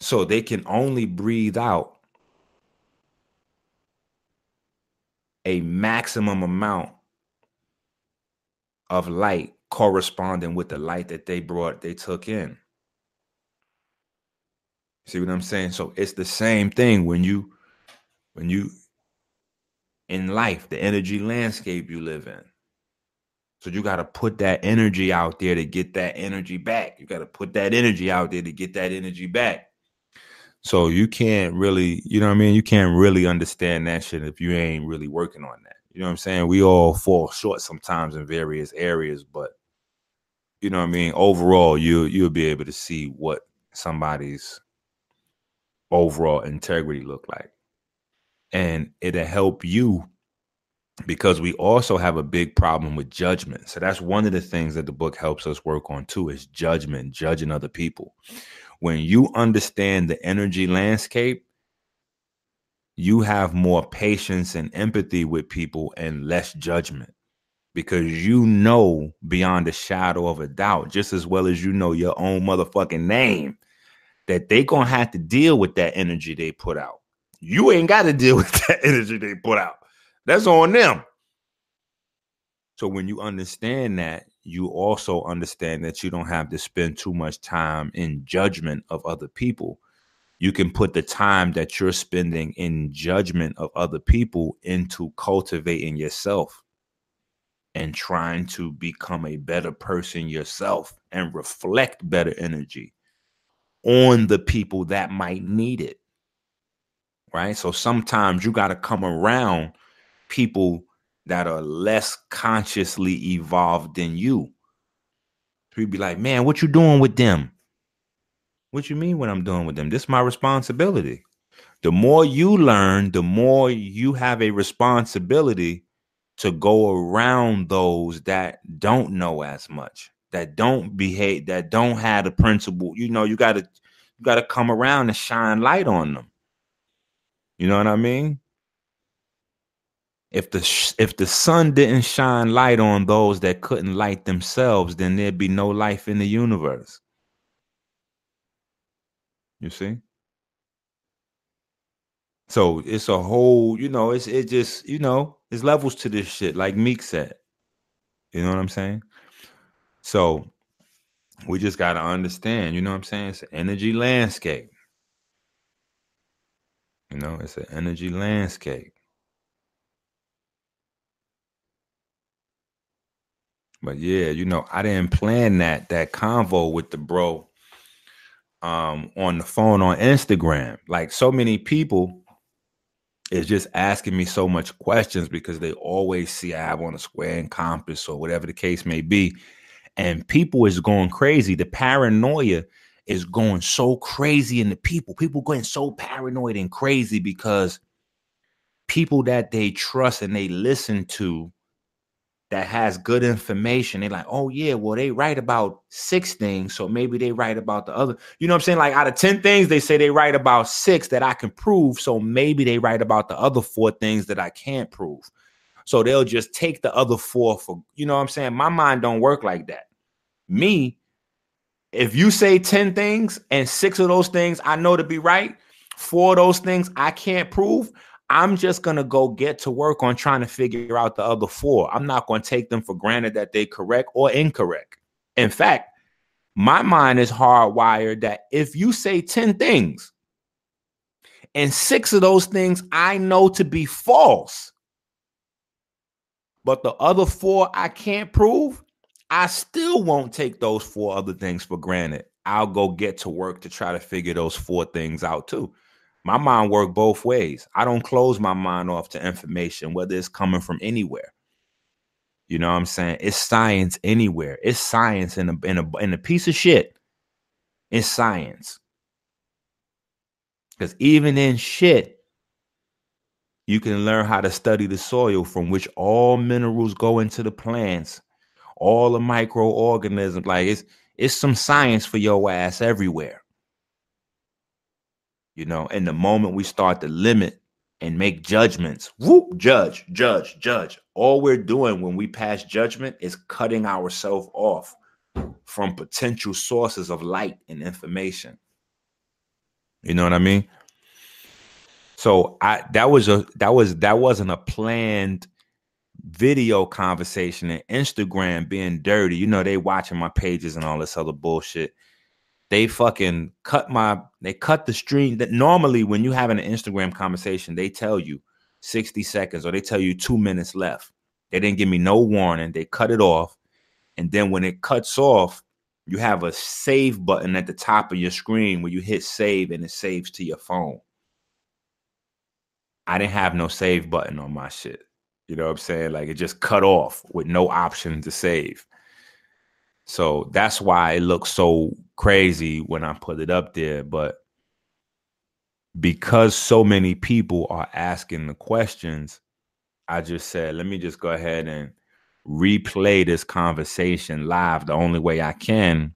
So they can only breathe out a maximum amount of light corresponding with the light that they brought they took in. See what i'm saying? So it's the same thing when you when you in life the energy landscape you live in so you got to put that energy out there to get that energy back you got to put that energy out there to get that energy back so you can't really, you know what I mean? You can't really understand that shit if you ain't really working on that. You know what I'm saying? We all fall short sometimes in various areas, but you know what I mean? Overall, you you'll be able to see what somebody's overall integrity look like. And it'll help you because we also have a big problem with judgment. So that's one of the things that the book helps us work on too is judgment, judging other people when you understand the energy landscape, you have more patience and empathy with people and less judgment because you know beyond a shadow of a doubt, just as well as you know your own motherfucking name, that they gonna have to deal with that energy they put out. You ain't got to deal with that energy they put out. That's on them. So when you understand that, you also understand that you don't have to spend too much time in judgment of other people. You can put the time that you're spending in judgment of other people into cultivating yourself. and trying to become a better person yourself and reflect better energy on the people that might need it. Right? So sometimes you got to come around people that are less consciously evolved than you. So you'd be like, man, what you doing with them? What you mean what I'm doing with them? This is my responsibility. The more you learn, the more you have a responsibility to go around those that don't know as much, that don't behave, that don't have the principle. You know, you gotta you gotta come around and shine light on them. You know what I mean? If the if the sun didn't shine light on those that couldn't light themselves, then there'd be no life in the universe. You see? So it's a whole, you know, it's it just, you know, it's levels to this shit, like Meek said. You know what I'm saying? So we just gotta understand, you know what I'm saying? It's an energy landscape. You know, it's an energy landscape. But yeah, you know, I didn't plan that that convo with the bro um on the phone on Instagram. Like so many people is just asking me so much questions because they always see I have on a square and compass or whatever the case may be. And people is going crazy. The paranoia is going so crazy in the people. People going so paranoid and crazy because people that they trust and they listen to that has good information. They're like, oh yeah, well, they write about six things, so maybe they write about the other. You know what I'm saying? Like out of 10 things, they say they write about six that I can prove. So maybe they write about the other four things that I can't prove. So they'll just take the other four for, you know what I'm saying? My mind don't work like that. Me, if you say 10 things and six of those things I know to be right, four of those things I can't prove, I'm just going to go get to work on trying to figure out the other four. I'm not going to take them for granted that they're correct or incorrect. In fact, my mind is hardwired that if you say 10 things and six of those things I know to be false, but the other four I can't prove, I still won't take those four other things for granted. I'll go get to work to try to figure those four things out too my mind work both ways. I don't close my mind off to information, whether it's coming from anywhere. You know what I'm saying? It's science anywhere. It's science in a in a in a piece of shit. It's science. Because even in shit, you can learn how to study the soil from which all minerals go into the plants, all the microorganisms. Like it's it's some science for your ass everywhere. You know and the moment we start to limit and make judgments whoop judge judge judge. All we're doing when we pass judgment is cutting ourselves off from potential sources of light and information. You know what i mean? So i that was a that was that wasn't a planned video conversation and instagram being dirty you know they watching my pages and all this other bullshit they fucking cut my they cut the stream that normally when you have an Instagram conversation, they tell you 60 seconds or they tell you two minutes left. They didn't give me no warning. They cut it off. And then when it cuts off, you have a save button at the top of your screen where you hit save and it saves to your phone. I didn't have no save button on my shit. You know what I'm saying? Like it just cut off with no option to save. So that's why it looks so crazy when I put it up there. But because so many people are asking the questions, I just said, let me just go ahead and replay this conversation live the only way I can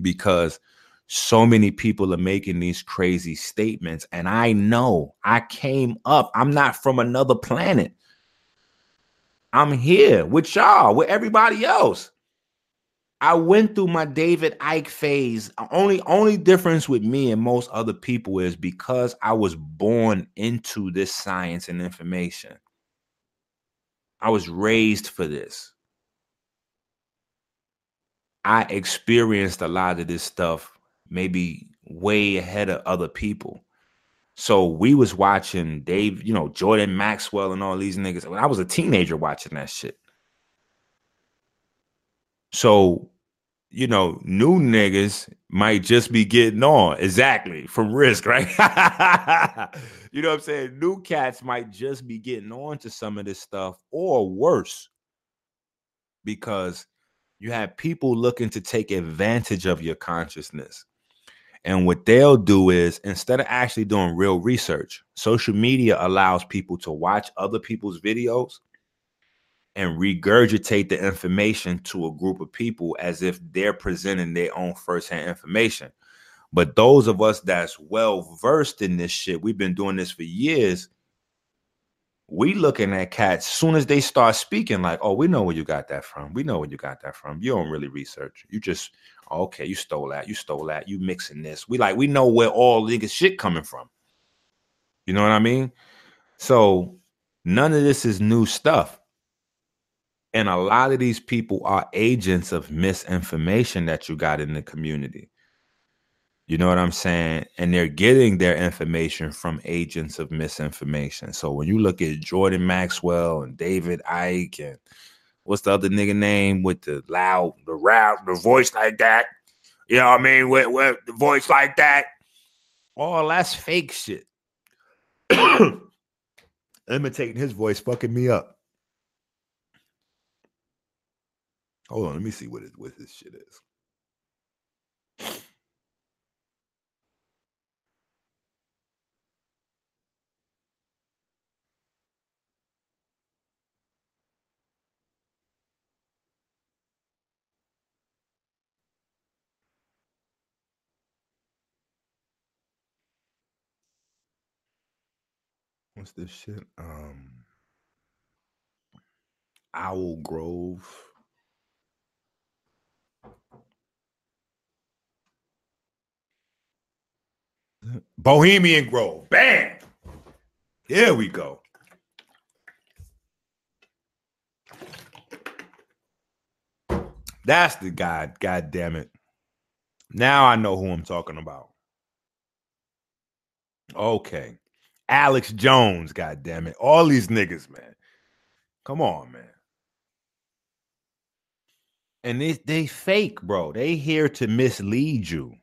because so many people are making these crazy statements. And I know I came up, I'm not from another planet. I'm here with y'all, with everybody else. I went through my David Icke phase. Only only difference with me and most other people is because I was born into this science and information. I was raised for this. I experienced a lot of this stuff maybe way ahead of other people. So we was watching Dave, you know, Jordan Maxwell and all these niggas. When I was a teenager watching that shit. So, you know, new niggas might just be getting on exactly from risk, right? you know what I'm saying? New cats might just be getting on to some of this stuff or worse because you have people looking to take advantage of your consciousness. And what they'll do is instead of actually doing real research, social media allows people to watch other people's videos and regurgitate the information to a group of people as if they're presenting their own firsthand information. But those of us that's well versed in this shit, we've been doing this for years. We looking at cats as soon as they start speaking, like, oh, we know where you got that from. We know where you got that from. You don't really research. You just okay, you stole that, you stole that, you mixing this. We like we know where all niggas shit coming from. You know what I mean? So none of this is new stuff. And a lot of these people are agents of misinformation that you got in the community. You know what I'm saying? And they're getting their information from agents of misinformation. So when you look at Jordan Maxwell and David Icke and what's the other nigga name with the loud, the loud, the voice like that? You know what I mean? With, with the voice like that. All that's fake shit. Imitating his voice fucking me up. Hold on, let me see what it, what this shit is. What's this shit? Um, Owl Grove. Bohemian Grove. Bam. Here we go. That's the guy. God damn it. Now I know who I'm talking about. Okay. Alex Jones, god damn it. All these niggas, man. Come on, man. And they they fake, bro. They here to mislead you.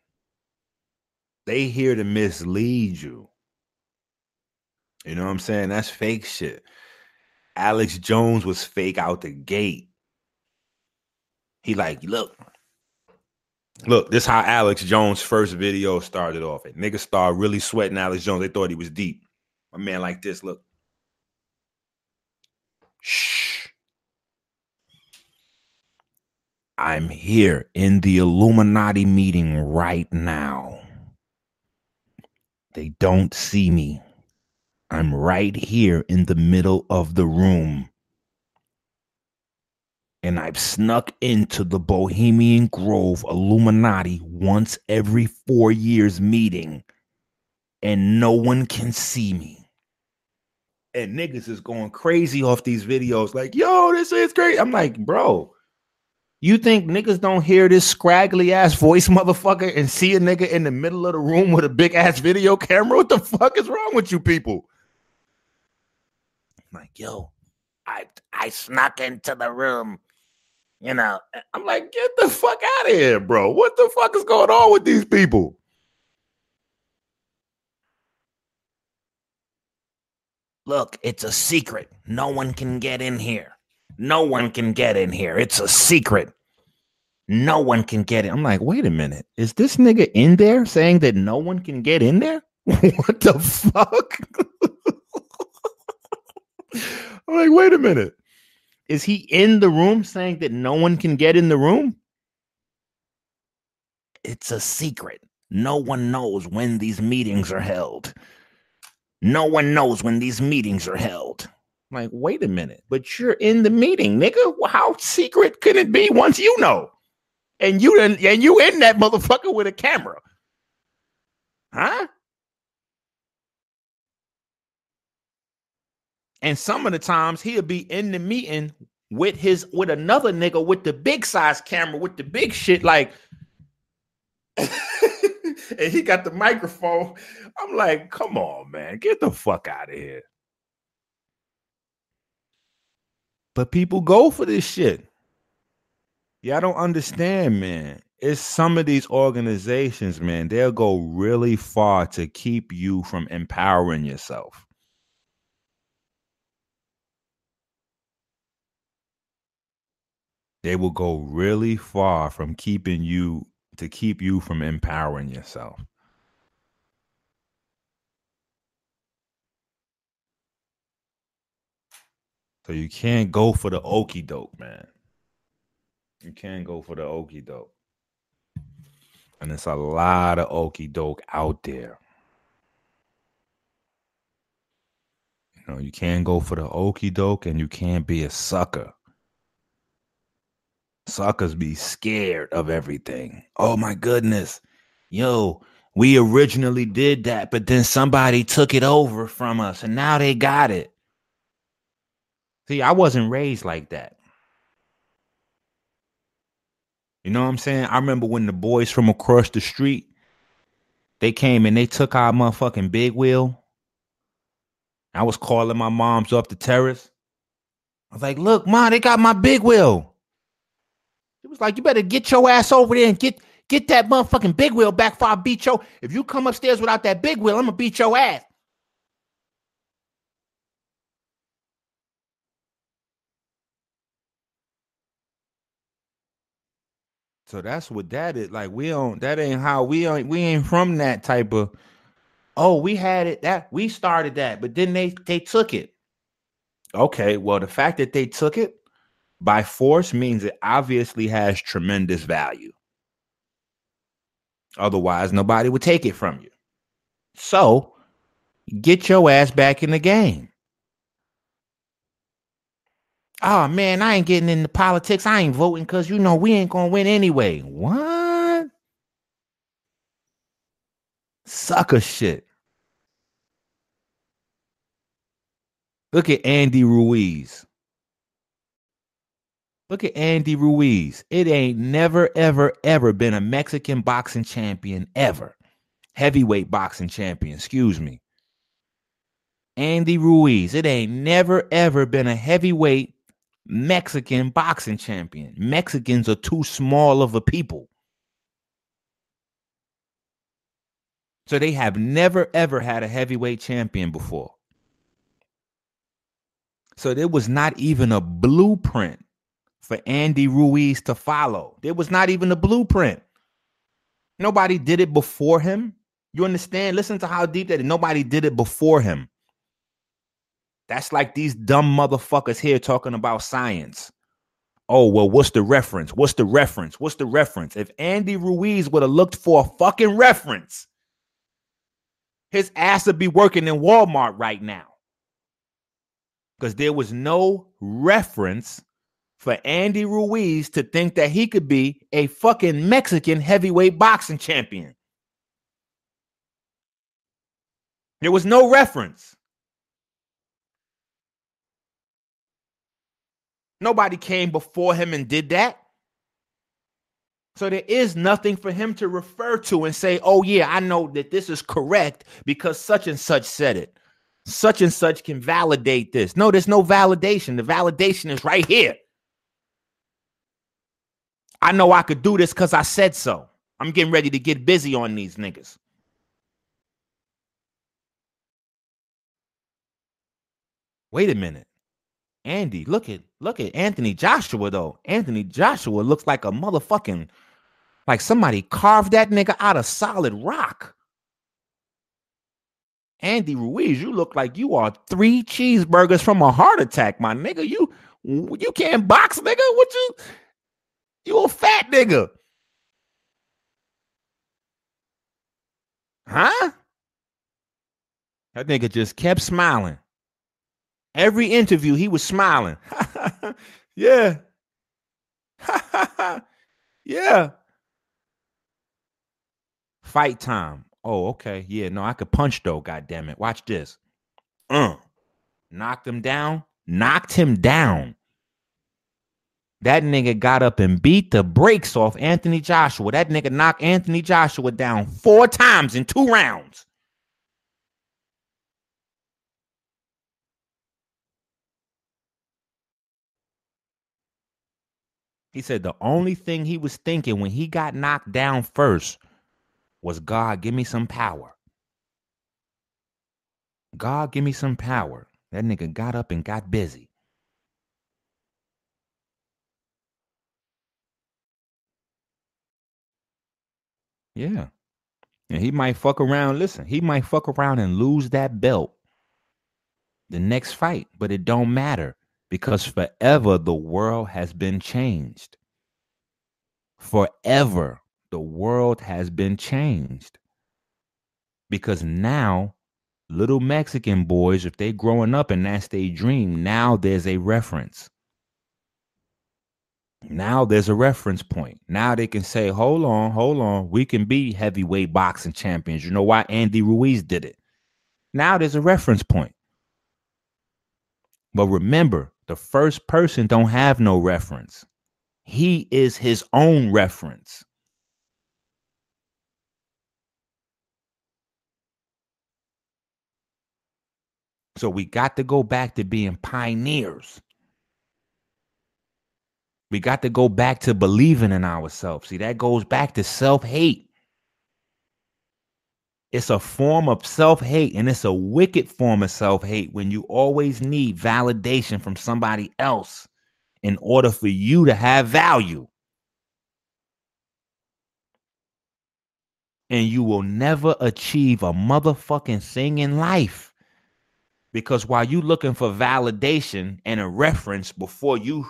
They here to mislead you. You know what I'm saying? That's fake shit. Alex Jones was fake out the gate. He like, look, look, this how Alex Jones' first video started off. It niggas started really sweating Alex Jones. They thought he was deep. A man like this, look. Shh. I'm here in the Illuminati meeting right now. They don't see me. I'm right here in the middle of the room. And I've snuck into the Bohemian Grove Illuminati once every four years meeting, and no one can see me. And niggas is going crazy off these videos, like, yo, this is great. I'm like, bro, you think niggas don't hear this scraggly ass voice motherfucker and see a nigga in the middle of the room with a big ass video camera? What the fuck is wrong with you people? I'm like, yo, I I snuck into the room. You know, I'm like, get the fuck out of here, bro. What the fuck is going on with these people? Look, it's a secret. No one can get in here. No one can get in here. It's a secret. No one can get in. I'm like, wait a minute. Is this nigga in there saying that no one can get in there? what the fuck? I'm like, wait a minute. Is he in the room saying that no one can get in the room? It's a secret. No one knows when these meetings are held. No one knows when these meetings are held like, wait a minute, but you're in the meeting, nigga. How secret can it be once you know? And you and you in that motherfucker with a camera. Huh? And some of the times he'll be in the meeting with his with another nigga with the big size camera with the big shit, like and he got the microphone. I'm like, come on, man, get the fuck out of here. But people go for this shit. Yeah, I don't understand, man. It's some of these organizations, man, they'll go really far to keep you from empowering yourself. They will go really far from keeping you to keep you from empowering yourself. So you can't go for the okey doke, man. You can't go for the okey doke. And it's a lot of okey doke out there. You know, you can't go for the okey doke and you can't be a sucker. Suckers be scared of everything. Oh my goodness. Yo, we originally did that, but then somebody took it over from us and now they got it. See, I wasn't raised like that. You know what I'm saying? I remember when the boys from across the street they came and they took our motherfucking big wheel. I was calling my moms up the terrace. I was like, look, mom, they got my big wheel. Was like, you better get your ass over there and get get that motherfucking big wheel back for I beat your. If you come upstairs without that big wheel, I'm gonna beat your ass. So that's what that is. Like we don't that ain't how we ain't we ain't from that type of oh, we had it that we started that, but then they they took it. Okay, well, the fact that they took it by force means it obviously has tremendous value. Otherwise, nobody would take it from you. So get your ass back in the game. Oh man, I ain't getting into politics. I ain't voting because you know we ain't gonna win anyway. What? Sucker shit. Look at Andy Ruiz. Look at Andy Ruiz. It ain't never, ever, ever been a Mexican boxing champion ever. Heavyweight boxing champion, excuse me. Andy Ruiz. It ain't never, ever been a heavyweight Mexican boxing champion. Mexicans are too small of a people. So they have never, ever had a heavyweight champion before. So there was not even a blueprint for Andy Ruiz to follow. There was not even a blueprint. Nobody did it before him. You understand? Listen to how deep that is. Nobody did it before him. That's like these dumb motherfuckers here talking about science. Oh, well, what's the reference? What's the reference? What's the reference? If Andy Ruiz would have looked for a fucking reference, his ass would be working in Walmart right now. Because there was no reference for Andy Ruiz to think that he could be a fucking Mexican heavyweight boxing champion. There was no reference. Nobody came before him and did that. So there is nothing for him to refer to and say, oh, yeah, I know that this is correct because such and such said it. Such and such can validate this. No, there's no validation. The validation is right here. I know I could do this because I said so. I'm getting ready to get busy on these niggas. Wait a minute. Andy, look at look at Anthony Joshua though. Anthony Joshua looks like a motherfucking like somebody carved that nigga out of solid rock. Andy Ruiz, you look like you are three cheeseburgers from a heart attack, my nigga. You you can't box, nigga. What you you a fat nigga. Huh? That nigga just kept smiling. Every interview, he was smiling. yeah. yeah. Fight time. Oh, okay. Yeah, no, I could punch though, god damn it. Watch this. Uh. Knocked him down. Knocked him down. That nigga got up and beat the brakes off Anthony Joshua. That nigga knocked Anthony Joshua down four times in two rounds. He said the only thing he was thinking when he got knocked down first was God, give me some power. God, give me some power. That nigga got up and got busy. Yeah. And he might fuck around. Listen, he might fuck around and lose that belt the next fight, but it don't matter because forever the world has been changed. Forever the world has been changed. Because now little Mexican boys, if they growing up and that's their dream, now there's a reference. Now there's a reference point. Now they can say, hold on, hold on. We can be heavyweight boxing champions. You know why Andy Ruiz did it? Now there's a reference point. But remember, the first person don't have no reference. He is his own reference. So we got to go back to being pioneers. We got to go back to believing in ourselves. See, that goes back to self hate. It's a form of self hate, and it's a wicked form of self hate when you always need validation from somebody else in order for you to have value. And you will never achieve a motherfucking thing in life. Because while you're looking for validation and a reference before you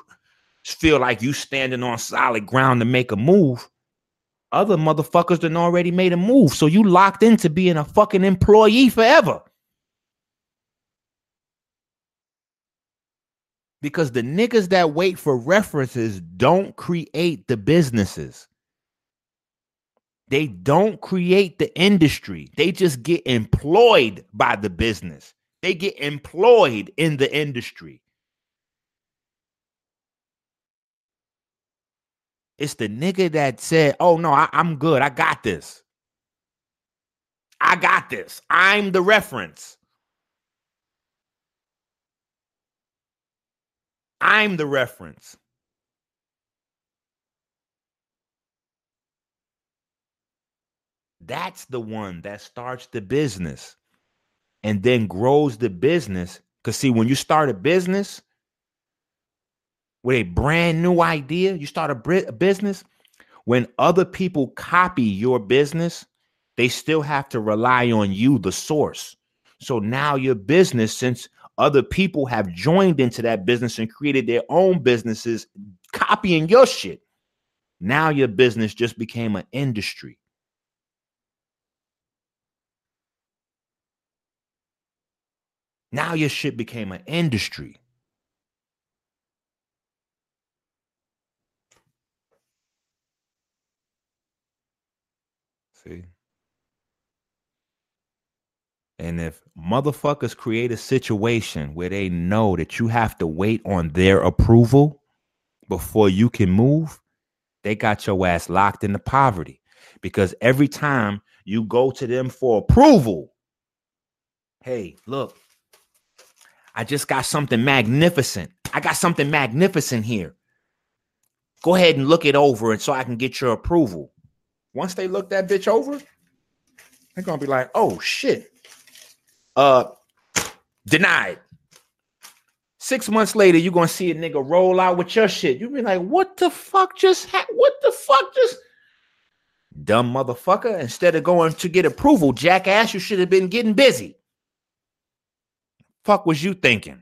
feel like you standing on solid ground to make a move, other motherfuckers done already made a move. So you locked into being a fucking employee forever. Because the niggas that wait for references don't create the businesses. They don't create the industry. They just get employed by the business. They get employed in the industry. It's the nigga that said, "Oh no, I, am good. I got this. I got this. I'm the reference. I'm the reference." That's the one that starts the business and then grows the business. Because, see, when you start a business, with a brand new idea, you start a business, when other people copy your business, they still have to rely on you, the source. So now your business, since other people have joined into that business and created their own businesses copying your shit, now your business just became an industry. Now your shit became an industry. See? And if motherfuckers create a situation where they know that you have to wait on their approval before you can move, they got your ass locked into poverty. Because every time you go to them for approval, hey, look, I just got something magnificent. I got something magnificent here. Go ahead and look it over and so I can get your approval. Once they look that bitch over, they're gonna be like, oh shit. Uh denied. Six months later, you're gonna see a nigga roll out with your shit. You be like, what the fuck just ha- what the fuck just dumb motherfucker? Instead of going to get approval, jackass, you should have been getting busy. Fuck was you thinking?